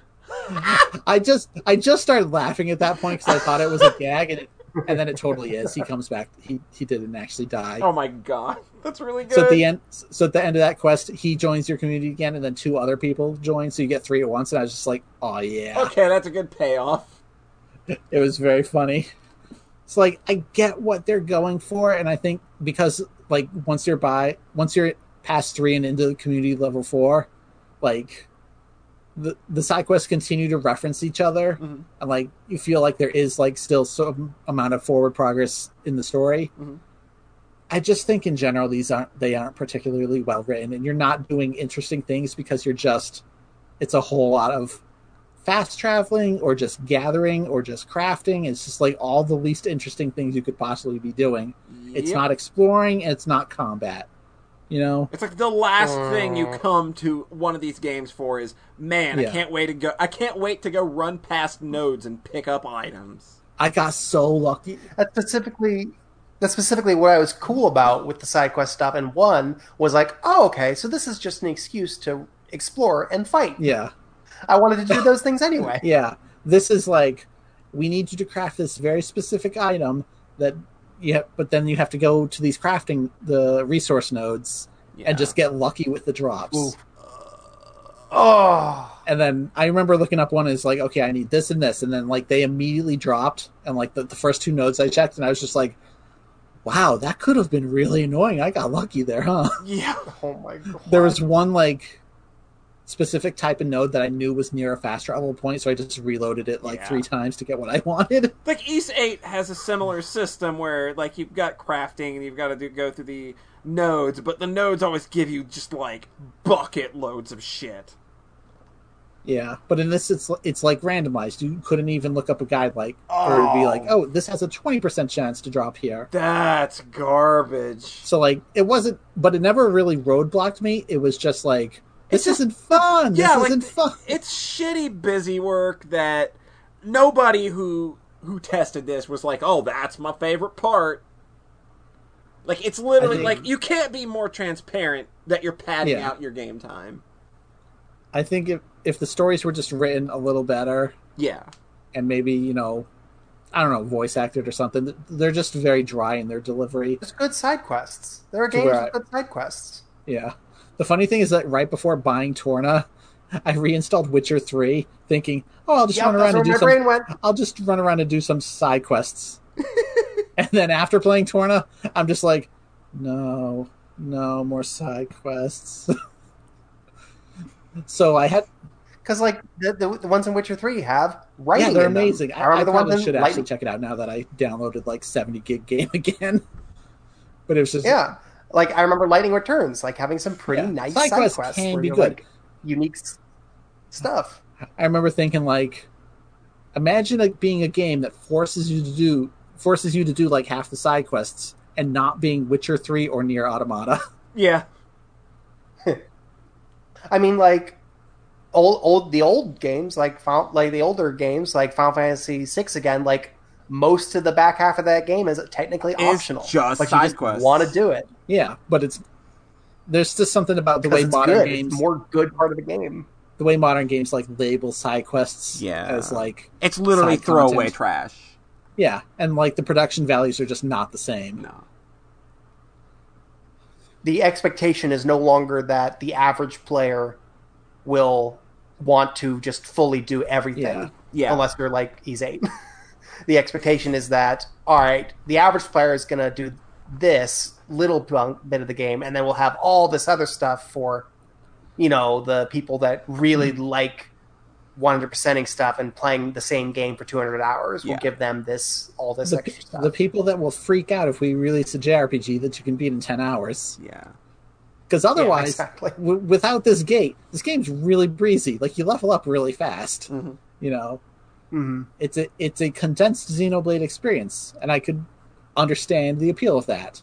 I just I just started laughing at that point because I thought it was a gag, and it, and then it totally is. He comes back. He he didn't actually die. Oh my god, that's really good. So at the end, so at the end of that quest, he joins your community again, and then two other people join, so you get three at once. And I was just like, "Oh yeah!" Okay, that's a good payoff. It was very funny. It's like I get what they're going for, and I think because like once you're by, once you're past three and into the community level four, like the the side quests continue to reference each other, Mhm. and like you feel like there is like still some amount of forward progress in the story. Mhm. I just think in general these aren't they aren't particularly well written, and you're not doing interesting things because you're just it's a whole lot of fast traveling or just gathering or just crafting. It's just like all the least interesting things you could possibly be doing. It's not exploring and it's not combat. You know? It's like the last thing you Uh. come to one of these games for is, man, I can't wait to go. I can't wait to go run past nodes and pick up items. I got so lucky. That's specifically that's specifically what I was cool about with the side quest stuff. And one was like, oh, okay, so this is just an excuse to explore and fight. Yeah. I wanted to do [LAUGHS] those things anyway. Yeah. This is like we need you to craft this very specific item that yeah, but then you have to go to these crafting the resource nodes Yeah. and just get lucky with the drops. Ooh. Oh, And then I remember looking up one is like, okay, I need this and this, and then like they immediately dropped, and like the, the first two nodes I checked, and I was just like, wow, that could have been really annoying. I got lucky there, huh? yeah. [LAUGHS] oh my god. There was one like specific type of node that I knew was near a fast travel point, so I just reloaded it like Yeah. three times to get what I [LAUGHS] wanted. Like Ys Eight has a similar system where like you've got crafting and you've got to do, go through the nodes, but the nodes always give you just like bucket loads of shit. Yeah, but in this, it's it's like randomized. You couldn't even look up a guide like or be oh. like, oh, this has a twenty percent chance to drop here. That's garbage. So like it wasn't, but it never really roadblocked me. It was just like this It's just- isn't fun. yeah, this like, isn't fun. It's shitty busy work that nobody who who tested this was like, "Oh, that's my favorite part." Like it's literally think- like you can't be more transparent that you're padding Yeah. out your game time. I think if if the stories were just written a little better Yeah. and maybe you know I don't know, voice acted or something. They're just very dry in their delivery. There's good side quests. There are games with good side quests. Yeah. The funny thing is that right before buying Torna, I reinstalled Witcher 3 thinking, "Oh, I'll just Yep, run around and do my some brain went. I'll just run around and do some side quests." [LAUGHS] and then after playing Torna, I'm just like, "No, no more side quests." [LAUGHS] so I had Because like the, the the ones in Witcher Three have writing. yeah, they're in them. amazing. I remember the probably should actually Lightning. check it out now that I downloaded like 70 gig game [LAUGHS] again. but it was just Yeah, like I remember Lightning Returns, like having some pretty Yeah. nice Side side, quests can be good. like, unique stuff. I remember thinking like, imagine like being a game that forces you to do forces you to do like half the side quests and not being Witcher Three or NieR Automata. [LAUGHS] Yeah. [LAUGHS] I mean, like old old the old games, like like the older games, like Final Fantasy VI again, like. Most of the back half of that game is technically Is optional, just but side you just quests. want to do it yeah, but it's there's just something about the way modern good. games, It's more good part of the game. the way modern games like label side quests Yeah. as like It's literally Side throwaway content. trash. yeah, and like the production values are just not the same. No. the expectation is no longer that the average player will want to just fully do everything Yeah. Yeah. unless you're like Ys Eight [LAUGHS] the expectation is that all right the average player is going to do this little bit of the game and then we'll have all this other stuff for you know the people that really Hmm. like 100%ing stuff and playing the same game for 200 hours we'll Yeah. give them this all this The, extra stuff the people that will freak out if we release a JRPG that you can beat in 10 hours. Yeah. Because Yeah, otherwise, exactly. w- without this gate, this game's really breezy. Like you level up really fast. Mhm. You know, Mhm. it's a it's a condensed Xenoblade experience, and I could understand the appeal of that.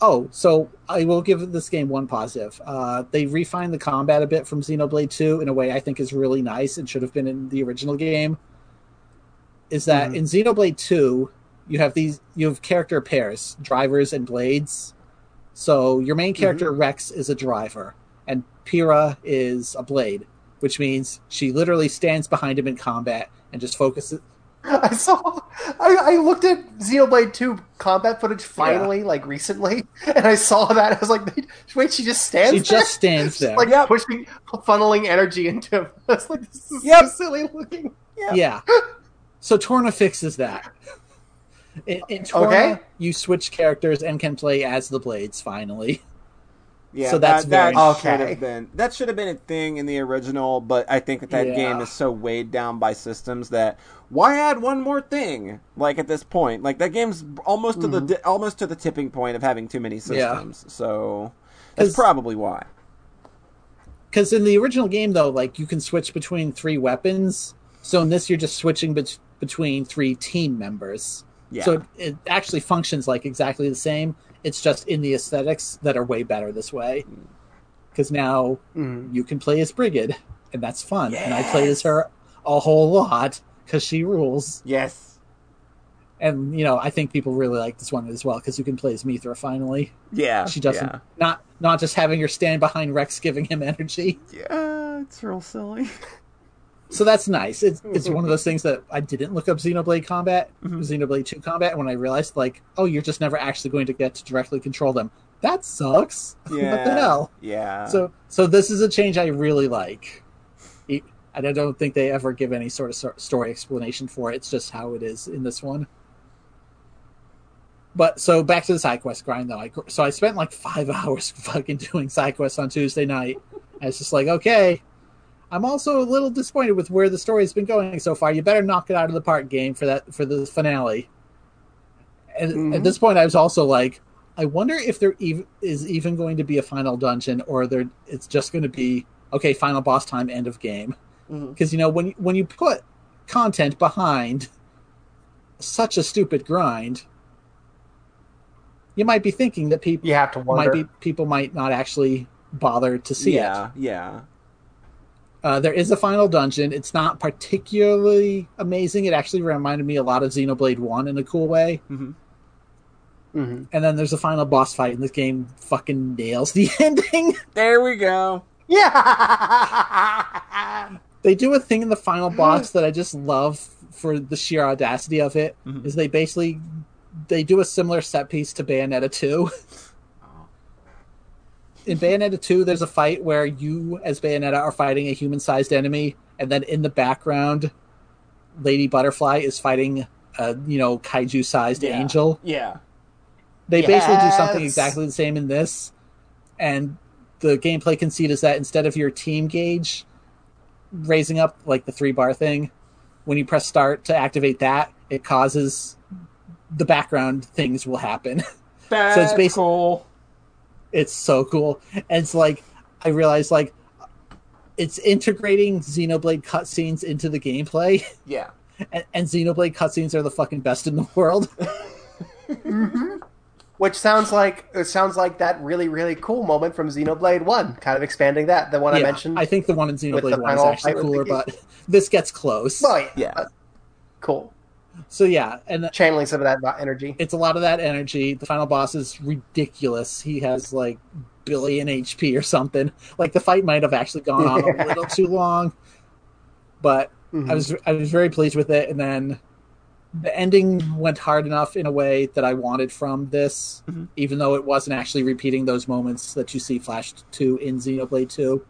Oh, so I will give this game one positive. Uh, they refined the combat a bit from Xenoblade Two in a way I think is really nice and should have been in the original game. Is that Mhm. in Xenoblade Two, you have these you have character pairs, drivers and blades. So your main character Rex is a driver, and Pyra is a blade, which means she literally stands behind him in combat and just focus it. [LAUGHS] I saw. I, I looked at Xenoblade 2 combat footage finally, like recently, [LAUGHS] and I saw that. I was like, "Wait, she just stands She there, just stands Just, there. like Yep. pushing, funneling energy into him." [LAUGHS] I was like, "This is Yep. so silly looking." Yep. Yeah. So Torna fixes that. In, in Torna, Okay. you switch characters and can play as the Blades finally. Yeah, So that's that, that should have been that should have been a thing in the original, but I think that that Yeah. game is so weighed down by systems that why add one more thing? Like at this point, like that game's almost to the almost to the tipping point of having too many Mm-hmm. Yeah. systems. So that's probably why. Because in the original game, though, like you can switch between three weapons. So in this, you're just switching bet- between three team members. Yeah. So it, it actually functions like exactly the same. It's just in the aesthetics that are way better this way. Because now Mhm. you can play as Brigid, and that's fun. And I played as her a whole lot because she rules. yes. And you know, I think people really like this one as well because you can play as Mythra finally. Yeah. She doesn't Yeah. not not just having her stand behind Rex giving him energy. yeah, it's real silly. [LAUGHS] So that's nice. It's it's mm-hmm. one of those things that I didn't look up Xenoblade combat, mm-hmm. Xenoblade Two combat, when I realized like, oh, you're just never actually going to get to directly control them. That sucks. Yeah. [LAUGHS] what the hell? Yeah. So so this is a change I really like. And I don't think they ever give any sort of story explanation for it. It's just how it is in this one. But so back to the side quest grind though. I, so I spent like five [LAUGHS] hours fucking doing side quests on Tuesday night. I was just like, okay. I'm also a little disappointed with where the story's been going so far. You better knock it out of the park, game, for that for the finale. And Mhm. at this point, I was also like, I wonder if there ev- is even going to be a final dungeon, or there it's just going to be okay, final boss time, end of game. Because you know when when you put content behind such a stupid grind, you might be thinking that people You have to wonder. might be people might not actually bother to see it. yeah, yeah. Uh, there is a final dungeon. It's not particularly amazing. It actually reminded me a lot of Xenoblade One in a cool way. hmm hmm And then there's a final boss fight, and this game fucking nails the [LAUGHS] ending. There we go. Yeah. [LAUGHS] they do a thing in the final boss [GASPS] that I just love for the sheer audacity of it is they basically they do a similar set piece to Bayonetta 2. [LAUGHS] In Bayonetta 2, there's a fight where you, as Bayonetta, are fighting a human sized enemy, and then in the background, Lady Butterfly is fighting a, you know, kaiju sized Yeah. angel. Yeah. They basically do something exactly the same in this, and the gameplay conceit is that instead of your team gauge raising up like the three bar thing, when you press start to activate that, it causes the background things will happen. [LAUGHS] That's it's basically, cool. It's so cool, and it's like I realized like it's integrating Xenoblade cutscenes into the gameplay, [LAUGHS] Yeah. and, and Xenoblade cutscenes are the fucking best in the world. [LAUGHS] Which sounds like it sounds like that really really cool moment from Xenoblade One, kind of expanding that. The one I mentioned. I think the one in Xenoblade One is final actually cooler, but this gets close. Oh, yeah. Yeah. Uh, cool. So yeah, and Channeling some of that energy. it's a lot of that energy. The final boss is ridiculous. He has like billion HP or something. Like the fight might have actually gone on a little too long, but I mm-hmm. was I was very pleased with it. And then the ending went hard enough in a way that I wanted from this, mm-hmm. even though it wasn't actually repeating those moments that you see flashed to in Xenoblade Two.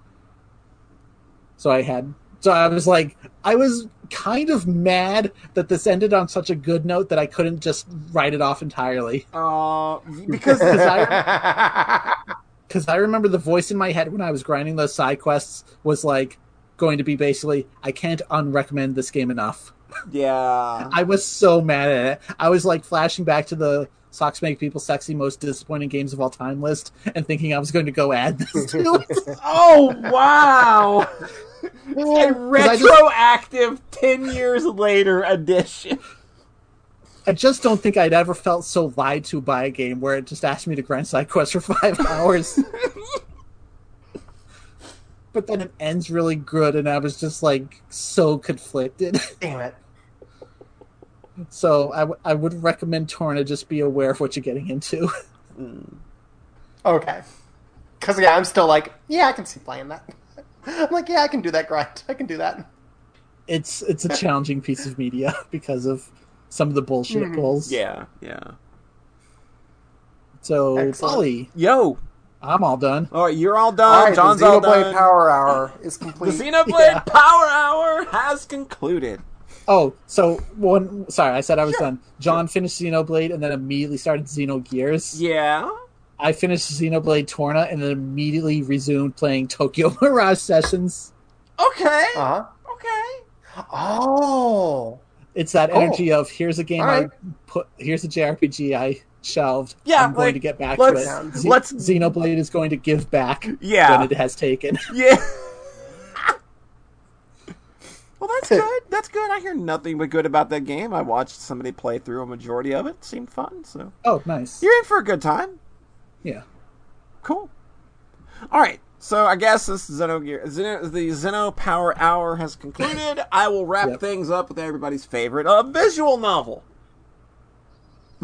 So I had so I was like I was kind of mad that this ended on such a good note that I couldn't just write it off entirely. Uh, because Because I [LAUGHS] because I remember the voice in my head when I was grinding those side quests was like going to be basically I can't unrecommend this game enough. Yeah. I was so mad at it. I was like flashing back to the Socks Make People Sexy Most Disappointing Games of All Time list and thinking I was going to go add this to [LAUGHS] it. Oh wow! [LAUGHS] a 'Cause I just- retroactive ten years later edition. I just don't think I'd ever felt so lied to by a game where it just asked me to grind side quests for five [LAUGHS] hours. But then it ends really good, and I was just like so conflicted. [LAUGHS] Damn it. So I, w- I would recommend Torna just be aware of what you're getting into. [LAUGHS] Hmm. Okay. Because yeah, I'm still like, yeah, I can see playing that. [LAUGHS] I'm like, yeah, I can do that grind. I can do that. It's it's a challenging piece of media because of some of the bullshit mm-hmm. pulls. Yeah, yeah. So Excellent. Polly, Yo, I'm all done. all right, you're all All done. right, John's the all Xenoblade done. Power Hour is complete. the complete. Xenoblade Yeah. Power Hour has concluded. Oh, so one. Sorry, I said I was done. John finished Xenoblade and then immediately started Xenogears. Yeah. I finished Xenoblade Torna and then immediately resumed playing Tokyo [LAUGHS] Mirage Sessions. Okay. Uh huh. Okay. Oh. It's that Cool. energy of here's a game All I put, here's a JRPG I shelved. Yeah, I'm going like, to get back let's- to it. Z- let's- Xenoblade is going to give back Yeah. when it has taken. [LAUGHS] Yeah. well, that's good. That's good. I hear nothing but good about that game. I watched somebody play through a majority of it. Seemed fun. So Oh, nice. you're in for a good time. Yeah. Cool. All right. So I guess this Zeno, Zeno the Zeno Power Hour has concluded. [LAUGHS] I will wrap Yep. things up with everybody's favorite, a visual novel.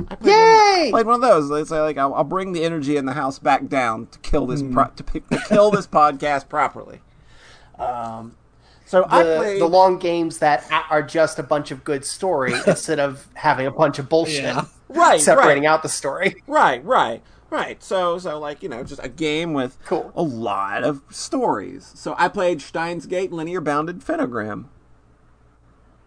I played Yay! One, played one of those. They say like I'll, I'll bring the energy in the house back down to kill this pro- to, pick, to kill this podcast properly. Um, so I The, played the long games that are just a bunch of good story [LAUGHS] instead of having a bunch of bullshit Yeah. [LAUGHS] right, separating right. out the story. Right, right, right. So, so like you know, just a game with Cool. a lot of stories. So I played Steins Gate Linear Bounded Phenogram.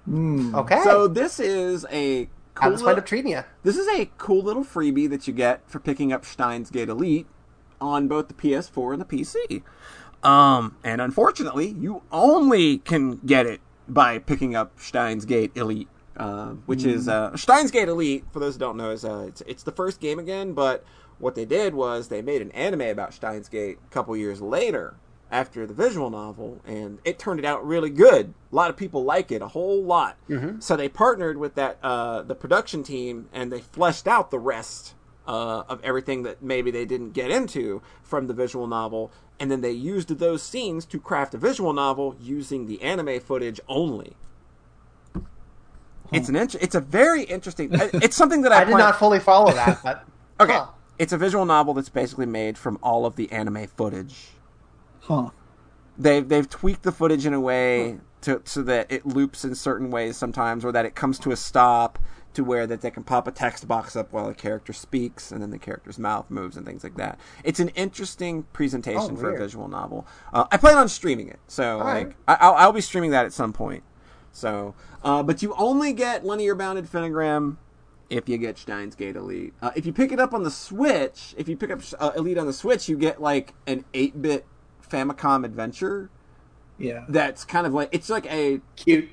Okay. So this is a how cool this wind li- up treating you? this is a cool little freebie that you get for picking up Steins Gate Elite on both the PS4 and the PC. Um, and unfortunately, you only can get it by picking up Steins Gate Elite, uh, which is uh, Steins Gate Elite. For those who don't know, is uh, it's it's the first game again. But what they did was they made an anime about Steins Gate a couple years later after the visual novel, and it turned out really good. A lot of people like it, a whole lot. So they partnered with that uh, the production team, and they fleshed out the rest uh, of everything that maybe they didn't get into from the visual novel, and then they used those scenes to craft a visual novel using the anime footage only. It's an int- it's a very interesting. It's [LAUGHS] something that I, I did plan- not fully follow that, but [LAUGHS] Okay, Huh. it's a visual novel that's basically made from all of the anime footage. Huh. they've they've tweaked the footage in a way to so that it loops in certain ways sometimes, or that it comes to a stop to where that they can pop a text box up while a character speaks, and then the character's mouth moves and things like that. It's an interesting presentation Oh, for a visual novel. Uh, I plan on streaming it, so right. like I, I'll, I'll be streaming that at some point. So, uh, but you only get linear bounded Phenogram if you get Steins Gate Elite. Uh, if you pick it up on the Switch, if you pick up uh, Elite on the Switch, you get like an 8 bit Famicom adventure Yeah. that's kind of like, it's like a, Cute.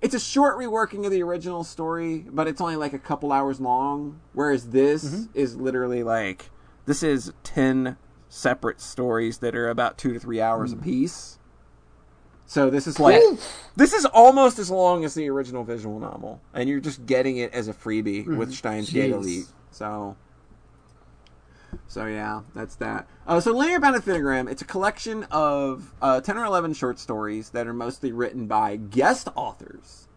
it's a short reworking of the original story, but it's only like a couple hours long. Whereas this mm-hmm. is literally like, this is 10 separate stories that are about two to three hours mm. apiece. So this is like this is almost as long as the original visual novel, and you're just getting it as a freebie with mm-hmm. Steins Gate Elite. So, so yeah, that's that. Uh, so Linear Bounded Phenogram, it's a collection of uh, ten or eleven short stories that are mostly written by guest authors.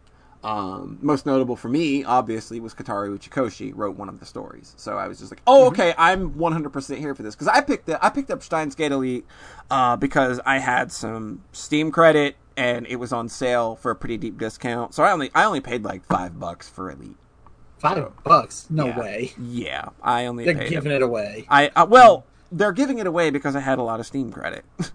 Um, most notable for me, obviously, was Kotaro Uchikoshi wrote one of the stories. So I was just like, "Oh, okay, I'm 100% here for this." Because I picked it, I picked up Steins Gate Elite uh, because I had some Steam credit and it was on sale for a pretty deep discount. So I only I only paid like five bucks for Elite. Five bucks? No Yeah. way. Yeah, I only They're giving it away. I uh, well, they're giving it away because I had a lot of Steam credit. [LAUGHS]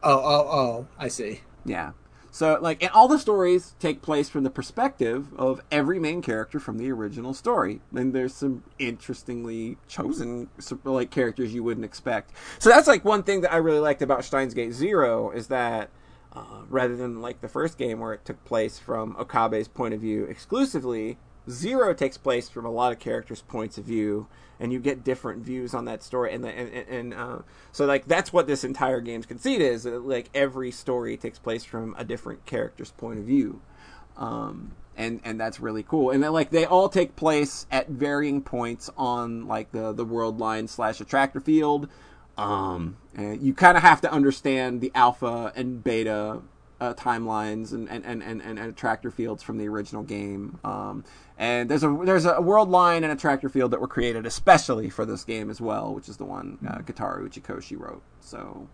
Oh, oh, oh! I see. Yeah. So, like, and all the stories take place from the perspective of every main character from the original story. And there's some interestingly chosen, like, characters you wouldn't expect. So that's, like, one thing that I really liked about Steins Gate Zero is that uh, rather than, like, the first game where it took place from Okabe's point of view exclusively, Zero takes place from a lot of characters' points of view, and you get different views on that story. And the, and, and, uh, so like that's what this entire game's conceit is. Like every story takes place from a different character's point of view, um, and and that's really cool. And like they all take place at varying points on like the the world line slash attractor field. Um, and you kind of have to understand the alpha and beta uh, timelines and and, and, and, and attractor fields from the original game. Um, and there's a there's a world line and attractor field that were created especially for this game as well, which is the one uh, Uchikoshi wrote. So,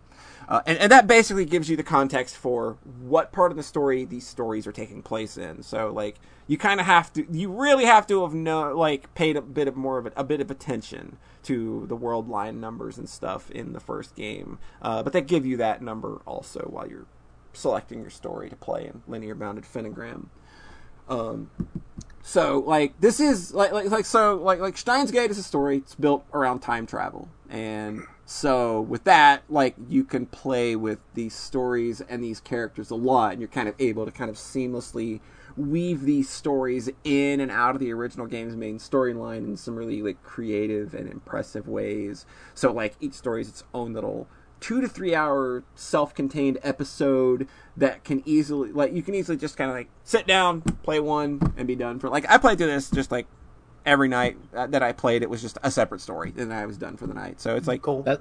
uh, and and that basically gives you the context for what part of the story these stories are taking place in. So like you kind of have to you really have to have know like paid a bit of more of a, a bit of attention to the world line numbers and stuff in the first game. Uh, but they give you that number also while you're selecting your story to play in linear bounded phenogram. Um, so like this is like like like so like like Steins Gate is a story. It's built around time travel, and so with that, like you can play with these stories and these characters a lot, and you're kind of able to kind of seamlessly weave these stories in and out of the original game's main storyline in some really like creative and impressive ways. So like each story is its own little two to three hour self-contained episode that can easily like you can easily just kind of like sit down play one and be done for like i played through this just like every night that i played it was just a separate story and i was done for the night so it's like Cool. That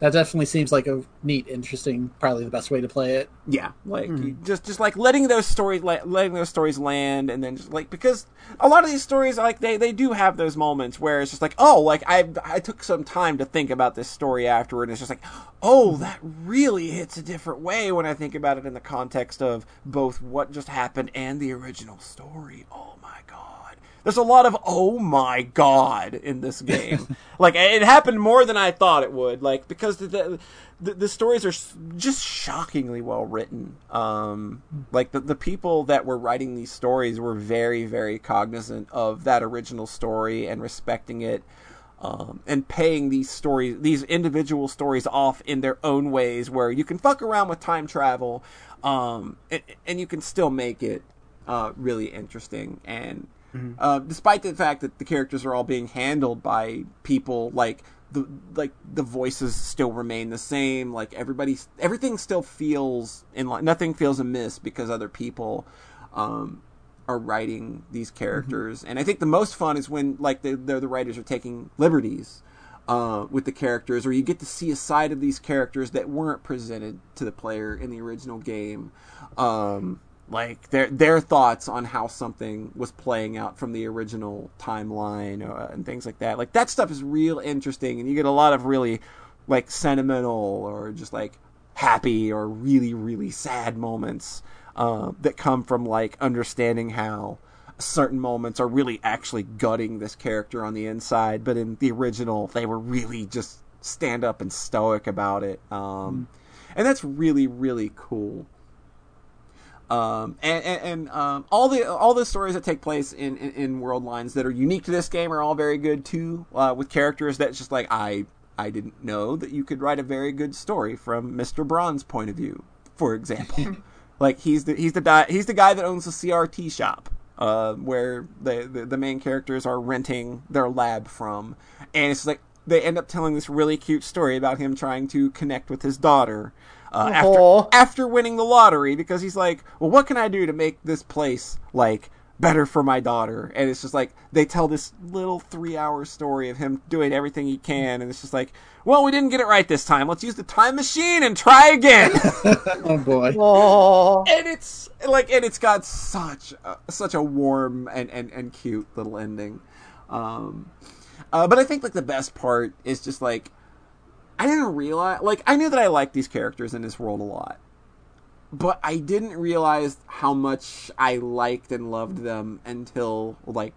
that definitely seems like a neat, interesting, probably the best way to play it. yeah like you just just like letting those stories like letting those stories land and then just like because a lot of these stories like they they do have those moments where it's just like oh like i i took some time to think about this story afterward and it's just like oh that really hits a different way when i think about it in the context of both what just happened and the original story. Oh my god there's a lot of oh my god in this game [LAUGHS] like it happened more than i thought it would like because the the, the, stories are just shockingly well written um like the, the people that were writing these stories were very very cognizant of that original story and respecting it um, and paying these stories, these individual stories off in their own ways, where you can fuck around with time travel, um, and, and you can still make it uh, really interesting. And uh, despite the fact that the characters are all being handled by people like the like the voices still remain the same, like everybody, everything still feels in line. Nothing feels amiss because other people. Um, are writing these characters, and I think the most fun is when like the the, the writers are taking liberties uh, with the characters, or you get to see a side of these characters that weren't presented to the player in the original game. Um, like their their thoughts on how something was playing out from the original timeline uh, and things like that. Like that stuff is real interesting, and you get a lot of really like sentimental or just like happy or really really sad moments uh, that come from like understanding how certain moments are really actually gutting this character on the inside, but in the original they were really just stand up and stoic about it, um, and that's really really cool. Um, and and, and um, all the all the stories that take place in, in, in world lines that are unique to this game are all very good too. Uh, with characters that's just like I I didn't know that you could write a very good story from Mister Braun's point of view, for example. [LAUGHS] like he's the he's the di- he's the guy that owns the CRT shop. Uh, where the, the the main characters are renting their lab from, and it's like they end up telling this really cute story about him trying to connect with his daughter uh, after after winning the lottery because he's like, well, what can I do to make this place like better for my daughter? And it's just like they tell this little three hour story of him doing everything he can, and it's just like, well, we didn't get it right this time. Let's use the time machine and try again. [LAUGHS] Oh boy. And it's like, and it's got such a, such a warm and, and, and cute little ending. Um, uh, but I think like the best part is just like I didn't realize like I knew that I liked these characters in this world a lot. But I didn't realize how much I liked and loved them until like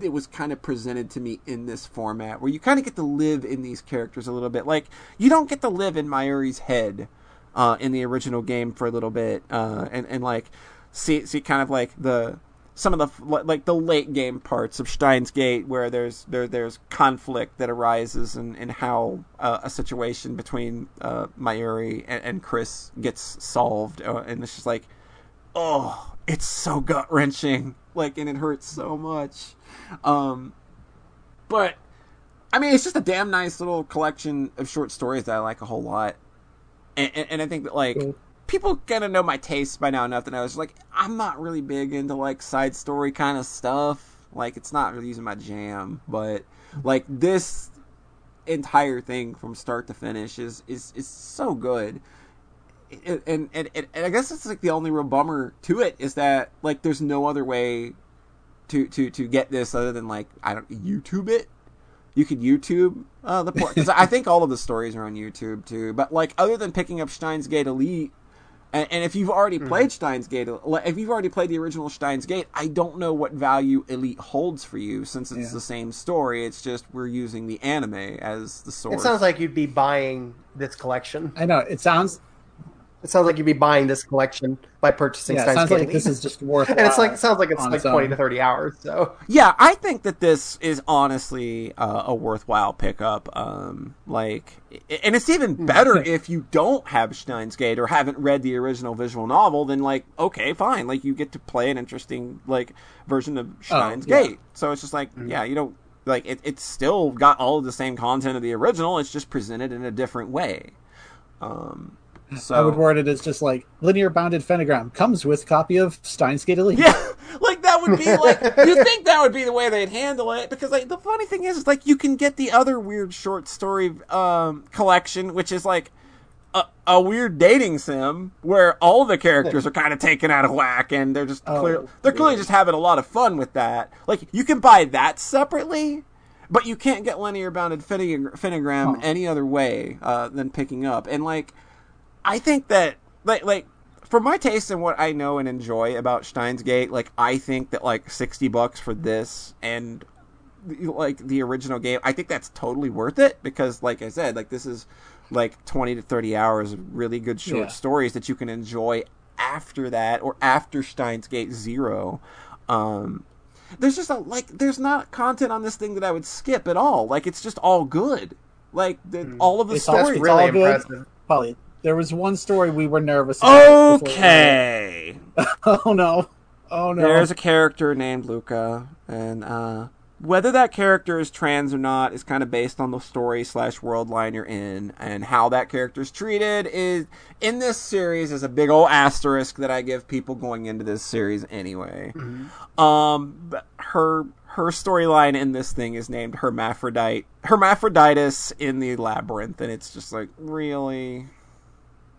it was kind of presented to me in this format where you kind of get to live in these characters a little bit. Like you don't get to live in Mayuri's head uh, in the original game for a little bit, uh, and and like see see kind of like the some of the like the late game parts of Steins Gate where there's there there's conflict that arises and and how uh, a situation between uh, Mayuri and, and Chris gets solved, uh, and it's just like, oh, it's so gut wrenching, like, and it hurts so much. Um, but I mean, it's just a damn nice little collection of short stories that I like a whole lot, and, and, and I think that like Cool. People kind of know my tastes by now enough that I was like, I'm not really big into like side story kind of stuff. Like, it's not really using my jam, but like this entire thing from start to finish is is is so good. And, and, and, and I guess it's like the only real bummer to it is that like there's no other way to to to get this other than like I don't YouTube it. You could YouTube uh, the port because I think all of the stories are on YouTube too. But like other than picking up Steins Gate Elite, and, and if you've already mm-hmm. played Steins Gate, if you've already played the original Steins Gate, I don't know what value Elite holds for you since it's Yeah. the same story. It's just we're using the anime as the source. it sounds like you'd be buying this collection. I know it sounds. It sounds like you'd be buying this collection by purchasing Yeah, it Steins sounds Gate like this is just worth. [LAUGHS] and it's like it sounds like it's like its own. twenty to thirty hours. So Yeah, I think that this is honestly uh, a worthwhile pickup. Um, like, and it's even better if you don't have Steins Gate or haven't read the original visual novel. Then, like, okay, fine. Like, you get to play an interesting like version of Steins yeah. Gate. So it's just like, yeah, you don't like it. It's still got all of the same content of the original. It's just presented in a different way. Um, so I would word it as just like linear bounded phenogram comes with copy of Steins Gate Elite. Yeah, [LAUGHS] like that would be like you think that would be the way they'd handle it because like the funny thing is, is like you can get the other weird short story um collection which is like a, a weird dating sim where all the characters are kind of taken out of whack and they're just Oh, clear they're clearly yeah. just having a lot of fun with that. Like you can buy that separately. But you can't get linear bounded phonog- Huh. any other way uh, than picking up. And like, I think that like like for my taste and what I know and enjoy about Steins Gate, like I think that like sixty bucks for this and like the original game, I think that's totally worth it because like I said, like this is like twenty to thirty hours of really good short Yeah. stories that you can enjoy after that or after Steins Gate Zero. Um there's just a like there's not content on this thing that I would skip at all. Like it's just all good. Like the, all of the It's all- that's stories. it's really all good. impressive. Polly, there was one story we were nervous. about before- Okay. [LAUGHS] Oh no. Oh no. There's a character named Luka, and uh, whether that character is trans or not is kind of based on the story slash world line you're in, and how that character is treated is in this series is a big old asterisk that I give people going into this series anyway. Um, her her storyline in this thing is named Hermaphrodite, Hermaphroditus in the labyrinth, and it's just like really.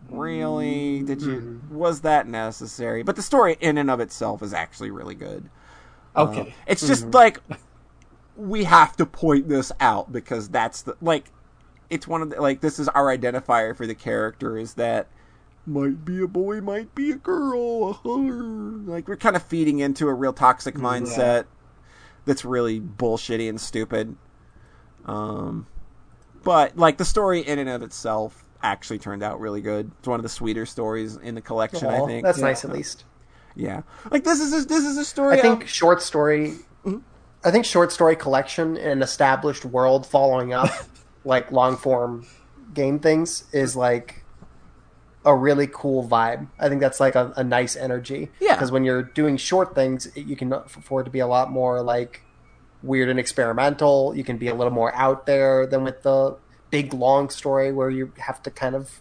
Really? Did you? Was that necessary? But the story in and of itself is actually really good. okay. Uh, it's just like we have to point this out because that's the like it's one of the, like this is our identifier for the character is that might be a boy, might be a girl. Like we're kind of feeding into a real toxic mindset that's really bullshitty and stupid. Um, but like the story in and of itself actually turned out really good. It's one of the sweeter stories in the collection. I think that's yeah. nice at least. Yeah, like this is a, this is a story. I think of- short story. Mm-hmm. I think short story collection in an established world following up [LAUGHS] like long form game things is like a really cool vibe. I think that's like a, a nice energy. Yeah. Because when you're doing short things, it- you can afford to be a lot more like weird and experimental. You can be a little more out there than with the big long story where you have to kind of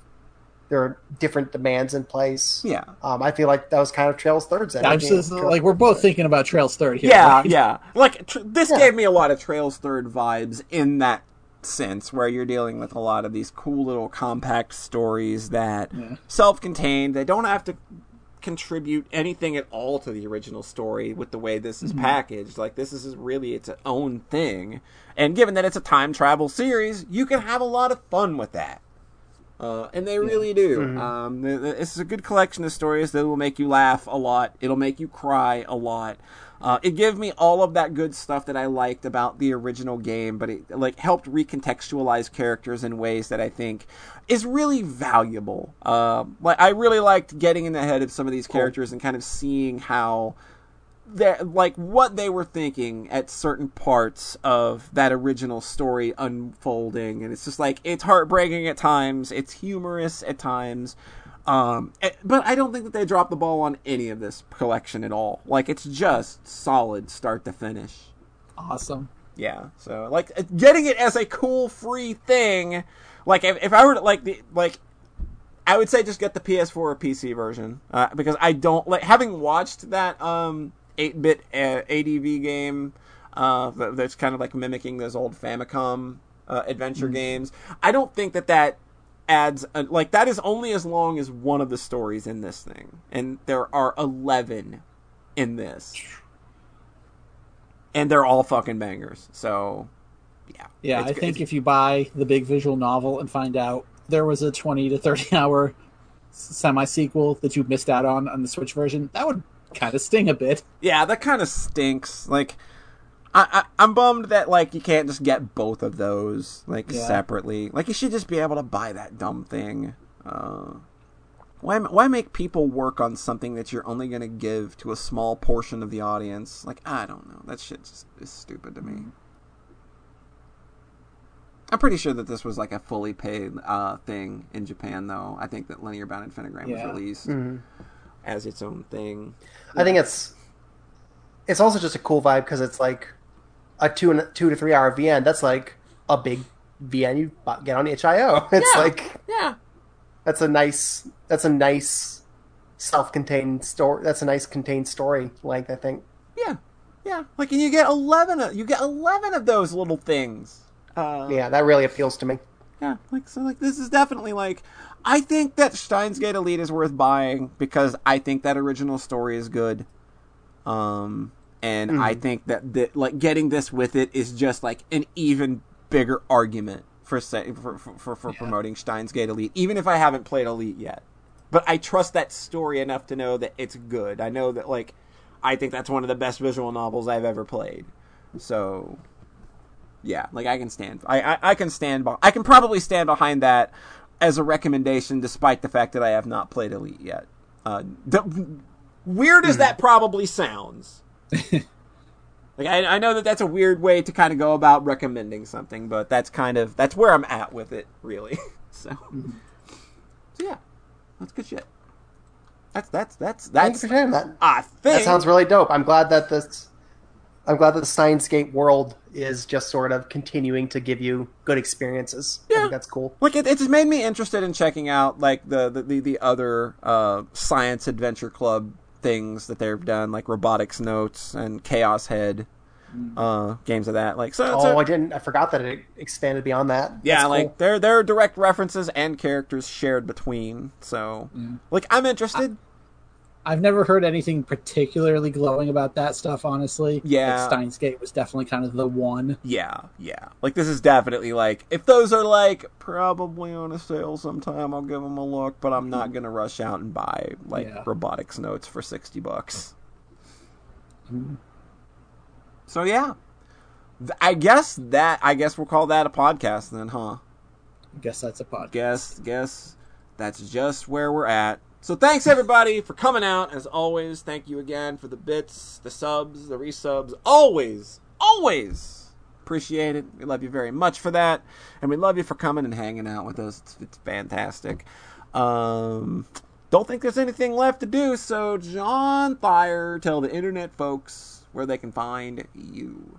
there are different demands in place. yeah, Um, I feel like that was kind of Trails Third's energy. I'm just like we're both thinking about Trails Third here. yeah, right? yeah. Like tr- this Yeah. gave me a lot of Trails Third vibes in that sense, where you're dealing with a lot of these cool little compact stories that Yeah. self-contained. They don't have to contribute anything at all to the original story with the way this is packaged. Like this is really its own thing. And given that it's a time travel series, you can have a lot of fun with that. Uh, and they really do. Um, th- this is a good collection of stories that will make you laugh a lot. It'll make you cry a lot. Uh, it gave me all of that good stuff that I liked about the original game, but it like helped recontextualize characters in ways that I think is really valuable. Uh, like I really liked getting in the head of some of these characters and kind of seeing how they like what they were thinking at certain parts of that original story unfolding. And it's just like it's heartbreaking at times. It's humorous at times. Um eh, but i don't think that they dropped the ball on any of this collection at all. Like it's just solid start to finish. Awesome. yeah so like eh, getting it as a cool free thing like if, if i were to like the like I would say just get the PS4 or PC version uh, because I don't like having watched that um 8-bit uh, ADV game uh, that's kind of like mimicking those old Famicom uh, adventure games. I don't think that that adds a, like that is only as long as one of the stories in this thing, and there are 11 in this, and they're all fucking bangers. So yeah, Yeah, I think if you buy the big visual novel and find out there was a 20 to 30 [LAUGHS] hour semi sequel that you missed out on on the Switch version, that would kind of sting a bit. Yeah, that kind of stinks. Like, I, I I'm bummed that like you can't just get both of those like Yeah. separately. Like, you should just be able to buy that dumb thing. Uh, why why make people work on something that you're only gonna give to a small portion of the audience? Like, I don't know. That shit just is stupid to me. I'm pretty sure that this was like a fully paid uh, thing in Japan, though. I think that Linear Bounded Phenogram Yeah. was released as its own thing. I think it's it's also just a cool vibe because it's like a two and two to three hour VN. That's like a big VN you get on itch.io. [LAUGHS] It's Yeah. like Yeah, that's a nice that's a nice self contained story. That's a nice contained story length. I think. Yeah, yeah. Like, and you get eleven. Of, you get eleven of those little things. Uh, Yeah, that really appeals to me. yeah. Like, so, like this is definitely like. I think that Steins Gate Elite is worth buying because I think that original story is good. Um, and I think that that like getting this with it is just like an even bigger argument for say for for, for, for promoting Steins Gate Elite, even if I haven't played Elite yet. But I trust that story enough to know that it's good. I know that like I think that's one of the best visual novels I've ever played. So yeah, like I can stand. I I, I can stand. By, I can probably stand behind that as a recommendation, despite the fact that I have not played Elite yet. Uh, the, weird as that probably sounds. [LAUGHS] like I, I know that that's a weird way to kind of go about recommending something, but that's kind of that's where I'm at with it, really. [LAUGHS] so, so yeah, that's good shit. That's that's that's Thank you that's for sharing that. I think That sounds really dope. I'm glad that this. I'm glad that the Steins Gate world is just sort of continuing to give you good experiences. I Yeah. think that's cool. Like it, it's made me interested in checking out like the the, the, the other uh, science adventure club things that they've done, like Robotics Notes and Chaos Head, uh, games of that. Like so, Oh, so I didn't. I forgot that it expanded beyond that. yeah, That's like cool. there there are direct references and characters shared between. So like I'm interested. I've never heard anything particularly glowing about that stuff, honestly. Yeah. Like Steins Gate was definitely kind of the one. Yeah, yeah. Like this is definitely like if those are like probably on a sale sometime, I'll give them a look, but I'm not gonna rush out and buy like Yeah. robotics notes for sixty bucks. Mm. So yeah, I guess that I guess we'll call that a podcast then, huh? I guess that's a podcast. Guess guess that's just where we're at. So thanks everybody for coming out. As always, thank you again for the bits, the subs, the resubs. Always, always appreciate it. We love you very much for that, and we love you for coming and hanging out with us. It's, it's fantastic. Um, don't think there's anything left to do. So John Thayer, tell the internet folks where they can find you.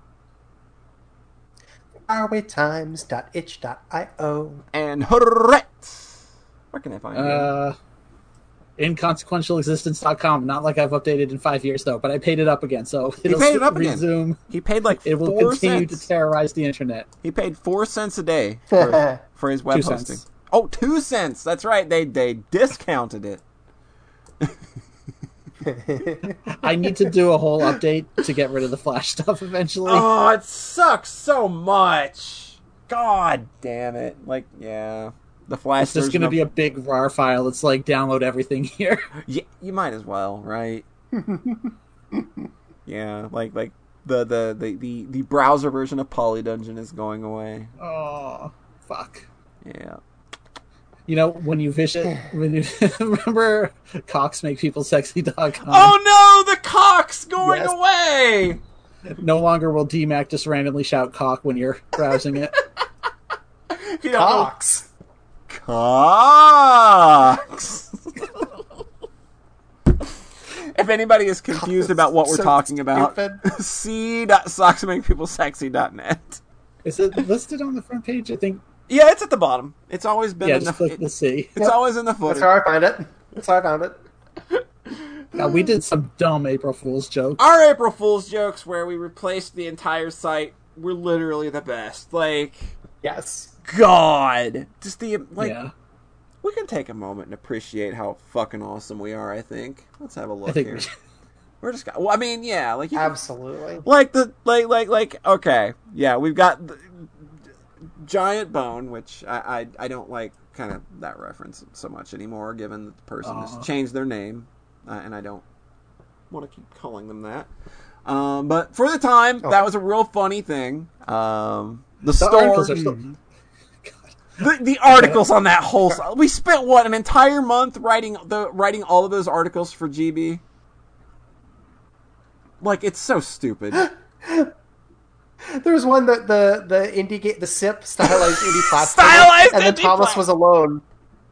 farawaytimes.itch.io. And Hurret, where can I find you? Uh, inconsequentialexistence.com. Not like I've updated in five years though, but I paid it up again, so it'll paid it up again. resume. He paid like It will four continue cents. to terrorize the internet. He paid four cents a day [LAUGHS] for, for his web Two hosting. cents. Oh, two cents. That's right. They they discounted it. [LAUGHS] I need to do a whole update to get rid of the Flash stuff eventually. Oh, it sucks so much. God damn it! Like, yeah, the Flash. it's just going to of- be a big RAR file. It's like download everything [LAUGHS] here. Yeah, you might as well, right? [LAUGHS] yeah, like like the, the the the the browser version of Polydungeon is going away. Oh, fuck. Yeah. You know, when you visit, when you [LAUGHS] remember cocksmakepeoplesexy.com, Oh no, the cock's going Yes. away. no longer will DMAC just randomly shout cock when you're browsing it. You don't know- Cox. Cocks. [LAUGHS] if anybody is confused about what we're So talking about, stupid. [LAUGHS] c.socksmakepeoplesexy.net. Is it listed on the front page? I think. Yeah, it's at the bottom. It's always been Yeah, in just the. click the C. it's always in the footer. That's how I find it. That's how I found it. Now, we did some dumb April Fool's jokes. Our April Fool's jokes, where we replaced the entire site, were literally the best. Like, Yes. God, just the like. yeah, We can take a moment and appreciate how fucking awesome we are. I think. Let's have a look here. we [LAUGHS] We're just. Well, I mean, yeah, like you can Absolutely. like the like like like okay yeah we've got the giant bone which i i, I don't like kind of that reference so much anymore given that the person Aw. has changed their name uh, and i don't want to keep calling them that um, but for the time Oh. that was a real funny thing um, the, The store are still. The, the articles on that whole we spent what an entire month writing the writing all of those articles for gb like it's so stupid. [GASPS] There was one that the the indie ga- the SIP stylized indie [LAUGHS] platform, Stylized and then Thomas was alone,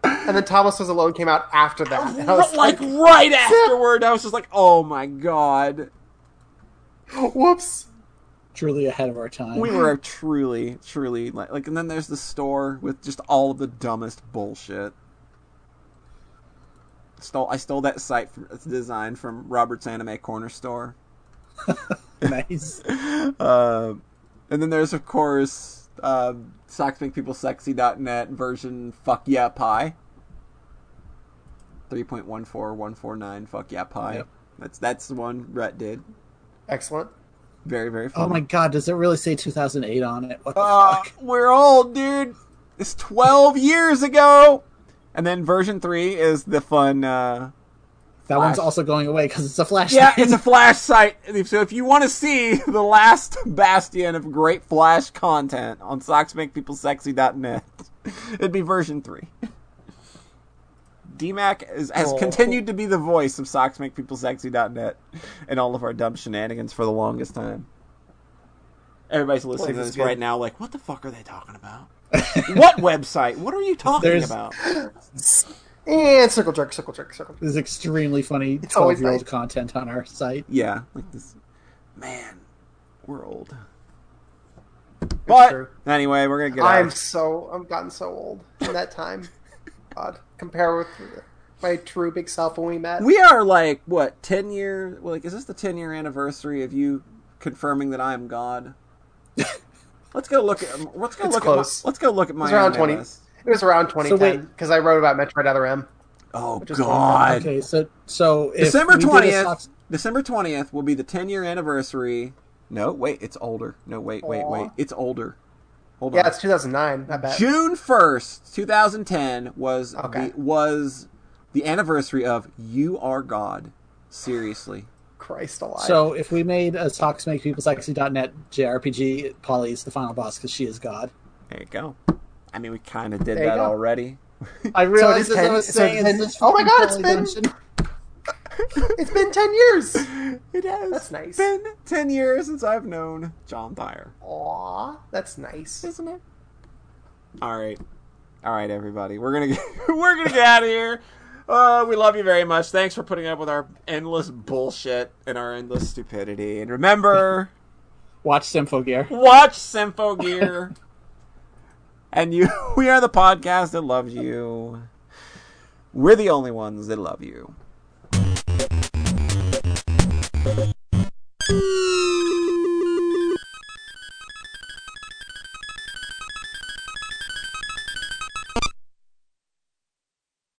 and then Thomas was alone came out after that. And I was like, like, right afterward, I was just like, "Oh my god, whoops. Truly ahead of our time. we were truly, truly like." Like, and then there's the store with just all of the dumbest bullshit. Stole I stole that site from its design from Robert's Anime Corner Store. [LAUGHS] [LAUGHS] nice. Uh, and then there's of course uh, socksmakepeoplesexy.net version fuck yeah pie. 3.14149 fuck yeah pie. Yep. That's that's the one Rhett did. Excellent. Very very funny. Oh my god, does it really say 2008 on it? What the Uh, fuck? we're old, dude. It's 12 years ago. And then version 3 is the fun uh That one's also going away because it's a Flash. Yeah, thing. it's a Flash site. So if you want to see [LAUGHS] the last bastion of great Flash content on socksmakepeoplesexy.net, [LAUGHS] it'd be version 3. DMAC is, has Oh. continued to be the voice of socksmakepeoplesexy.net and all of our dumb shenanigans for the longest time. Everybody's listening to this good. right now like, what the fuck are they talking about? [LAUGHS] what website? What are you talking There's- about? And [LAUGHS] eh, circle jerk, circle jerk, circle. jerk. There's extremely funny 12 year old nice. content on our site. Yeah, like this. Man, we're old. But true. anyway, we're gonna get I'm out. so I've gotten so old in that time. [LAUGHS] God, compare with my true big self when we met. We are like what ten year? Like, is this the ten year anniversary of you confirming that I am God? [LAUGHS] let's go look at. Let's go It's look close. at. My, let's go look at my. It's around 20. list. It was around 2010 wait. because I wrote about Metroid Other M. Oh God! Okay, so so if December we did a twentieth. Sox- December twentieth will be the ten year anniversary. No, wait, it's older. No, wait, wait, Aw. wait, it's older. Hold Yeah, on. it's 2009. I bet. June first, two thousand ten was Okay. the, was the anniversary of "You Are God." Seriously, Christ alive. So if we made a talksmakepeoplesexy.net JRPG, Polly's the final boss because she is God. there you go. I mean, we kind of did There that go. already. I [LAUGHS] realized realized as I as I was was so saying, saying, it's then- oh my God, it's been- it's been ten years. It has. That's nice. Been ten years since I've known John Thayer, Aw, that's nice. isn't it? All right, all right, everybody. We're gonna get, [LAUGHS] we're gonna get out of here. Uh, we love you very much. Thanks for putting up with our endless bullshit and our endless stupidity. And remember, [LAUGHS] Watch Symphogear. watch Symphogear. [LAUGHS] and you, we are the podcast that loves you. We're the only ones that love you.